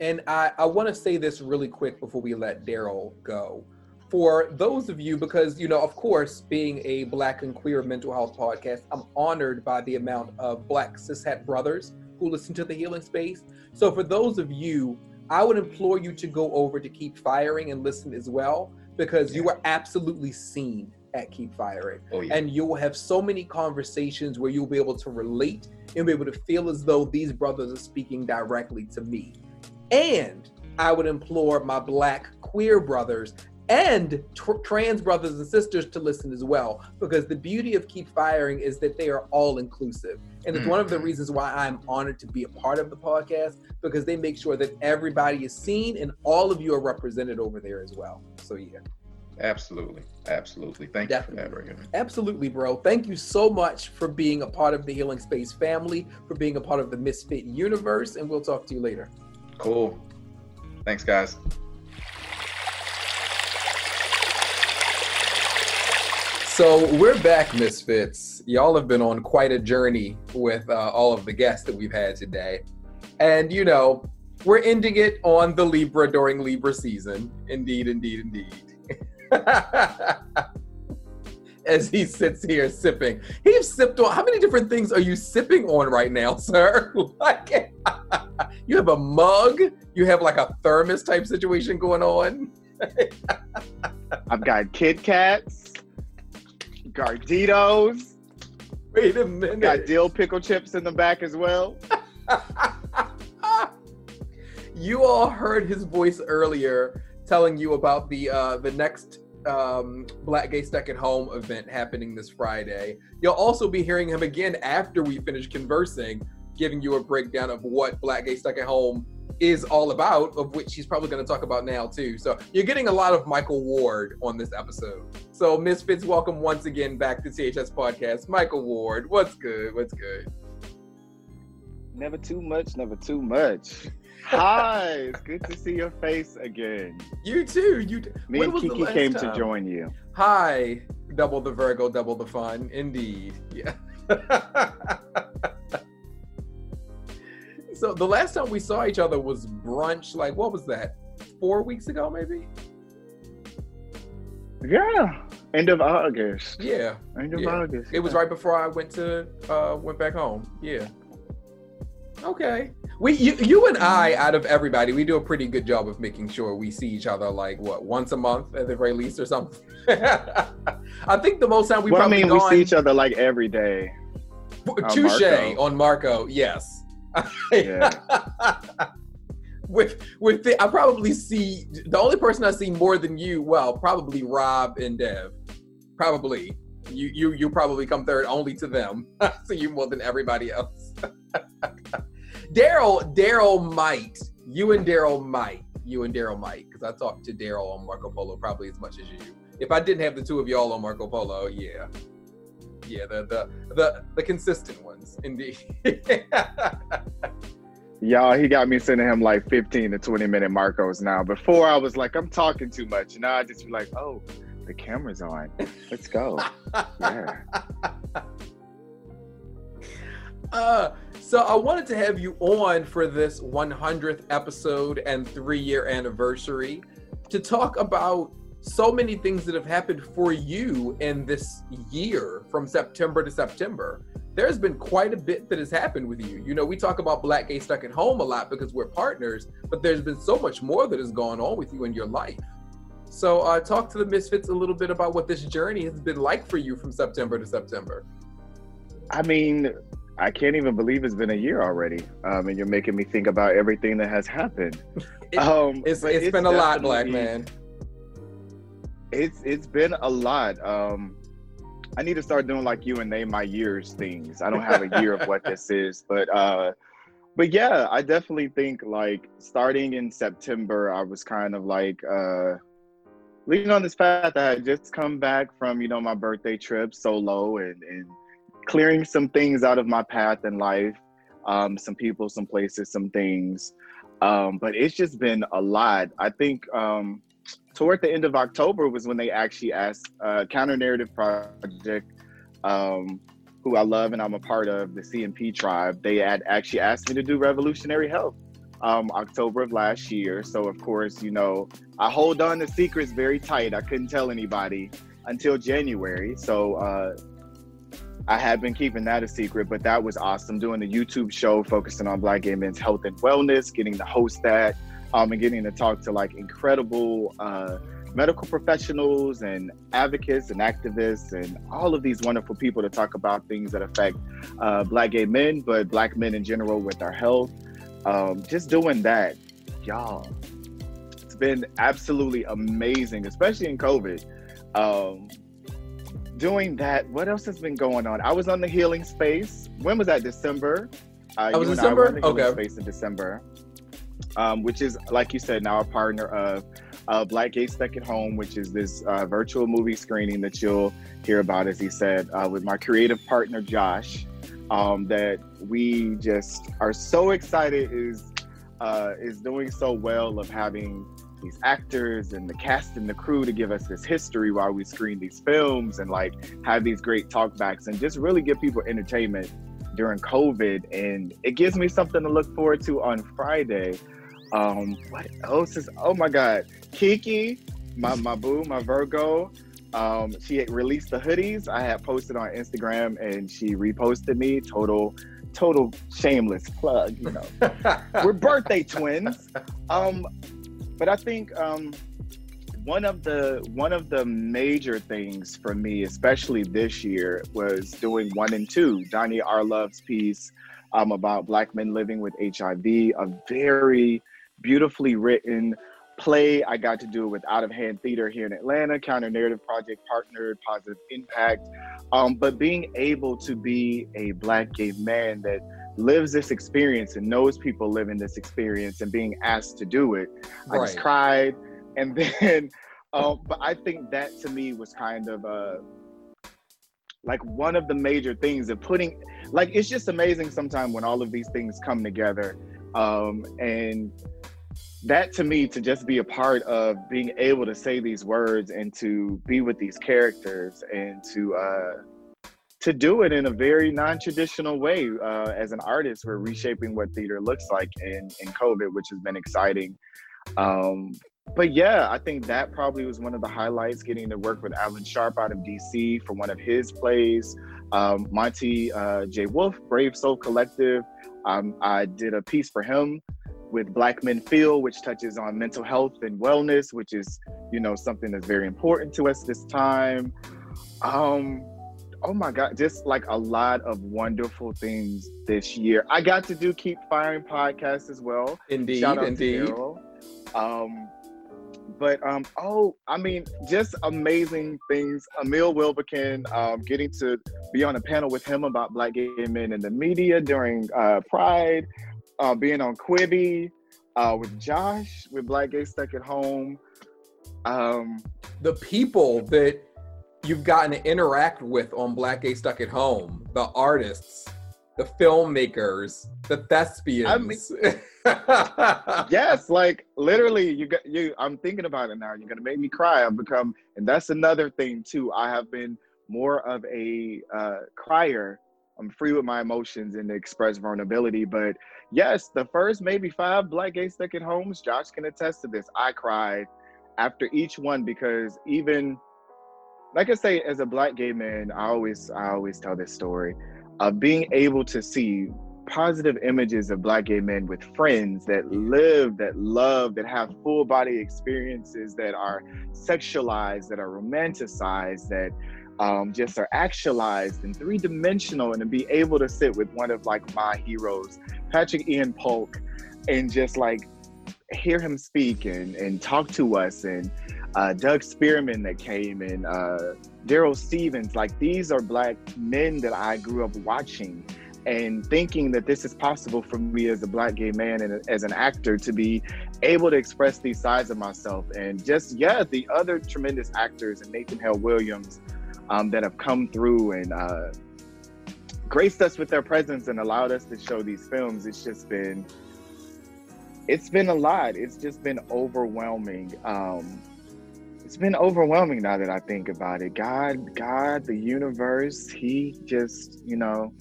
And I, I want to say this really quick before we let Daryl go. For those of you, because, you know, of course, being a Black and queer mental health podcast, I'm honored by the amount of Black cishet brothers who listen to the healing space. So for those of you, I would implore you to go over to Keep Firing and listen as well, because you are absolutely seen at Keep Firing oh yeah and you will have so many conversations where you'll be able to relate and be able to feel as though these brothers are speaking directly to me. And I would implore my black queer brothers and tr- trans brothers and sisters to listen as well because the beauty of keep firing is that they are all inclusive and it's one of the Mhm. reasons why i'm honored to be a part of the podcast because they make sure that everybody is seen and all of you are represented over there as well so yeah absolutely absolutely thank you for that Definitely. Regan. Absolutely, bro. Thank you so much for being a part of the Healing Space family, for being a part of the Misfit universe, and we'll talk to you later. cool Thanks, guys. So we're back, Misfits. Y'all have been on quite a journey with uh, all of the guests that we've had today. And, you know, we're ending it on the Libra during Libra season. Indeed, indeed, indeed. As he sits here sipping. He's sipped on, how many different things are you sipping on right now, sir? like, you have a mug, you have like a thermos type situation going on. I've got Kit Kats. Gardetto's. Wait a minute. Got dill pickle chips in the back as well. you all heard his voice earlier telling you about the uh, the next um, Black Gay Stuck at Home event happening this Friday. You'll also be hearing him again after we finish conversing, giving you a breakdown of what Black Gay Stuck at Home is all about, of which he's probably going to talk about now too. So you're getting a lot of Michael Ward on this episode. So Misfits, welcome once again back to CHS Podcast. Michael Ward, what's good? What's good? Never too much, never too much. Hi, it's good to see your face again. You too. You. T- Me when and Kiki came time? to join you. Hi, double the Virgo, double the fun. Indeed. Yeah. so the last time we saw each other was brunch. Like, what was that? Four weeks ago, maybe? Yeah, end of August. Yeah. End of Yeah. August. It was right before I went to uh went back home. Yeah. Okay. We you you and I out of everybody, we do a pretty good job of making sure we see each other like what once a month at the very least or something. I think the most time we well, I probably mean, we see each other like every day. touche on Marco. Yes. Yeah. with with the, I probably see the only person I see more than you. Well, probably Rob and Dev. Probably you you you probably come third only to them. See you more than everybody else. Daryl Daryl might you and Daryl might you and Daryl might because I talked to Daryl on Marco Polo probably as much as you. If I didn't have the two of y'all on Marco Polo, yeah. Yeah, the the the, the consistent ones, indeed. Y'all, he got me sending him like 15 to 20 minute Marcos now. Before I was like, I'm talking too much. Now I just be like, oh, the camera's on. Let's go. Yeah. Uh, so I wanted to have you on for this 100th episode and three year anniversary to talk about so many things that have happened for you in this year from September to September. There's been quite a bit that has happened with you. You know, we talk about Black Gay Stuck at Home a lot because we're partners, but there's been so much more that has gone on with you in your life. So, uh, talk to the Misfits a little bit about what this journey has been like for you from September to September. I mean, I can't even believe it's been a year already. Um, and you're making me think about everything that has happened. It- um, It's, but it's been a lot, Black man. It's it's been a lot. Um, I need to start doing like you and name my years things. I don't have a year of what this is, but uh, but yeah, I definitely think like starting in September, I was kind of like uh, leading on this path. I had just come back from you know my birthday trip solo and and clearing some things out of my path in life, um, some people, some places, some things. Um, but it's just been a lot. I think um, toward the end of October was when they actually asked uh, Counter Narrative Project, um, who I love and I'm a part of, the CNP tribe. They had actually asked me to do Revolutionary Health um, October of last year. So of course, you know, I hold on to secrets very tight. I couldn't tell anybody until January. So uh, I had been keeping that a secret, but that was awesome. Doing the YouTube show focusing on Black gay men's health and wellness, getting to host that, um, and getting to talk to like incredible uh, medical professionals and advocates and activists and all of these wonderful people to talk about things that affect uh, Black gay men, but Black men in general with our health. Um, just doing that, y'all, it's been absolutely amazing, especially in COVID. Um, doing that, what else has been going on? I was on the healing space. When was that? December. Uh, That was I December? healing Okay. space in December, um, which is like you said, now a partner of uh, Black Gay Stuck at Home, which is this uh, virtual movie screening that you'll hear about, as he said, uh, with my creative partner Josh. Um, that we just are so excited is uh, is doing so well of having these actors and the cast and the crew to give us this history while we screen these films and like have these great talkbacks and just really give people entertainment during COVID. And it gives me something to look forward to on Friday. Um, what else is? Oh my God, Kiki, my my boo, my Virgo. Um, she had released the hoodies. I had posted on Instagram, and she reposted me. Total, total shameless plug. You know, we're birthday twins. Um, but I think um, one of the one of the major things for me, especially this year, was doing one and two. Donja R. Love's piece um, about Black men living with HIV, a very beautifully written play. I got to do it with Out of Hand Theater here in Atlanta, Counter Narrative Project partnered, Positive Impact. Um, but being able to be a Black gay man that lives this experience and knows people living this experience and being asked to do it, I just cried. And then, um, but I think that to me was kind of uh, like one of the major things of putting, like, it's just amazing sometimes when all of these things come together. Um, and that to me to just be a part of being able to say these words and to be with these characters and to uh to do it in a very non-traditional way uh as an artist we're reshaping what theater looks like in in covid which has been exciting um but yeah i think that probably was one of the highlights getting to work with Alan Sharpe out of dc for one of his plays um monty uh j wolf brave soul collective um i did a piece for him with Black Men Feel, which touches on mental health and wellness, which is, you know, something that's very important to us this time. Um, oh my God, just like a lot of wonderful things this year. I got to do Keep Firing podcast as well. Indeed, Shout out indeed. Um, but um, oh, I mean, just amazing things. Emil Wilbekin, um, getting to be on a panel with him about Black gay men in the media during uh, Pride, uh, being on Quibi uh, with Josh with Black Gay Stuck at Home. Um, the people that you've gotten to interact with on Black Gay Stuck at Home, the artists, the filmmakers, the thespians. yes, like literally, you got you. I'm thinking about it now. You're gonna make me cry. I've become, and that's another thing too. I have been more of a uh, crier. I'm free with my emotions and express vulnerability. But yes, the first maybe five Black Gay Stuck at Homes, Josh can attest to this. I cried after each one because even, like I say, as a Black gay man, I always I always tell this story of being able to see positive images of black gay men with friends that live, that love, that have full body experiences that are sexualized, that are romanticized, that um, just are actualized and three dimensional, and to be able to sit with one of like my heroes, Patrick Ian Polk, and just like hear him speak and, and talk to us and uh, Doug Spearman that came and uh, Darryl Stephens. Like these are black men that I grew up watching and thinking that this is possible for me as a black gay man and as an actor to be able to express these sides of myself. And just, yeah, the other tremendous actors and Nathan Hale Williams um, that have come through and uh, graced us with their presence and allowed us to show these films. It's just been, it's been a lot. It's just been overwhelming. Um, it's been overwhelming now that I think about it. God, God, the universe, He just, you know,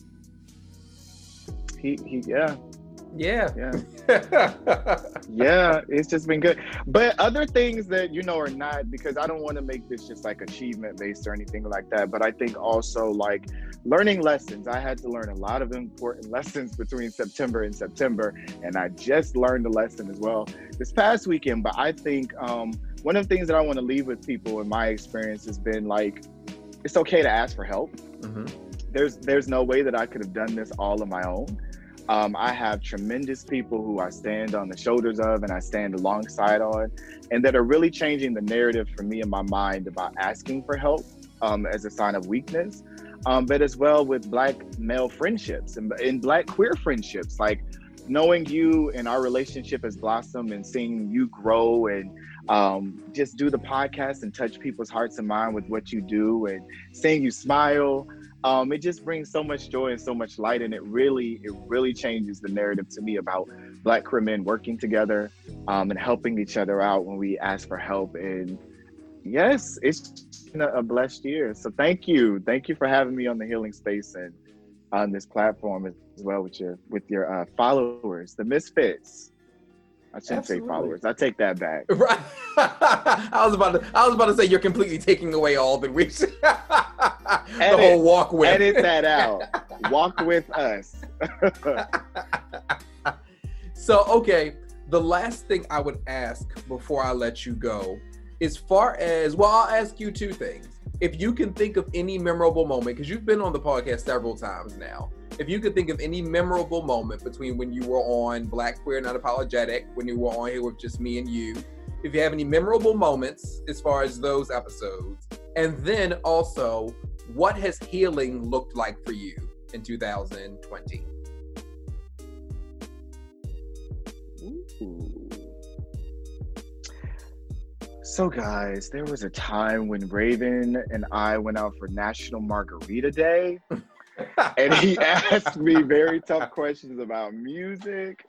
He, He, yeah, yeah. yeah, yeah. It's just been good. But other things that you know are not because I don't want to make this just like achievement based or anything like that. But I think also like learning lessons. I had to learn a lot of important lessons between September and September, and I just learned a lesson as well this past weekend. But I think um, one of the things that I want to leave with people in my experience has been like, it's okay to ask for help. Mhm. There's there's no way that I could have done this all on my own. Um, I have tremendous people who I stand on the shoulders of and I stand alongside on, and that are really changing the narrative for me in my mind about asking for help um, as a sign of weakness, um, but as well with Black male friendships and, and Black queer friendships. Like knowing you and our relationship has blossomed and seeing you grow and um, just do the podcast and touch people's hearts and mind with what you do and seeing you smile um, it just brings so much joy and so much light and it really it really changes the narrative to me about Black queer men working together um, and helping each other out when we ask for help. And yes, it's a blessed year. So thank you, thank you for having me on the Healing Space and on this platform as well with your with your uh, followers, the Misfits. I shouldn't Absolutely. say followers. I take that back. Right. I was about to. I was about to say you're completely taking away all the reach. the Edit- whole walk with. Edit that out. Walk with us. So, okay, the last thing I would ask before I let you go, as far as, well, I'll ask you two things. If you can think of any memorable moment, because you've been on the podcast several times now, if you could think of any memorable moment between when you were on Black Queer and Unapologetic, when you were on here with just me and you, if you have any memorable moments as far as those episodes, and then also, what has healing looked like for you in 2020? Ooh. So, guys, there was a time when Raven and I went out for National Margarita Day, and he asked me very tough questions about music,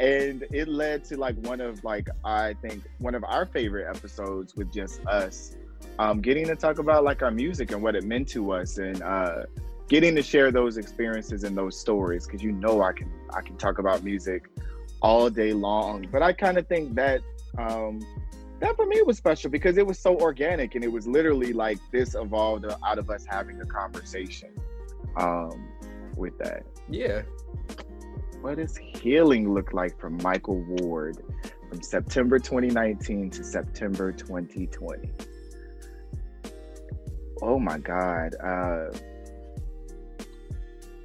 and it led to like one of like I think one of our favorite episodes with just us, um, getting to talk about like our music and what it meant to us, and uh, getting to share those experiences and those stories. Because you know I can I can talk about music all day long. But I kind of think that um, that for me was special because it was so organic and it was literally like this evolved out of us having a conversation um, with that. Yeah. What does healing look like for Michael Ward from September 2019 to September 2020? Oh my God. Uh,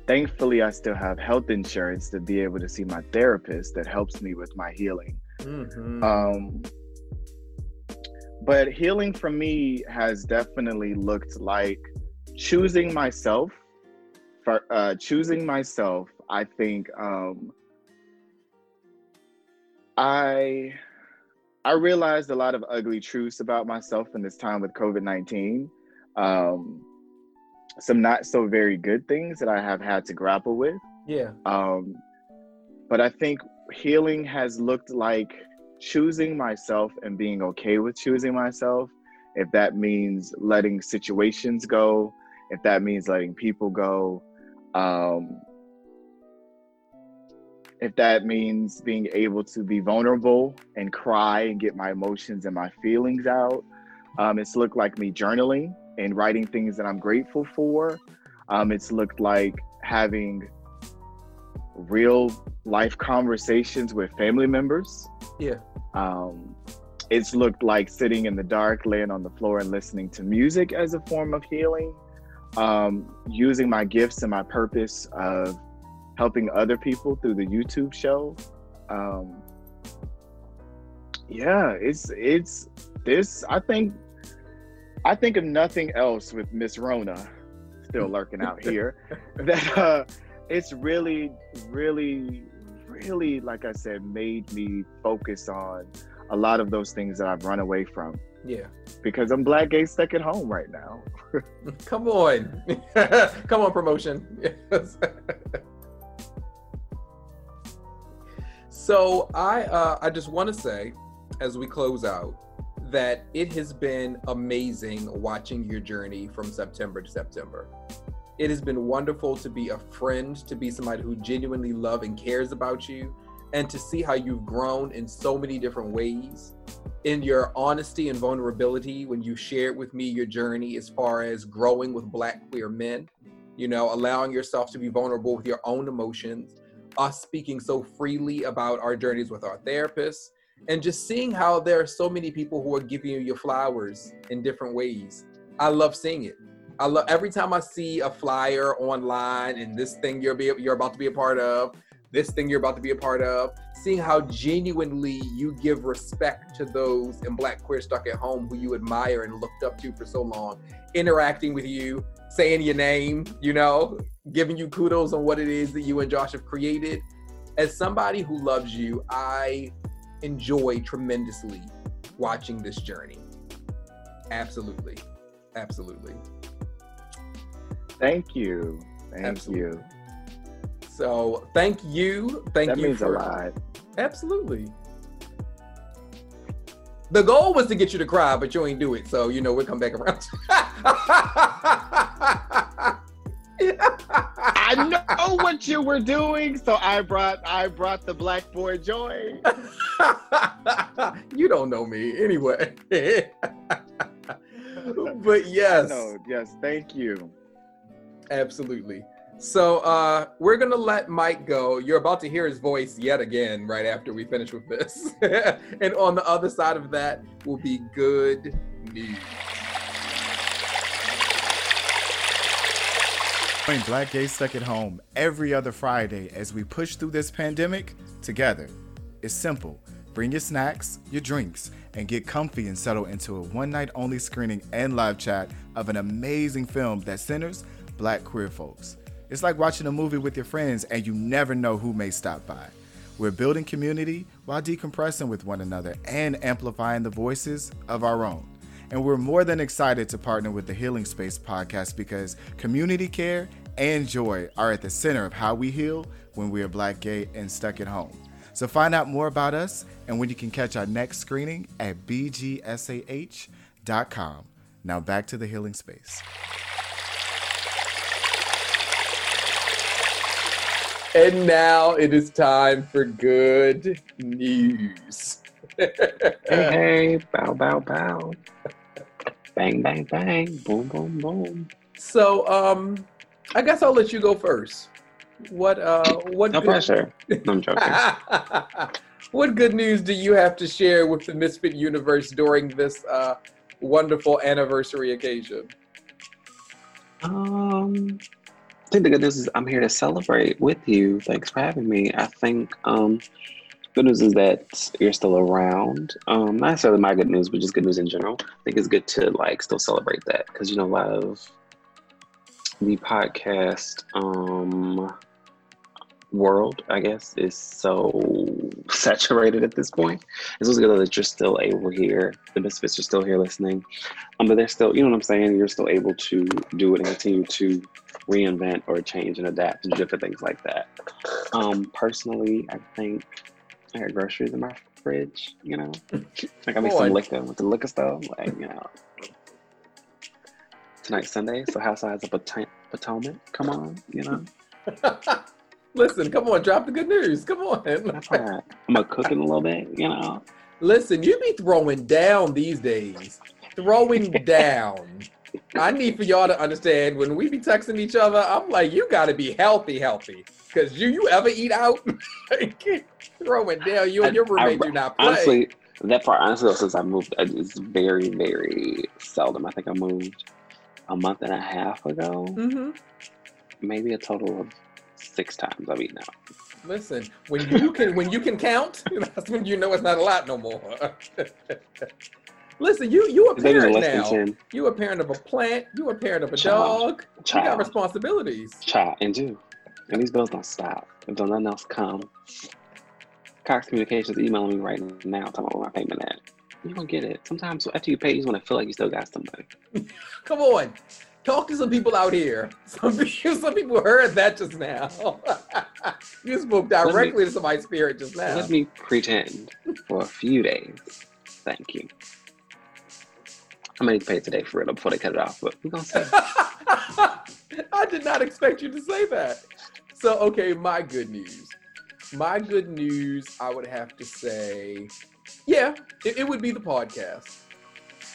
thankfully, I still have health insurance to be able to see my therapist that helps me with my healing. Mhm. Um, but healing for me has definitely looked like choosing myself. For uh, choosing myself, I think um, I I realized a lot of ugly truths about myself in this time with COVID nineteen. Um, some not so very good things that I have had to grapple with. yeah. Um, but I think healing has looked like choosing myself and being okay with choosing myself. If that means letting situations go, if that means letting people go, um, if that means being able to be vulnerable and cry and get my emotions and my feelings out, um, it's looked like me journaling and writing things that I'm grateful for. Um, it's looked like having real life conversations with family members. Yeah. Um, it's looked like sitting in the dark, laying on the floor, and listening to music as a form of healing. Um, using my gifts and my purpose of helping other people through the YouTube show. Um, yeah, it's it's this. I think I think of nothing else with Miss Rona still lurking out here. that uh, it's really, really, really, like I said, made me focus on a lot of those things that I've run away from Yeah. because I'm black gay stuck at home right now. Come on. Come on, promotion. Yes. so I uh, I just want to say, as we close out, that it has been amazing watching your journey from September to September. It has been wonderful to be a friend, to be somebody who genuinely loves and cares about you, and to see how you've grown in so many different ways. In your honesty and vulnerability, when you shared with me your journey as far as growing with Black queer men, you know, allowing yourself to be vulnerable with your own emotions, us speaking so freely about our journeys with our therapists, and just seeing how there are so many people who are giving you your flowers in different ways. I love seeing it. I love every time I see a flyer online and this thing you're be, you're about to be a part of, this thing you're about to be a part of, seeing how genuinely you give respect to those in Black queer stuck at home who you admire and looked up to for so long, interacting with you, saying your name, you know, giving you kudos on what it is that you and Josh have created. As somebody who loves you, I enjoy tremendously watching this journey. Absolutely. Absolutely. Thank you. Thank Absolutely. you. So thank you. Thank that you means for a lot. Absolutely. The goal was to get you to cry, but you ain't do it. So you know we'll come back around. I know what you were doing, so I brought I brought the black boy joy. you don't know me anyway. but yes, No, yes, thank you. absolutely. So uh, we're gonna let Mike go. You're about to hear his voice yet again right after we finish with this. and on the other side of that will be good news. Join Black Gay Stuck at Home every other Friday as we push through this pandemic together. It's simple. Bring your snacks, your drinks, and get comfy and settle into a one night only screening and live chat of an amazing film that centers black queer folks. It's like watching a movie with your friends and you never know who may stop by. We're building community while decompressing with one another and amplifying the voices of our own. And we're more than excited to partner with the Healing Space podcast because community care and joy are at the center of how we heal when we are black, gay, and stuck at home. So find out more about us and when you can catch our next screening at bgsah.com. Now back to the Healing Space. And now it is time for good news. Hey, hey, bow, bow, bow. Bang, bang, bang. Boom, boom, boom. So, um, I guess I'll let you go first. What, uh, what? No good- pressure. I'm joking. what good news do you have to share with the Misfit universe during this uh, wonderful anniversary occasion? Um, think the good news is I'm here to celebrate with you. Thanks for having me. I think um, good news is that you're still around. Um, not necessarily my good news, but just good news in general. I think it's good to like still celebrate that because you know a lot of the podcast um world, I guess, is so saturated at this point. It's also good that you're still able here. The misfits are still here listening. Um, but they're still, you know what I'm saying? You're still able to do it and continue to reinvent or change and adapt and different things like that. Um, personally, I think I got groceries in my fridge, you know? I got me some liquor with the liquor store, like, you know. Tonight's Sunday, so Housewives of Pot- Potomac, come on, you know? Listen, come on, drop the good news. Come on. I'm gonna cook it a little bit, you know? Listen, you be throwing down these days. Throwing down. I need for y'all to understand when we be texting each other, I'm like, you gotta be healthy, healthy. Cause you you ever eat out? throwing down. You and your I- I- roommate do not play. Honestly, that part, honestly, though, since I moved, uh, it's very, very seldom. I think I moved a month and a half ago. hmm Maybe a total of six times I've eaten out. Listen, when you can when you can count, that's when you know it's not a lot no more. Listen, you you a Is that even parent now. than 10? You a parent of a plant. You a parent of a Child. dog. You got responsibilities. Child, and do. And these bills don't stop until nothing else come. Cox Communications emailing me right now talking about where my payment at. You don't get it. Sometimes after you pay, you just want to feel like you still got somebody. Come on, talk to some people out here. Some people, some people heard that just now. you spoke directly to somebody's spirit just now. Let me pretend for a few days. Thank you. I'm gonna pay today for real before they cut it off, but we're gonna see. I did not expect you to say that. So, okay, my good news. My good news, I would have to say, yeah, it, it would be the podcast.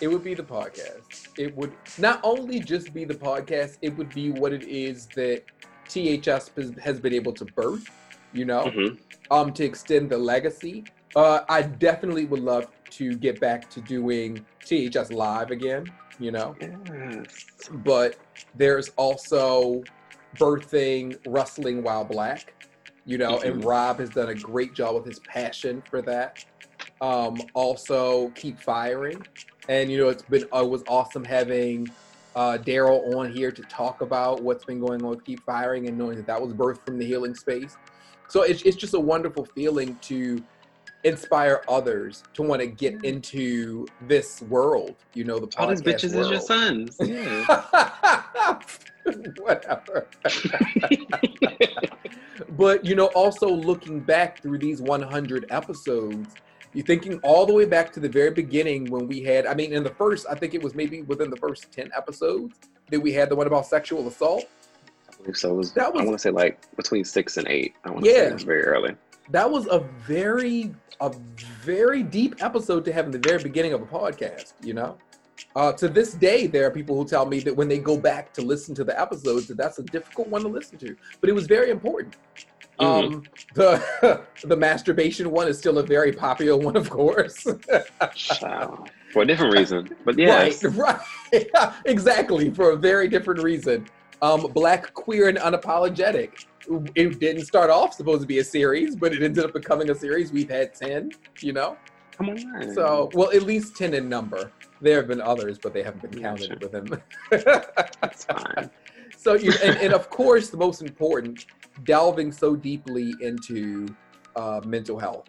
It would be the podcast. It would not only just be the podcast, it would be what it is that THS has- been able to birth, you know, Mhm. um, to extend the legacy. Uh, I definitely would love to get back to doing THS live again, you know Yes. but there's also birthing Rustling While Black, you know, and Rob has done a great job with his passion for that. Um, also, keep firing, and you know, it's been uh, it was awesome having uh, Daryl on here to talk about what's been going on with Keep Firing and knowing that that was birthed from the healing space. So it's it's just a wonderful feeling to inspire others to want to get into this world. You know, the All these podcast bitches is your sons. Yeah. Whatever. but you know, also looking back through these 100 episodes, you're thinking all the way back to the very beginning when we had, I mean, in the first, I think it was maybe within the first 10 episodes that we had the one about sexual assault. I believe so. It was, That was- I want to say like between six and eight. I want to Yeah. say it was very early. That was a very, a very deep episode to have in the very beginning of a podcast, you know? Uh, to this day, there are people who tell me that when they go back to listen to the episodes, that that's a difficult one to listen to. But it was very important. Um, the the masturbation one is still a very popular one, of course. Child. For a different reason, but yeah Right, right. exactly, for a very different reason. Um, Black, queer, and unapologetic. It didn't start off supposed to be a series, but it ended up becoming a series. We've had 10, you know? come on. So, well, at least 10 in number. There have been others, but they haven't been counted within. that's fine. so, you, and, and of course, the most important, delving so deeply into uh, mental health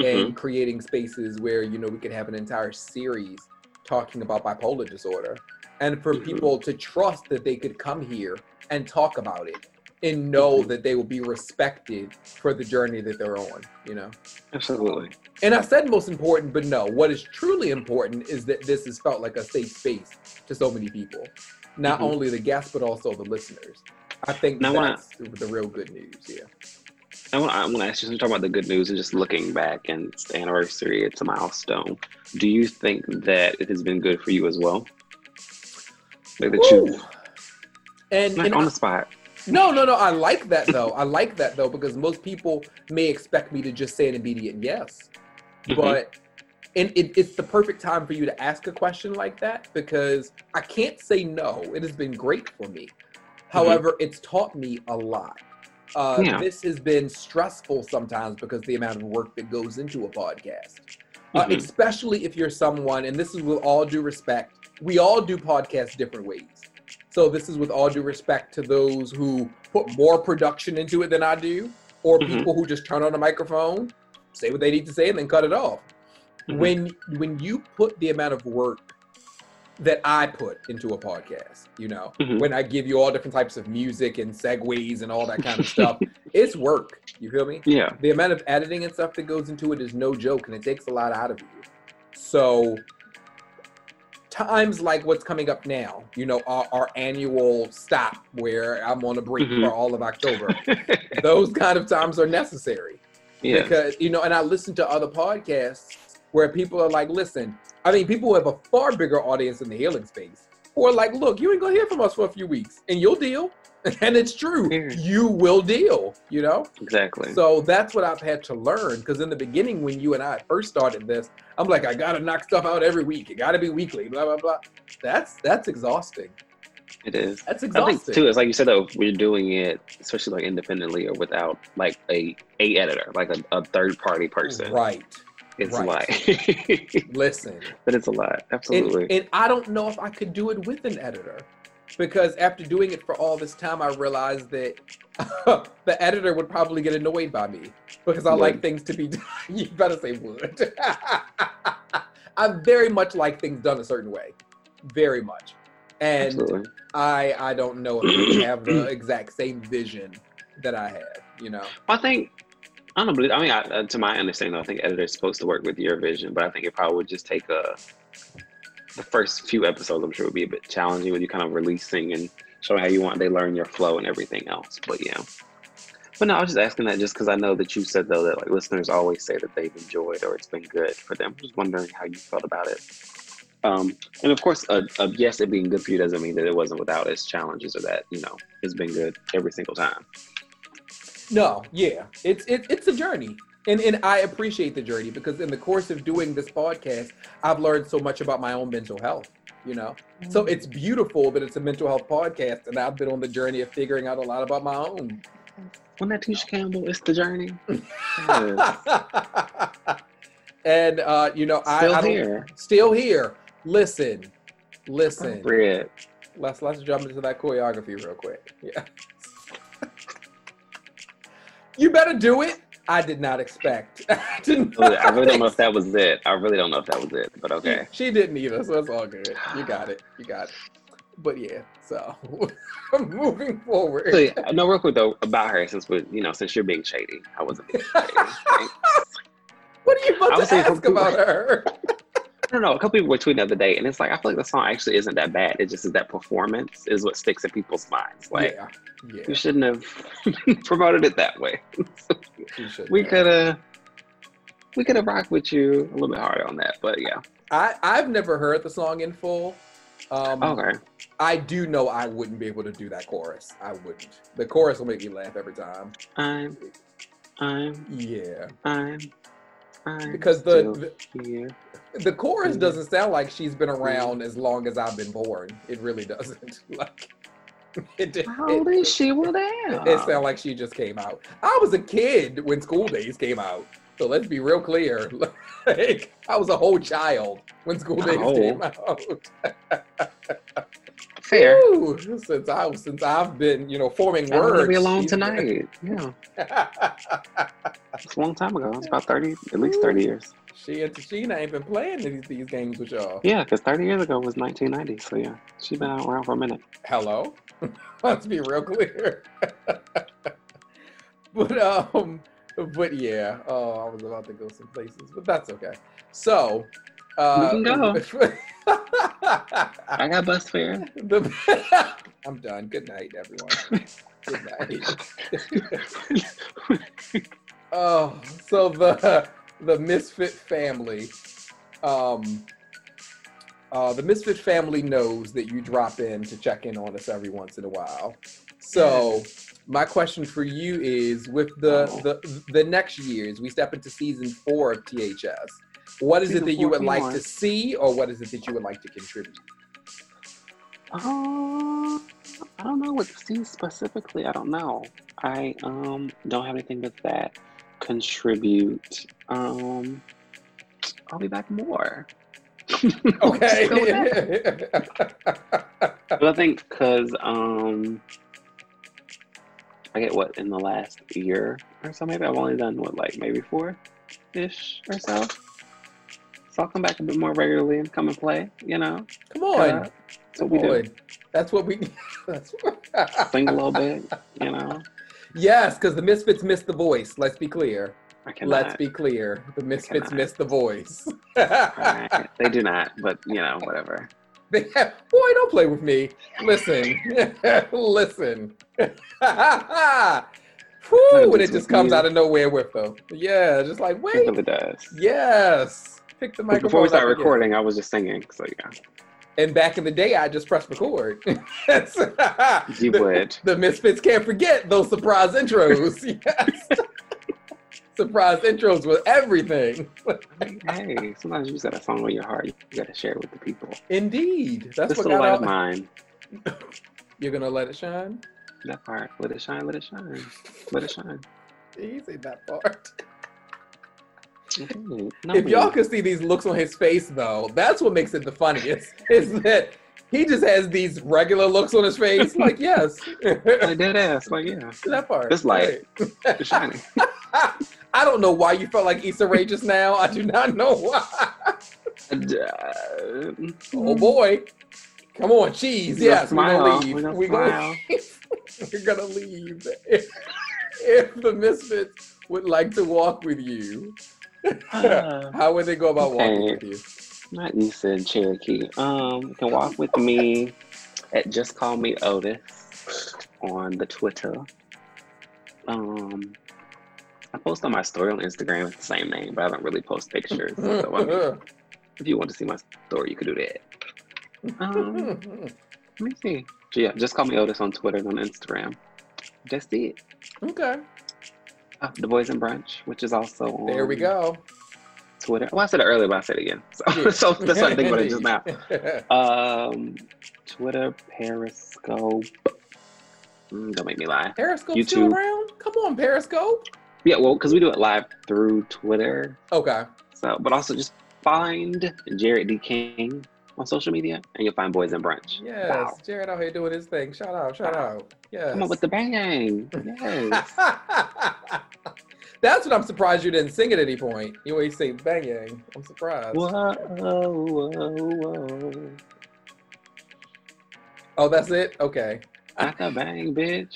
Mhm. and creating spaces where you know we could have an entire series talking about bipolar disorder and for Mhm. people to trust that they could come here and talk about it and know that they will be respected for the journey that they're on you know Absolutely. and i said most important but no what is truly important is that this has felt like a safe space to so many people not Mhm. only the guests but also the listeners i think Now, when I- that's the real good news yeah I want, I want to ask you, since talking about the good news and just looking back and it's the anniversary, it's a milestone. Do you think that it has been good for you as well? Like that you, and, like and on I- the spot. No, no, no. I like that though. I like that though because most people may expect me to just say an immediate yes, Mhm. but and it, it's the perfect time for you to ask a question like that because I can't say no. It has been great for me. However, it's taught me a lot. Uh, Yeah. This has been stressful sometimes because the amount of work that goes into a podcast, uh, Mhm. especially if you're someone, and this is with all due respect, we all do podcasts different ways. So this is with all due respect to those who put more production into it than I do, or Mhm. people who just turn on a microphone, say what they need to say, and then cut it off. Mhm. When when you put the amount of work that I put into a podcast, you know, Mhm. when I give you all different types of music and segues and all that kind of stuff, it's work. You feel me? Yeah. the amount of editing and stuff that goes into it is no joke and it takes a lot out of you so times like what's coming up now you know our, our annual stop where i'm on a break Mhm. for all of october those kind of times are necessary yeah. because you know and i listen to other podcasts where people are like listen i mean people who have a far bigger audience in the healing space who are like look you ain't gonna hear from us for a few weeks and you'll deal and it's true you will deal you know Exactly. so that's what I've had to learn. Because in the beginning, when you and I first started this, I'm like, I gotta knock stuff out every week. It gotta be weekly. Blah blah blah. That's that's exhausting. it is. That's I exhausting. think too, it's like you said though, we're doing it, especially like independently or without like a a editor, like a, a third party person, Right. it's right. a lot. Listen. but it's a lot, And, absolutely. and I don't know if I could do it with an editor. Because after doing it for all this time, I realized that the editor would probably get annoyed by me because I like things to be done. you better say would. I very much like things done a certain way, very much, and absolutely. I I don't know if they have the exact same vision that I had. You know, I think I don't believe. I mean, I, uh, to my understanding, I think editor's supposed to work with your vision, but I think it probably would just take a the first few episodes. I'm sure would be a bit challenging when you kind of releasing and showing how you want they learn your flow and everything else. But yeah. But no, I was just asking that just because I know that you said though that like listeners always say that they've enjoyed or it's been good for them. I'm just wondering how you felt about it. Um, and of course, a, a yes, it being good for you doesn't mean that it wasn't without its challenges or that you know it's been good every single time. no, yeah, it's it, it's a journey. And, and I appreciate the journey because in the course of doing this podcast, I've learned so much about my own mental health, you know? So it's beautiful that it's a mental health podcast and I've been on the journey of figuring out a lot about my own. Wasn't that Tisha Campbell? It's the journey. And uh, you know, I, Still I don't- here. still here. Listen, listen. Red. Let's let's jump into that choreography real quick. Yeah. you better do it. I did not expect. I did not I really don't know if that was it. I really don't know if that was it, but okay. She, she didn't either, so it's all good. You got it. You got it. but yeah, so moving forward. So, yeah, no, real quick though about her, since we, you know, since you're being shady, I wasn't being shady. what are you I about was to ask about her? I don't know. A couple people were tweeting the other day, and it's like I feel like the song actually isn't that bad. It just is that performance is what sticks in people's minds. Like yeah, yeah. you shouldn't have promoted it that way. we could have, we could have rocked with you a little bit harder on that. But yeah, I I've never heard the song in full. Um, okay. I do know I wouldn't be able to do that chorus. I wouldn't. The chorus will make me laugh every time. I'm, I'm, Yeah, I'm, I'm because the the, the chorus doesn't sound like she's been around as long as I've been born. It really doesn't. Like it. it, How old is she? Well, damn. it sounds like she just came out. I was a kid when School Daze came out. So let's be real clear. Like I was a whole child when School Daze Oh. came out. fair. Woo! Since I since I've been, you know, forming I words. be alone tonight. Yeah, it's a long time ago. It's about thirty, at least thirty years. she and Tichina ain't been playing these, these games with y'all. Yeah, because thirty years ago was nineteen ninety. So yeah, she's been around for a minute. Hello? Let's be real clear. but um but yeah, oh I was about to go some places, but that's okay. So uh We can go. I got bus fare. I'm done. Good night, everyone. Good night. oh, so the the Misfit family, um, uh, the Misfit family knows that you drop in to check in on us every once in a while. So, my question for you is: with the Oh. the the next years, we step into season four of THS. What is it that you would like to see, or what is it that you would like to contribute? Uh, I don't know what to see specifically. I don't know. I um don't have anything with that contribute. Um, I'll be back more. Okay. But I think because um, I get what in the last year or so, maybe I've only done what like maybe four ish or so. So I'll come back a bit more regularly and come and play. You know, Come on. Uh, that's what we do. That's what we. That's Sing a little bit. You know, Yes, because the Misfits missed the voice. Let's be clear. Let's be clear. The Misfits missed the voice. Alright, They do not, but you know, whatever. They have, boy, don't play with me. Listen, listen. Whew, when it just comes out of nowhere with them. Yeah, just like It wait. really does. Yes. Pick the microphone. before we start recording, I was just singing. So yeah, And back in the day, I just pressed record. you the, would. The Misfits can't forget those surprise intros. Yes. surprise intros with everything. Hey, sometimes you just got a song on your heart. You gotta share it with the people. Indeed. That's This what got light of mine. You're gonna let it shine. That part. Let it shine. Let it shine. Let it shine. Easy that part. No if y'all could see these looks on his face, though, that's what makes it the funniest. Is that he just has these regular looks on his face, like yes, like dead ass, like yeah, that part. It's light. Right. it's shining. I don't know why you felt like Issa Rae just now. I do not know why. Uh, Oh boy. Come on, cheese. Yes, we're gonna leave. We gonna We're gonna, we're gonna leave. If, if the Misfits would like to walk with you, How would they go about walking Okay. with you? Not you said Cherokee. Um, you can walk with me at Just Call Me Otis on the Twitter. Um, I post on my story on Instagram with the same name, but I don't really post pictures. So I mean, if you want to see my story, you could do that. Um, let me see. So yeah, just call me Otis on Twitter and on Instagram. That's it. okay, Uh, the Boys and Brunch, which is also on there we go. Twitter. Well, I said it earlier, but I said it again. So, so that's what I think about it just now. Um, Twitter, Periscope. Mm, don't make me lie. Periscope still around? Come on, Periscope. Yeah, well, because we do it live through Twitter. Okay. So, but also just find Jared D. King on social media, and you'll find Boys and Brunch. Yes, Wow. Jared out here doing his thing. Shout out, shout Wow. out. Yes. Come on with the bang. Yes. That's what I'm surprised you didn't sing at any point. You always say bang yang. I'm surprised. whoa, whoa, whoa. Oh, that's it. Okay. After bang, bitch.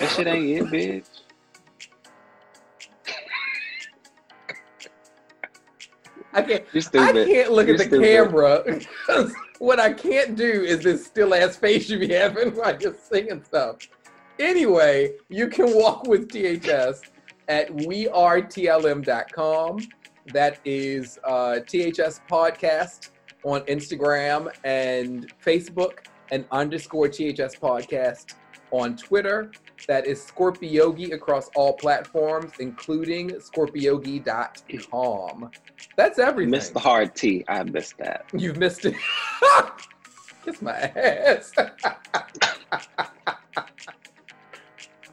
That shit ain't it, bitch. I can't. I can't look You're at the stupid. camera. 'cause what I can't do is this still ass face you be having while you're singing stuff. Anyway, you can walk with THS at wearetlm.com. That is uh, THS Podcast on Instagram and Facebook, and underscore THS Podcast on Twitter. That is Scorpiogi across all platforms, including scorpiogi.com. That's everything. Missed the hard T. I missed that. You've missed it. Kiss my ass.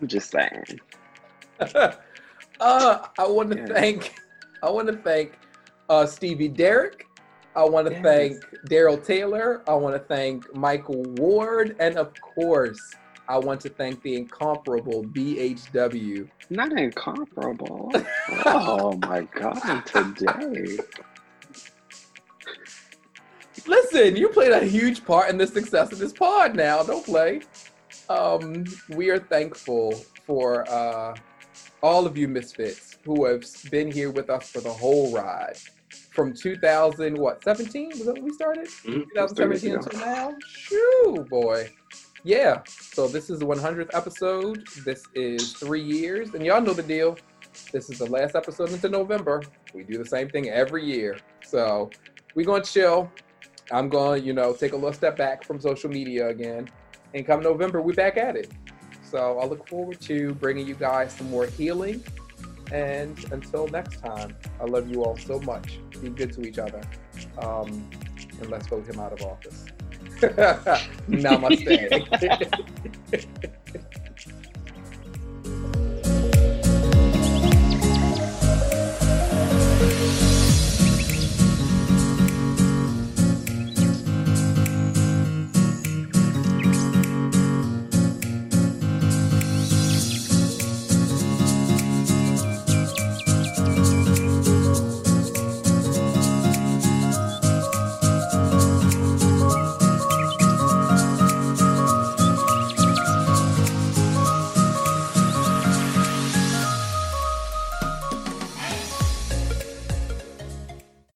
I'm just saying. uh, I want to thank. I want to thank uh, Stevie Derrick. I want to Yes. thank Daryl Taylor. I want to thank Michael Ward, and of course, I want to thank the incomparable BHW. Not incomparable. oh my god, today. Listen, you played a huge part in the success of this pod. Now, don't play. Um, we are thankful for uh, all of you misfits who have been here with us for the whole ride, from 2000 what 17 was that when we started? Mhm, that's three years 2017 until now. Shoo, boy. Yeah. So this is the 100th episode. This is three years, and y'all know the deal. This is the last episode into November. We do the same thing every year. So we're gonna chill. I'm going, to you know, take a little step back from social media again. And come November, we're back at it. So I look forward to bringing you guys some more healing. And until next time, I love you all so much. Be good to each other. Um, and let's vote him out of office. Namaste.